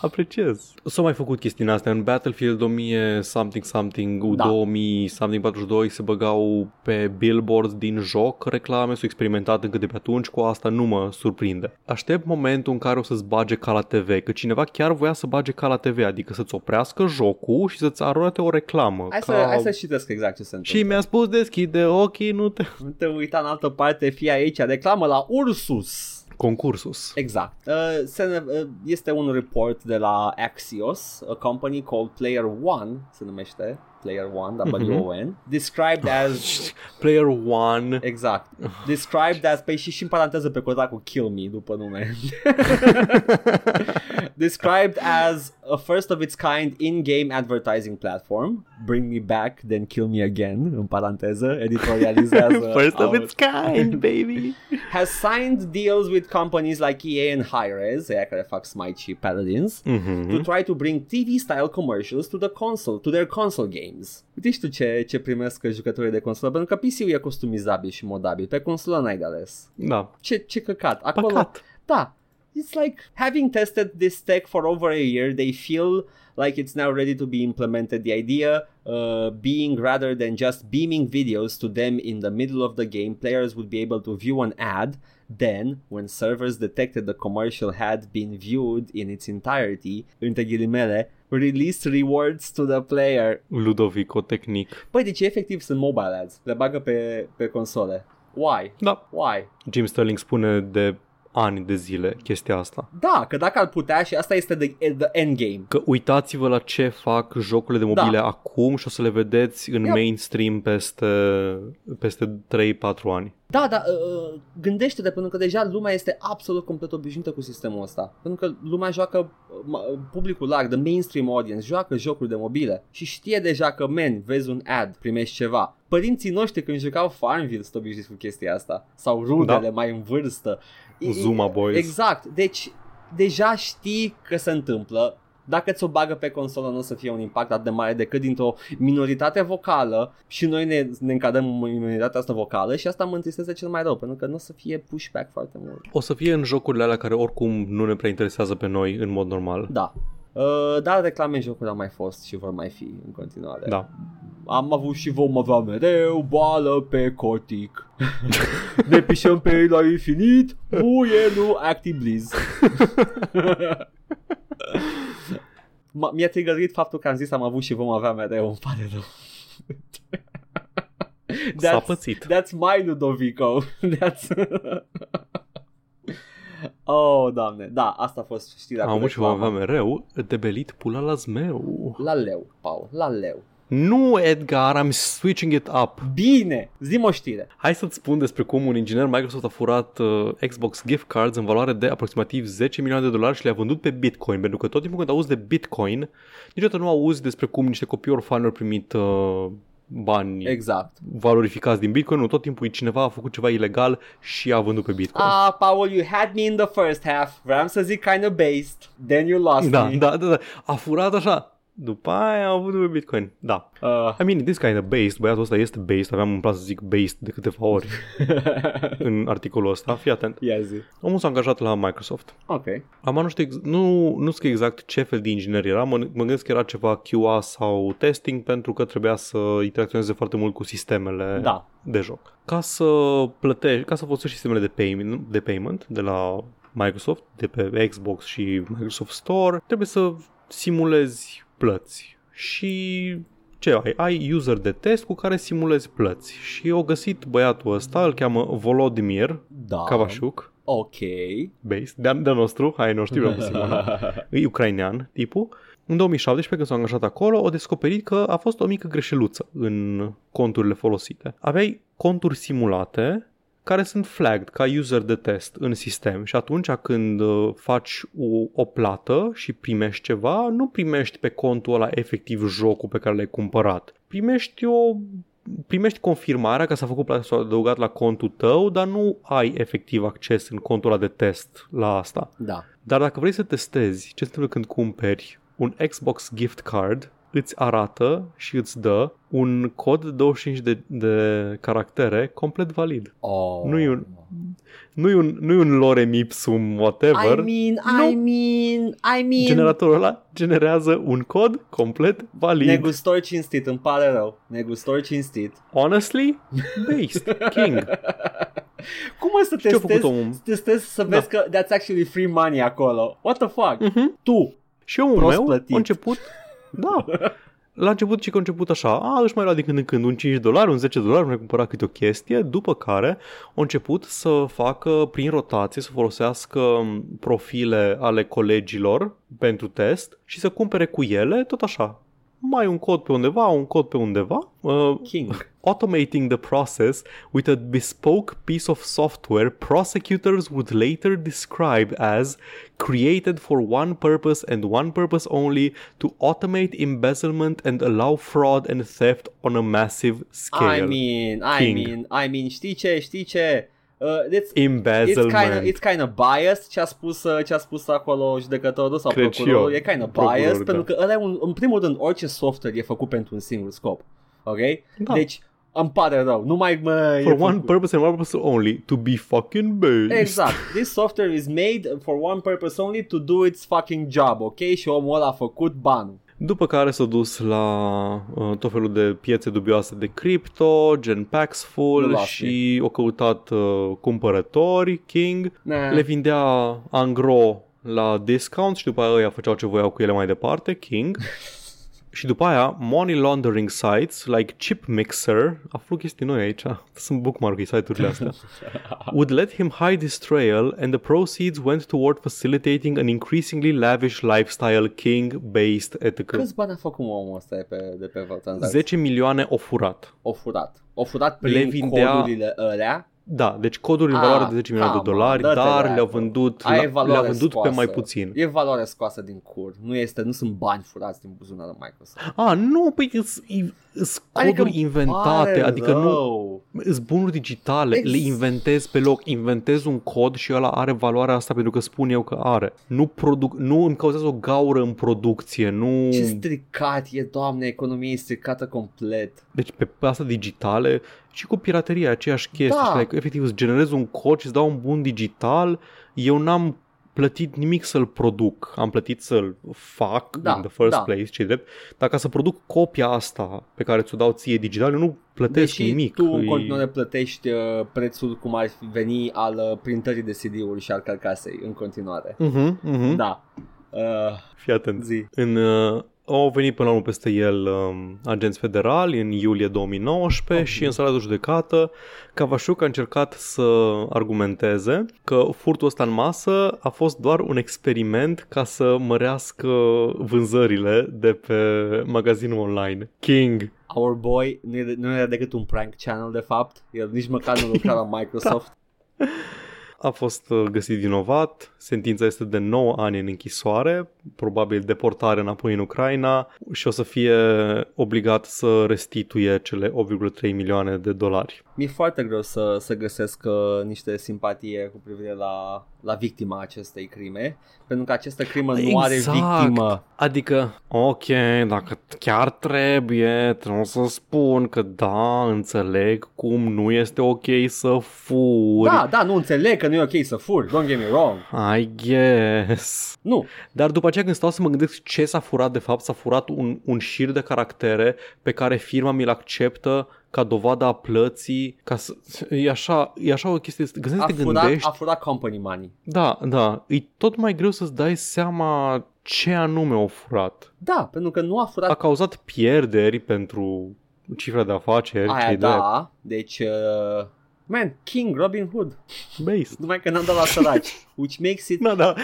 Apreciez. S-au mai făcut chestiile astea în Battlefield 1000 something something, Da. 2000 something 42 se băgau pe billboards din joc reclame, s-au experimentat încă de pe atunci cu asta, nu mă surprinde. Aștept momentul în care o să-ți bage ca la TV, că cineva chiar voia să bage ca la TV, adică să-ți oprească jocul și să-ți arate o reclamă. Hai, ca... să, hai să citesc exact ce se întâmplă. Și mi-a spus deschide ochii, nu te... Nu te uita în altă parte, fie aici, reclamă la Ursus. Concursus. Exact. Uh, se, uh, este un report de la Axios, a company called Player One, se numește Player One, W-O-N, described as Player One. Exact. Described as, pe și și în paranteză pe cota cu Kill Me după nume. Described as a first of its kind in-game advertising platform. Bring me back, then kill me again, în paranteză, editorializează. First of our- its kind, baby. Has signed deals with companies like EA and Hi-Rez, aia care fac Smite și Paladins, Mhm. to try to bring TV-style commercials to the console, to their console games. Uite și tu ce, ce primesc jucătorii de consolă, pentru că PC-ul e customizabil și modabil, pe consolă n-ai de ales. Da. Ce, ce căcat. Acolo, Păcat. da. It's like having tested this tech for over a year, they feel like it's now ready to be implemented. The idea uh, being rather than just beaming videos to them in the middle of the game, players would be able to view an ad. Then, when servers detected the commercial had been viewed in its entirety, între ghilimele, release rewards to the player. Ludovico tehnic. Păi, deci efectiv sunt mobile ads. Le bagă pe, pe console. Why? Da. Why? Jim Sterling spune de ani de zile chestia asta. Da, că dacă ar putea și asta este the, the endgame. Că uitați-vă la ce fac jocurile de mobile Da. acum și o să le vedeți în Yep. mainstream peste, peste 3-4 ani. Da, da, uh, gândește-te pentru că deja lumea este absolut complet obișnuită cu sistemul ăsta. Pentru că lumea joacă, uh, ma- publicul larg, the mainstream audience, joacă jocuri de mobile și știe deja că, men, vezi un ad, primești ceva. Părinții noștri când jucau Farmville sunt obișnuiți cu chestia asta. Sau rudele Da. mai în vârstă. E- Zuma Boys. Exact, deci deja știi că se întâmplă. Dacă ți-o bagă pe consolă nu o să fie un impact atât de mare decât dintr-o minoritate vocală și noi ne, ne încadrăm în minoritatea asta vocală și asta mă întristează cel mai rău pentru că nu o să fie pushback foarte mult. O să fie în jocurile alea care oricum nu ne prea interesează pe noi în mod normal. Da. Uh, dar reclame în jocuri au mai fost și vor mai fi în continuare. Da. Am avut și vom avea mereu boală pe cotic. ne pișăm pe ei la infinit, buie nu Actibliz. M- mi-a trigărit faptul că am zis am avut și vom avea mereu, îmi pare rău. S-a pățit. That's my Ludovico. That's... Oh, doamne. Da, asta a fost știrea Am cu avut și vom reclama. avea mereu debelit pula la zmeu. La leu, Paul, la leu. Nu, Edgar, I'm switching it up. Bine, zi o știre. Hai să-ți spun despre cum un inginer Microsoft a furat uh, Xbox gift cards în valoare de aproximativ 10 milioane de dolari și le-a vândut pe Bitcoin, pentru că tot timpul când auzi de Bitcoin, niciodată nu auzi despre cum niște copii orfani au primit uh, bani Exact. valorificați din Bitcoin, nu tot timpul cineva a făcut ceva ilegal și a vândut pe Bitcoin. Ah, Paul, you had me in the first half. Vreau să zic kind of based. Then you lost da, me. da, da, da, a furat așa. După aia a vândut pe Bitcoin. Da. Uh, I mean, this kind of based, băiatul ăsta este based, aveam în plan să zic based de câteva ori în articolul ăsta, fii atent. ia zi. Omul s-a angajat la Microsoft. Ok. Am nu știu, ex- nu, nu știu exact ce fel de inginer era, mă, mă gândesc că era ceva QA sau testing pentru că trebuia să interacționeze foarte mult cu sistemele Da. de joc. Ca să plătești, ca să folosești sistemele de payment, de payment de la Microsoft, de pe Xbox și Microsoft Store, trebuie să simulezi plăți. Și ce ai? Ai user de test cu care simulezi plăți. Și au găsit băiatul ăsta, îl cheamă Volodymyr Da. Kavashuk, Ok. based, de-a, de nostru, hai nu știu, am simula. e ucrainean tipul. În 2017, când s-a angajat acolo, au descoperit că a fost o mică greșeluță în conturile folosite. Aveai conturi simulate care sunt flagged ca user de test în sistem și atunci când uh, faci o, o plată și primești ceva, nu primești pe contul ăla efectiv jocul pe care l-ai cumpărat. Primești o primești confirmarea că s-a făcut plata s-a adăugat la contul tău, dar nu ai efectiv acces în contul ăla de test la asta. Da. Dar dacă vrei să testezi ce se întâmplă când cumperi un Xbox gift card, îți arată și îți dă un cod de 25 de, de caractere complet valid. Oh. Nu e un, nu e un, nu e un lorem ipsum whatever. I mean, Nu. I mean, I mean. Generatorul ăla generează un cod complet valid. Negustor cinstit, îmi pare rău. Negustor cinstit. Honestly, based, king. Cum o să Ce-a făcut testezi, omul? să testezi să vezi că that's actually free money acolo? What the fuck? Mhm. Tu. Și omul Prost meu plătit. a început, da, la început și că a început așa, a, își mai lua din când în când un 5 dolari, un 10 dolari, mai cumpăra câte o chestie, după care a început să facă prin rotație, să folosească profile ale colegilor pentru test și să cumpere cu ele tot așa. Mai un cod pe undeva, un cod pe undeva, uh, King. automating the process with a bespoke piece of software prosecutors would later describe as created for one purpose and one purpose only to automate embezzlement and allow fraud and theft on a massive scale. I mean, I King. mean, I mean, știi ce, știi ce? Uh, it's, Embezzlement. It's kind, of, it's kind of biased ce a spus, uh, ce a spus acolo judecătorul sau Cred și procurorul. eu. E kind of Procurorul, biased da. pentru că ăla e un, în primul rând orice software e făcut pentru un singur scop. Ok? Da. Deci îmi pare rău. Nu mai mă... for e one făcut. purpose and one purpose only to be fucking based. Exact. This software is made for one purpose only to do its fucking job, ok? Și omul ăla a făcut banul. După care s-a dus la uh, tot felul de piețe dubioase de cripto, gen Nu Paxful lasă. și au căutat uh, cumpărători, King, Nah. le vindea angro la discount și după aia ăia făceau ce voiau cu ele mai departe, King. și după aia, money laundering sites like Chip Mixer, aflu chestii noi aici, sunt bookmark site-urile astea, would let him hide his trail and the proceeds went toward facilitating an increasingly lavish lifestyle King-based etc. Câți bani a făcut omul ăsta de pe, de pe tranzacție? 10 milioane o furat. O furat. O furat Le prin vindea- codurile alea. Da, deci coduri în Ah, valoare de 10 milioane de come on, dolari, dă-te dar dracu. le-au vândut, Aia e le-a valoare vândut scoasă. pe mai puțin. E valoare scoasă din cur. Nu, este, nu sunt bani furați din buzunarul Microsoft. A, nu, păi sunt coduri îmi inventate, pare adică nu, rău. sunt bunuri digitale, Ex- le inventezi pe loc, inventez un cod și ăla are valoarea asta pentru că spun eu că are. Nu, produc, nu îmi cauzează o gaură în producție, nu... Ce stricat e, doamne, economie e stricată complet. Deci pe pe asta digitale și cu pirateria aceeași chestie. Da. Da. Like, efectiv îți generezi un cod și îți dau un bun digital. Eu n-am plătit nimic să-l produc. Am plătit să-l fac Da, in the first da. place, ce drept. Dar ca să produc copia asta pe care ți-o dau ție digital, eu nu plătesc Deși nimic. tu în E- continuare plătești uh, prețul cum ar fi veni al uh, printării de CD-uri și al carcasei în continuare. Mhm, mhm. Da. Uh, Fii atent. zi. În uh, au venit până la urmă peste el um, agenți federali în iulie 2019 Ok. și în sala de judecată Cavașuc a încercat să argumenteze că furtul ăsta în masă a fost doar un experiment ca să mărească vânzările de pe magazinul online. King. Our Boy nu era, nu era decât un prank channel de fapt. El nici măcar nu lucra la Microsoft. A fost uh, găsit vinovat, sentința este de 9 ani în închisoare, probabil deportare înapoi în Ucraina și o să fie obligat să restituie cele 8,3 milioane de dolari. Mi-e foarte greu să, să găsesc uh, niște simpatie cu privire la, la victima acestei crime, pentru că această crimă nu are Exact. victimă. Adică, ok, dacă chiar trebuie, trebuie să spun că da, înțeleg cum nu este ok să furi. Da, da, nu înțeleg că nu e ok să furi, don't get me wrong. I guess. Nu, Dar după aceea când stau să mă gândesc ce s-a furat de fapt, s-a furat un, un șir de caractere pe care firma mi-l acceptă ca dovada a plății, ca să, e, așa, e așa o chestie, gândesc a să te furat, gândești, a furat company money. da, da, e tot mai greu să-ți dai seama ce anume au furat. Da, pentru că nu a furat A cauzat pierderi pentru cifra de afaceri, aia, cei da, deci... Uh, man, King Robin Hood. de based. Numai că n-am dat la săraci. Which makes it... Da, da.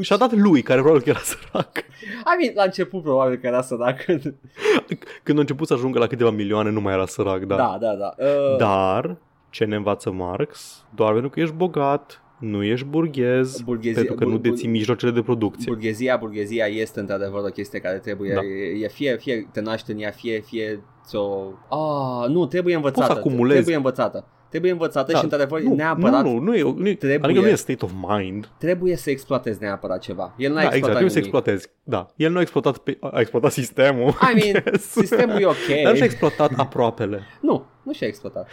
Și-a dat lui, care probabil că era sărac. I mean, la început probabil că era sărac. Când a început să ajungă la câteva milioane, nu mai era sărac, da. da, da, da. Uh, Dar, ce ne învață Marx? Doar pentru că ești bogat, nu ești burghez, Burghezia- pentru că nu bur- bur- deții mijlocele de producție. Burghezia, burghezia este într-adevăr o chestie care trebuie, Da. e, e fie, fie te naști în ea, fie, fie ți-o... Ah, nu, trebuie învățată. Poți să acumulezi. Trebuie învățată. Trebuie învățată Da, și într-adevăr nu, neapărat Nu, nu, nu e, nu e trebuie- adică nu e state of mind. trebuie să exploatezi neapărat ceva. El n-a Da, exact, exploatat trebuie să nimic. exploatezi. Da, el nu a exploatat, pe, a exploatat sistemul. I mean, Yes. sistemul e ok. Dar nu și-a exploatat aproapele. Nu, nu și-a exploatat.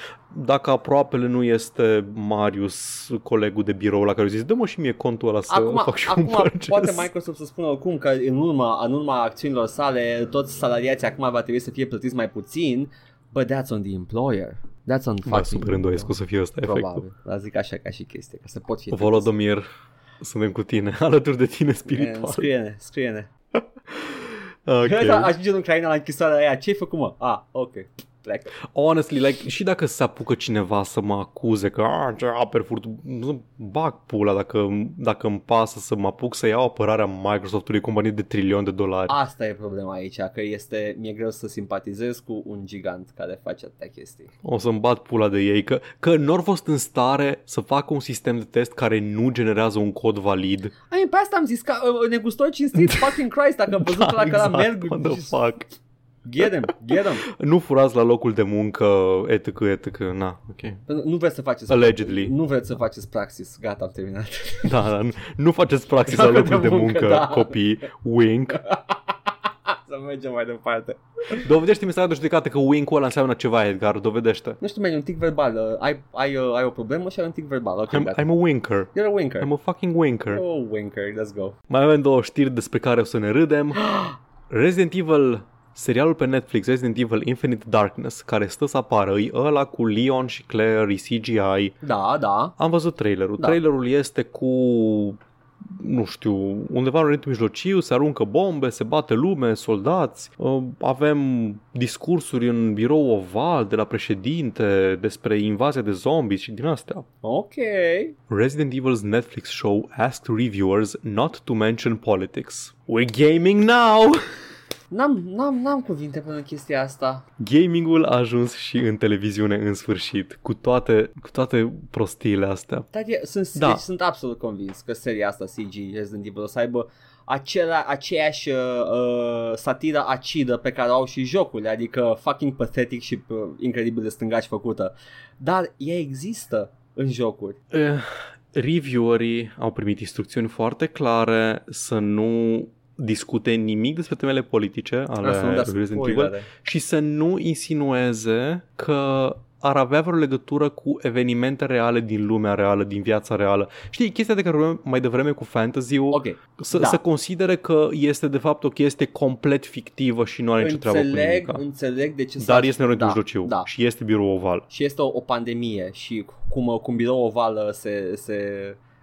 Dacă aproapele nu este Marius, colegul de birou la care a zis, dă-mă și mie contul ăla să Acum, fac și un acum purchase." poate Microsoft să spună oricum că în urma, în urma acțiunilor sale toți salariații acum va trebui să fie plătiți mai puțin, but that's on the employer. That's on Da, fucking super îndoiesc că o să fie ăsta efectul. Probabil. Dar zic așa ca și chestie, ca să pot fi Volodomir, suntem cu tine, alături de tine Eh, spiritual. Scrie-ne, scrie-ne. Okay. Okay. Ajunge în Ucraina la închisoarea aia, ce-ai făcut mă? Ah, ok, plec. Honestly, like, și dacă se apucă cineva să mă acuze că "Ah, ce aperi furtul, nu bag pula dacă, dacă îmi pasă să mă apuc să iau apărarea Microsoftului, companie de trilion de dolari. Asta e problema aici, că este, mi-e greu să simpatizez cu un gigant care face atâtea chestii. O să-mi bat pula de ei că, că nu au fost în stare să facă un sistem de test care nu generează un cod valid. I mean, pe asta am zis că uh, negustor cinstit, fucking Christ, dacă am văzut la că la merg, Da, what the fuck. Get him, get him. Nu furați la locul de muncă, etc, etc, na, ok. Nu vreți să faceți Allegedly. Nu vreți să faceți praxis. Gata, am terminat. Da, da, nu, nu faceți praxis la Locul locul de de muncă, muncă, da. copii, wink. să mergem mai departe. Dovedește-mi să de judecată că wink-ul ăla înseamnă ceva, Edgar, dovedește. Nu știu, man, e un tic verbal. Uh, ai, ai, uh, ai o problemă și ai un tic verbal. Ok, I'm, gata. I'm a winker. You're a winker. I'm a fucking winker. Oh, winker, let's go. Mai avem două știri despre care o să ne râdem. Resident Evil, serialul pe Netflix, Resident Evil Infinite Darkness, care stă să apară, e ăla cu Leon și Claire, e CGI. Da, da. Am văzut trailerul. Da. Trailerul este cu nu știu, undeva în Orientul Mijlociu se aruncă bombe, se bate lume, soldați, uh, avem discursuri în birou oval de la președinte despre invazia de zombies și din astea. Ok. Resident Evil's Netflix show asked reviewers not to mention politics. We're gaming now! N-am, n-am, n-am cuvinte până în chestia asta. Gamingul a ajuns și în televiziune în sfârșit, cu toate, cu toate prostiile astea. Dar e, sunt, Da. deci, sunt absolut convins că seria asta CG Resident Evil o să aibă acela, aceeași uh, uh, satiră acidă pe care o au și jocurile, adică fucking pathetic și uh, incredibil de stângaci făcută. Dar ea există în jocuri. Eh, reviewerii au primit instrucțiuni foarte clare să nu discute nimic despre temele politice ale Asta nu da Resident Evil spoilere. și să nu insinueze că ar avea vreo legătură cu evenimente reale din lumea reală, din viața reală. Știi, chestia de care vorbeam mai devreme cu fantasy-ul, Ok, să, da. să considere că este de fapt o chestie complet fictivă și nu are nicio treabă cu înțeleg, nimic. înțeleg de ce s-a... Dar este în Orientul da, Mijlociu da. și este birou oval. și este o, o pandemie și cum, cum birou oval se, se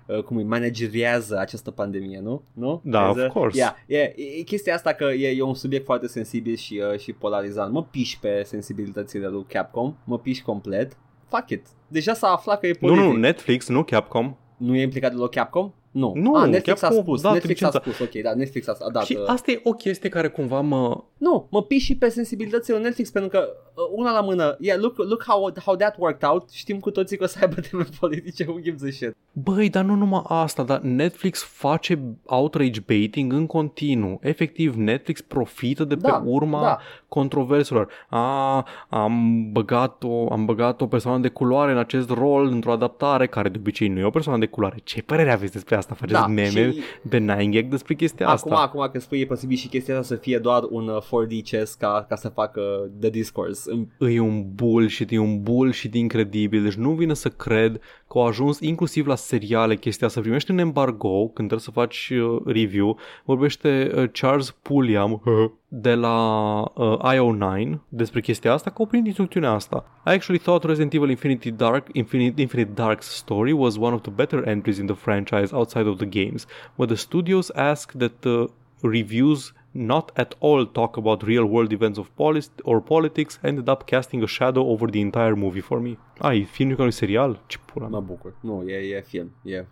uh, cum îi manageriază această pandemie, nu? Nu? Da, Vezi? of course. Yeah, yeah. E, e chestia asta că e, e un subiect foarte sensibil și, uh, și polarizant. Mă piși pe sensibilitățile lui Capcom, mă piși complet. Fuck it. Deja s-a aflat că e Nu, politic. nu, Netflix, nu Capcom. nu e implicat deloc Capcom? Nu. Nu, ah, Netflix Capcom a a spus. dat Netflix a licența. spus, ok, da, Netflix a, a dat. Și uh, asta e o chestie care cumva mă... Nu, mă piși și pe sensibilitățile Netflix pentru că uh, una la mână, yeah, look, look how, how that worked out, știm cu toții că o să aibă teme politice, who gives a shit. Băi, dar nu numai asta, dar Netflix face outrage baiting în continuu. Efectiv, Netflix profită de pe Da, urma da. controverselor. A, am băgat, o, am băgat o persoană de culoare în acest rol într-o adaptare care de obicei nu e o persoană de culoare. Ce părere aveți despre asta? Faceți Da, meme și- benign gag despre chestia Acum, asta? acum că spui e posibil și chestia asta să fie doar un uh, 4D chess ca, ca să facă the discourse. Îmi- E un bullshit, e un bullshit incredibil, deci nu vine să cred că au ajuns inclusiv la seriale chestia asta. Primești un embargo când trebuie să faci uh, review, vorbește uh, Charles Pulliam de la uh, IO9 despre chestia asta, că au primit instrucțiunea asta. I actually thought Resident Evil Infinity Dark, Infinite, Infinite Dark's story was one of the better entries in the franchise outside of the games, where the studios ask that uh, reviews not at all talk about real world events of polis- or politics ended up casting a shadow over the entire movie for me. Ai, filmul ca un serial? Ce pula mea. Mă bucur. Nu, e, e film, e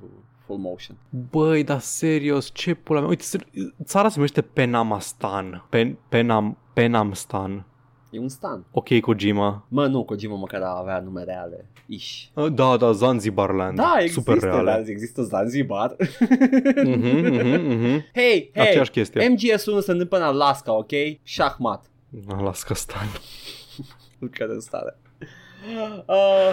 full motion. Băi, dar serios, ce pula mea. Uite, ser- țara se numește Penamastan. Pen, Penam, Penamstan. E un stan. Ok, Kojima. Mă, nu, Kojima măcar avea nume reale. Ish. Uh, Da, da, Zanzibarland. Da, există, Super reale. da, există Zanzibar. Mhm, mhm, mhm. Hei, hei, Aceeași chestie. MGS-ul se întâmplă în Alaska, ok? Șahmat. Alaska Stan. Nu cred în stare. Uh,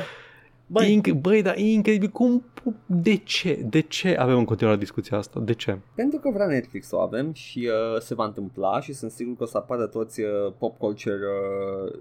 băi, Inc- băi, dar e incredibil. Cum, de ce? De ce avem în continuare discuția asta? De ce? pentru că vrea Netflix să o avem și uh, se va întâmpla și sunt sigur că o să apară toți uh, pop culture uh,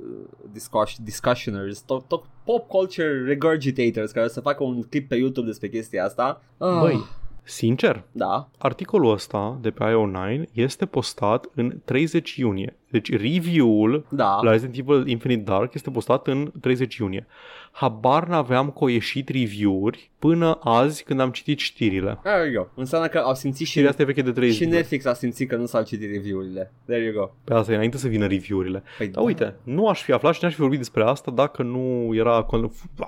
discuss- discussioners, tot, tot pop culture regurgitators care o să facă un clip pe YouTube despre chestia asta. Uh, Băi, sincer, Da, articolul ăsta de pe IO9 este postat în 30 iunie. Deci review-ul da. la Resident Evil Infinite Dark este postat în 30 iunie. Habar n-aveam că au ieșit review-uri până azi când am citit știrile. There you go. Înseamnă că au simțit și, Știrea asta e veche de 30 și zile. Netflix a simțit că nu s-au citit review-urile. There you go. Pe asta e înainte să vină review-urile. Păi Dar uite, nu aș fi aflat și n-aș fi vorbit despre asta dacă nu era...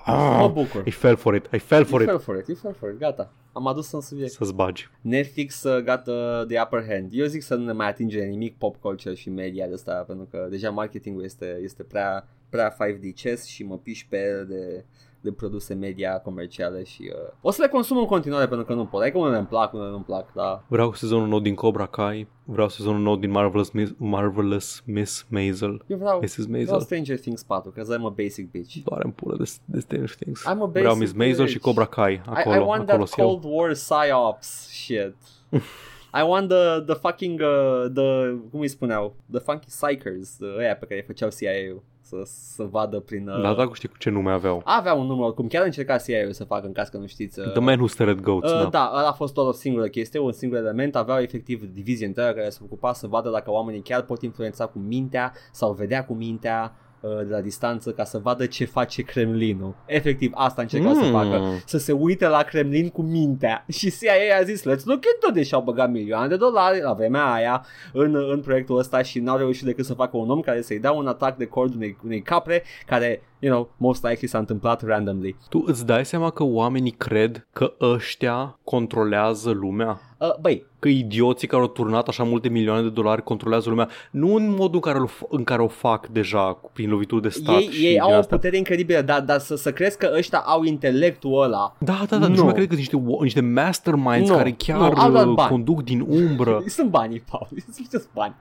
Ah, Mă bucur. I fell for it, I fell for You it. fell for it, you fell for it, gata. Am adus în subiect. Să-ți bagi. Netflix uh, got uh, the upper hand. Eu zic să nu ne mai atinge de nimic pop culture și media de asta, pentru că deja marketingul este, este prea, prea 5D chess și mă piși pe el de, de produse media comerciale și uh, o să le consum în continuare pentru că nu pot. Adică unele îmi plac, unele nu-mi plac, da. Vreau sezonul nou din Cobra Kai, vreau sezonul nou din Marvelous Miss, Marvelous Miss Maisel. Eu vreau, Mrs. vreau Maisel. Stranger Things 4, că I'm a basic bitch. Doar în pulă de, de Stranger Things. I'm a Vreau basic Miss Maisel și bitch. Cobra Kai. Acolo, I, I want acolo that sunt eu. Cold War psyops shit. I want the, the fucking, uh, the, cum îi spuneau, the funky psychers, uh, ăia pe care îi făceau CIA-ul să, să vadă prin... Uh, Da, da, știi cu ce nume aveau. Avea un număr, cum chiar încerca CIA-ul să facă în caz că nu știți. Uh, The Man Who Stared at Goats, Uh, da. da, ăla a fost doar o singură chestie, un singur element, aveau efectiv divizie întreagă care se ocupa să vadă dacă oamenii chiar pot influența cu mintea sau vedea cu mintea uh, de la distanță ca să vadă ce face Kremlinul. Efectiv, asta încerca mm. să Mm. facă, să se uite la Kremlin cu mintea. Și CIA a zis, let's look into this și au băgat milioane de dolari la vremea aia în, în proiectul ăsta și n-au reușit decât să facă un om care să-i dea un atac de cord unei, unei capre care, you know, most likely s-a întâmplat randomly. Tu îți dai seama că oamenii cred că ăștia controlează lumea? Uh, băi, Că idioții care au turnat așa multe milioane de dolari controlează lumea, nu în modul în care, o, f- în care o fac deja cu- prin lovituri de stat ei, și ei din au o astea. putere incredibilă, dar, dar să, să crezi că ăștia au intelectul ăla. Da, da, da, nici Nu. nu mai cred că sunt niște, o- niște masterminds Nu, care nu, chiar au doar uh, bani. conduc din umbră. Sunt banii, Paul, sunt bani.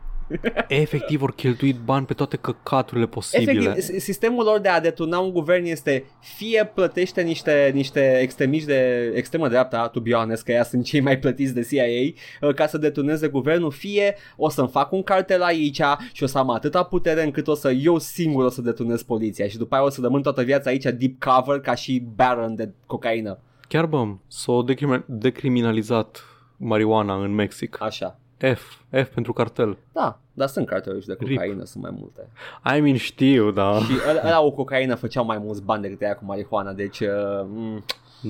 Efectiv, au cheltuit bani pe toate căcaturile posibile. Efectiv, s- sistemul lor de a deturna un guvern este fie plătește niște, niște extremiști de extremă dreapta, to be honest, că ea sunt cei mai plătiți de CIA, uh, ca să deturneze guvernul, fie o să-mi fac un cartel aici și o să am atâta putere încât o să eu singur o să deturnez poliția și după aia o să rămân toată viața aici deep cover ca și baron de cocaină. Chiar bă, s-a decrimi- decriminalizat marijuana în Mexic. Așa. F. F pentru cartel. Da, dar sunt carteluri de cocaină, sunt mai multe. I mean, știu, da. Și ăla o cocaină făceau mai mulți bani decât aia cu marihuana, deci... Uh, mm,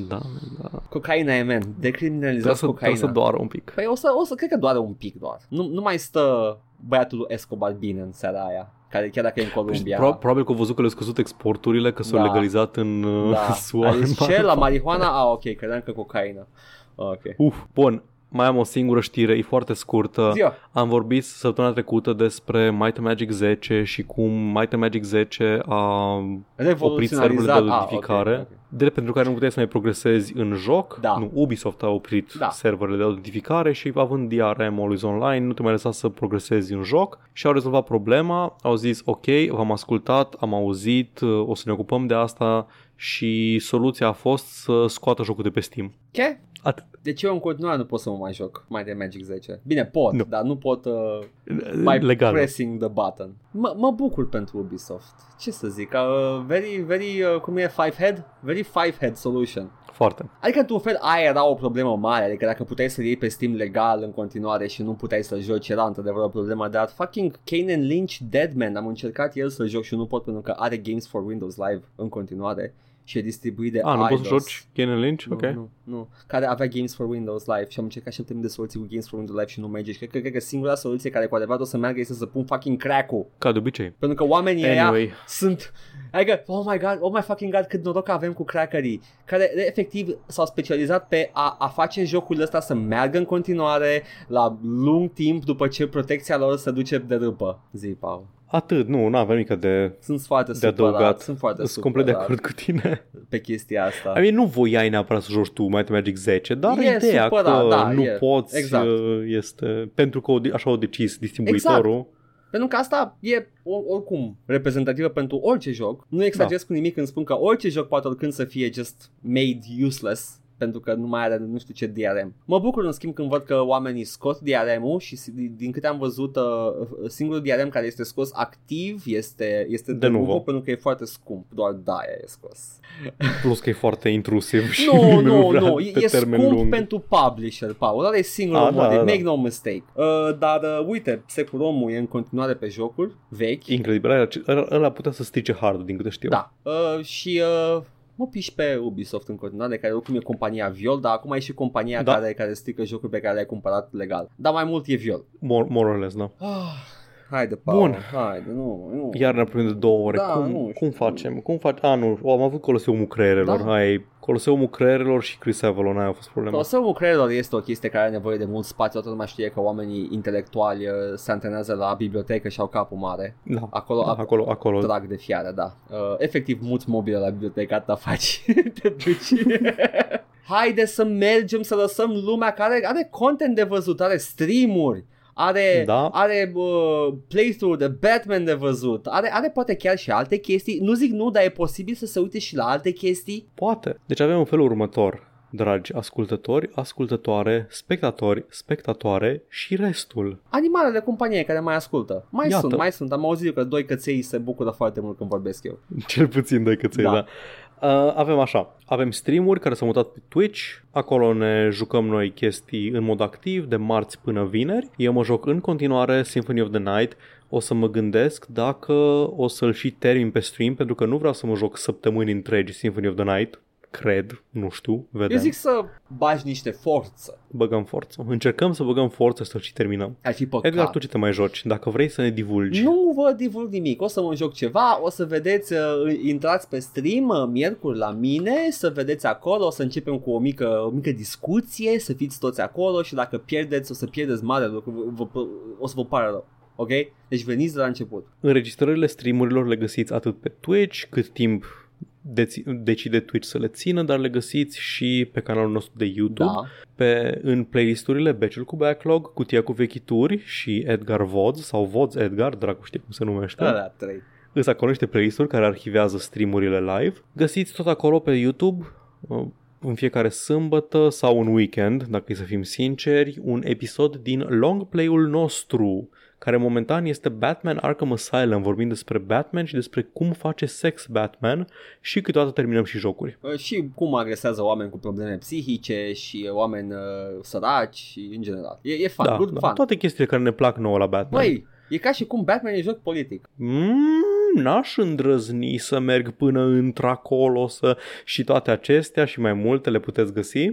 Da, da. cocaina e, man. Trebuie Decriminalizați să, trebuie cocaina. să doară un pic. Păi o să, o să, cred că doare un pic doar. Nu, nu mai stă băiatul lui Escobar bine în seara aia. Care chiar dacă e în Columbia. Pro- probabil că au văzut că le-au scăzut exporturile, că s-au Da. legalizat în uh, da. SUA. A zis, în ce? La mare marihuana? Ah, ok, credeam că cocaină. Ok. Uf, bun. Mai am o singură știre, e foarte scurtă. Ziua. Am vorbit săptămâna trecută despre Might and Magic 10 și cum Might and Magic 10 a oprit serverele de Revoluționarizat. Ah, autentificare, ok, ok. de pentru care nu puteai să mai progresezi în joc. Da. Nu, Ubisoft a oprit Da. serverele de autentificare și având DRM Always Online, nu te mai lăsa să progresezi în joc și au rezolvat problema. Au zis, ok, v-am ascultat, am auzit, o să ne ocupăm de asta și soluția a fost să scoată jocul de pe Steam. Ce? Atât. Deci eu în continuare nu pot să mă mai joc mai de Magic 10. Bine, pot, Nu. dar nu pot uh, by Legal. pressing the button. M- mă bucur pentru Ubisoft. Ce să zic? Uh, very, very, uh, cum e, five head? Very five head solution. Foarte. Adică, într-un fel, aia era o problemă mare. Adică dacă puteai să iei pe Steam legal în continuare și nu puteai să joci, era într-adevăr o problemă. Dar fucking Kane and Lynch Deadman, am încercat el să joc și nu pot pentru că are Games for Windows Live în continuare și e distribuit de A, nu poți să iDOS. joci Kane Lynch? Nu, Ok. nu, nu. Care avea Games for Windows Live și am încercat și am terminat de soluții cu Games for Windows Live și nu merge. Și cred, că- cred că singura soluție care cu adevărat o să meargă este să pun fucking crack-ul. Ca de obicei. Pentru că oamenii ăia Anyway. sunt... Adică, oh my god, oh my fucking god, cât noroc avem cu crackerii, care efectiv s-au specializat pe a, a face jocul ăsta să meargă în continuare la lung timp după ce protecția lor se duce de râpă. Zi, Paul. Atât, nu, nu avem nimic de, Sunt foarte de supărat, adăugat. sunt foarte Sunt complet de supărat acord cu tine. pe chestia asta. I mean, nu voiai neapărat să joci tu Might and Magic 10, dar E ideea supărat, că da, nu e. poți Exact. uh, este pentru că o de- așa au decis distribuitorul. Pentru că asta e o- oricum reprezentativă pentru orice joc. Nu exagerez Da. cu nimic când spun că orice joc poate oricând să fie just made useless pentru că nu mai are nu știu ce DRM. Mă bucur în schimb când văd că oamenii scot DRM-ul și si- din din câte am văzut uh, singurul DRM care este scos activ este, este De Nuvo. pentru că e foarte scump, doar de aia e scos. Plus că e foarte intrusiv și Nu, nimeni nu, vrea nu, pe e termen scump lung. pentru publisher, Paul, ăla e singurul A, mod, da, da, make da. no mistake. Uh, dar uh, uite, Securomul e în continuare pe jocuri vechi. Incredibil, ăla, ăla- ăla putea să strice hard din câte știu. Da. Uh, și uh, mă piși pe Ubisoft în continuare, care oricum e compania Viol, dar acum e și compania Da. care, care strică jocuri pe care le-ai cumpărat legal. Dar mai mult e Viol. More, more or less, da. Ah, haide, Paul. Bun. Haide, nu, nu. Iar ne apropiem de două ore. Da, cum, nu știu. cum facem? Cum faci? A, nu, o, am avut Coloseumul Creierelor. Da. Da. Hai, Coloseumul Creierelor și Chris Avalon, aia a fost problema. Coloseumul creierilor este o chestie care are nevoie de mult spațiu, toată lumea știe că oamenii intelectuali uh, se antrenează la bibliotecă și au capul mare. Da, Acolo, da, acolo, acolo. Drag de fiară, da. Uh, efectiv, muți mobile la bibliotecă, atâta faci. Te duci. Haide să mergem să lăsăm lumea care are content de văzut, are streamuri, are, Da. are uh, playthrough de Batman de văzut, are, are poate chiar și alte chestii. Nu zic nu, dar e posibil să se uite și la alte chestii. Poate. Deci avem un felul următor, dragi ascultători, ascultătoare, spectatori, spectatoare și restul. Animalele companiei care mai ascultă. Mai Iată. sunt, mai sunt. Am auzit că doi căței se bucură foarte mult când vorbesc eu. Cel puțin doi căței, Da. da. Da. Uh, avem așa, avem streamuri care s-au mutat pe Twitch, acolo ne jucăm noi chestii în mod activ de marți până vineri. Eu mă joc în continuare Symphony of the Night, o să mă gândesc dacă o să-l și termin pe stream, pentru că nu vreau să mă joc săptămâni întregi Symphony of the Night, cred, nu știu, vedem. Eu zic să bagi niște forță. Băgăm forță. Încercăm să băgăm forță să-l și terminăm. Ar fi păcat. Edgar, tu ce te mai joci? Dacă vrei să ne divulgi. Nu vă divulg nimic, o să mă joc ceva, o să vedeți, uh, intrați pe stream uh, miercuri la mine, să vedeți acolo, o să începem cu o mică, o mică discuție, să fiți toți acolo și dacă pierdeți, o să pierdeți mare lucru, vă, vă, o să vă pară rău. Ok? Deci veniți de la început. Înregistrările streamurilor le găsiți atât pe Twitch, cât timp deți- decide Twitch să le țină, dar le găsiți și pe canalul nostru de YouTube, Da. pe, în playlisturile Beciul cu Backlog, Cutia cu vechituri și Edgar Vods sau Vods Edgar, dracu știe cum se numește. Alea trei. Îs acolo niște playlisturi care arhivează streamurile live. Găsiți tot acolo pe YouTube uh, în fiecare sâmbătă sau un weekend, dacă e să fim sinceri, un episod din long play-ul nostru care momentan este Batman Arkham Asylum, vorbind despre Batman și despre cum face sex Batman și câteodată terminăm și jocuri. Uh, și cum agresează oameni cu probleme psihice și oameni uh, săraci și în general. E, e fun, da, good da, fun. toate chestiile care ne plac nouă la Batman. Băi, e ca și cum Batman e joc politic. Mm, n-aș îndrăzni să merg până într-acolo să... și toate acestea și mai multe le puteți găsi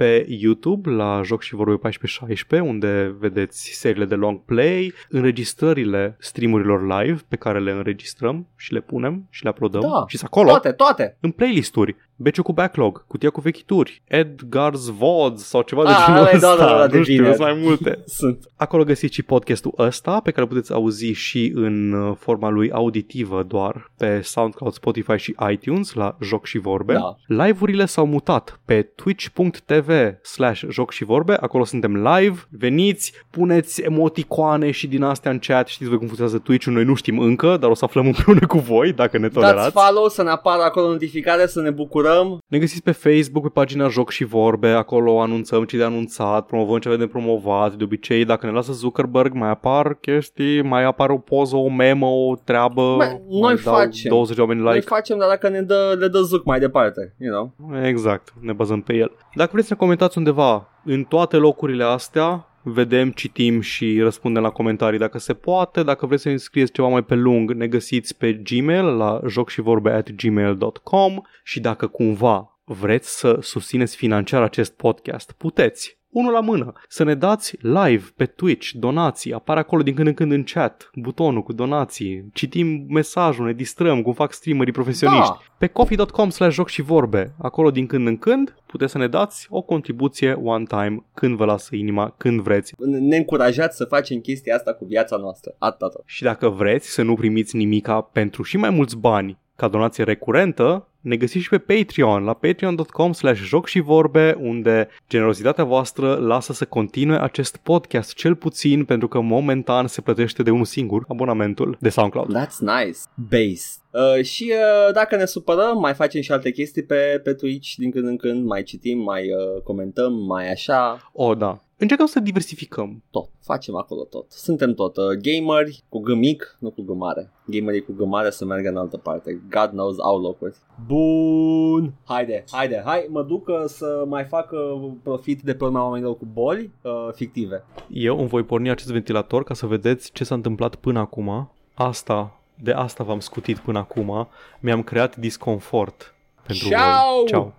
pe YouTube la Joc și Vorbe 1416 unde vedeți seriile de long play, înregistrările streamurilor live pe care le înregistrăm și le punem și le uploadăm Da, și acolo Toate, toate. în playlisturi. Beciu cu backlog, cutia cu vechituri, Edgar's VODs sau ceva de Ah, genul da, ăsta. da, da, da, de nu știu, bine. sunt mai multe. Sunt. Acolo găsiți și podcastul ăsta pe care îl puteți auzi și în uh, forma lui auditivă doar pe SoundCloud, Spotify și iTunes la Joc și Vorbe. Da. Live-urile s-au mutat pe twitch.tv slash joc și vorbe, acolo suntem live, veniți, puneți emoticoane și din astea în chat, știți voi cum funcționează Twitch-ul, noi nu știm încă, dar o să aflăm împreună cu voi dacă ne Dați tolerați. follow să ne apară acolo notificare, să ne bucurăm. Ne găsiți pe Facebook, pe pagina Joc și Vorbe, acolo anunțăm ce de anunțat, promovăm ce avem de promovat, de obicei dacă ne lasă Zuckerberg mai apar chestii, mai apare o poză, o memă, o treabă, Bă, noi mai dau facem. 20 de oameni Noi like. facem, dar dacă ne dă, le dă zuc mai departe, you know. Exact, ne bazăm pe el. Dacă vreți să ne comentați undeva în toate locurile astea, vedem, citim și răspundem la comentarii dacă se poate. Dacă vreți să ne scrieți ceva mai pe lung, ne găsiți pe Gmail la jocșivorbe at gmail.com și dacă cumva vreți să susțineți financiar acest podcast, puteți. Unul la mână, să ne dați live pe Twitch, donații, apare acolo din când în când în chat, butonul cu donații, citim mesajul, ne distrăm, cum fac streamerii profesioniști. Da. Pe coffee.com slash joc și vorbe, acolo din când în când puteți să ne dați o contribuție one time când vă lasă inima, când vreți. Ne încurajați să facem chestia asta cu viața noastră. Atâta tot. Și dacă vreți să nu primiți nimica pentru și mai mulți bani ca donație recurentă, ne găsiți și pe Patreon, la patreon.com slash joc și vorbe, unde generozitatea voastră lasă să continue acest podcast, cel puțin pentru că momentan se plătește de unul singur abonamentul de SoundCloud. That's nice. Base. Uh, și uh, dacă ne supărăm, mai facem și alte chestii pe, pe Twitch din când în când, mai citim, mai uh, comentăm, mai așa, O, da. Încercăm să diversificăm. tot. Facem acolo tot. Suntem tot uh, gameri cu G mic, nu cu G mare. Gamerii cu G mare să meargă în altă parte. God knows au locuri. Bun. Haide, haide, hai, mă duc uh, să mai fac uh, profit de pe urma oamenilor cu boli uh, fictive. Eu îmi voi porni acest ventilator ca să vedeți ce s-a întâmplat până acum. Asta, de asta v-am scutit până acum. Mi-am creat disconfort pentru Ciao! voi. Ciao!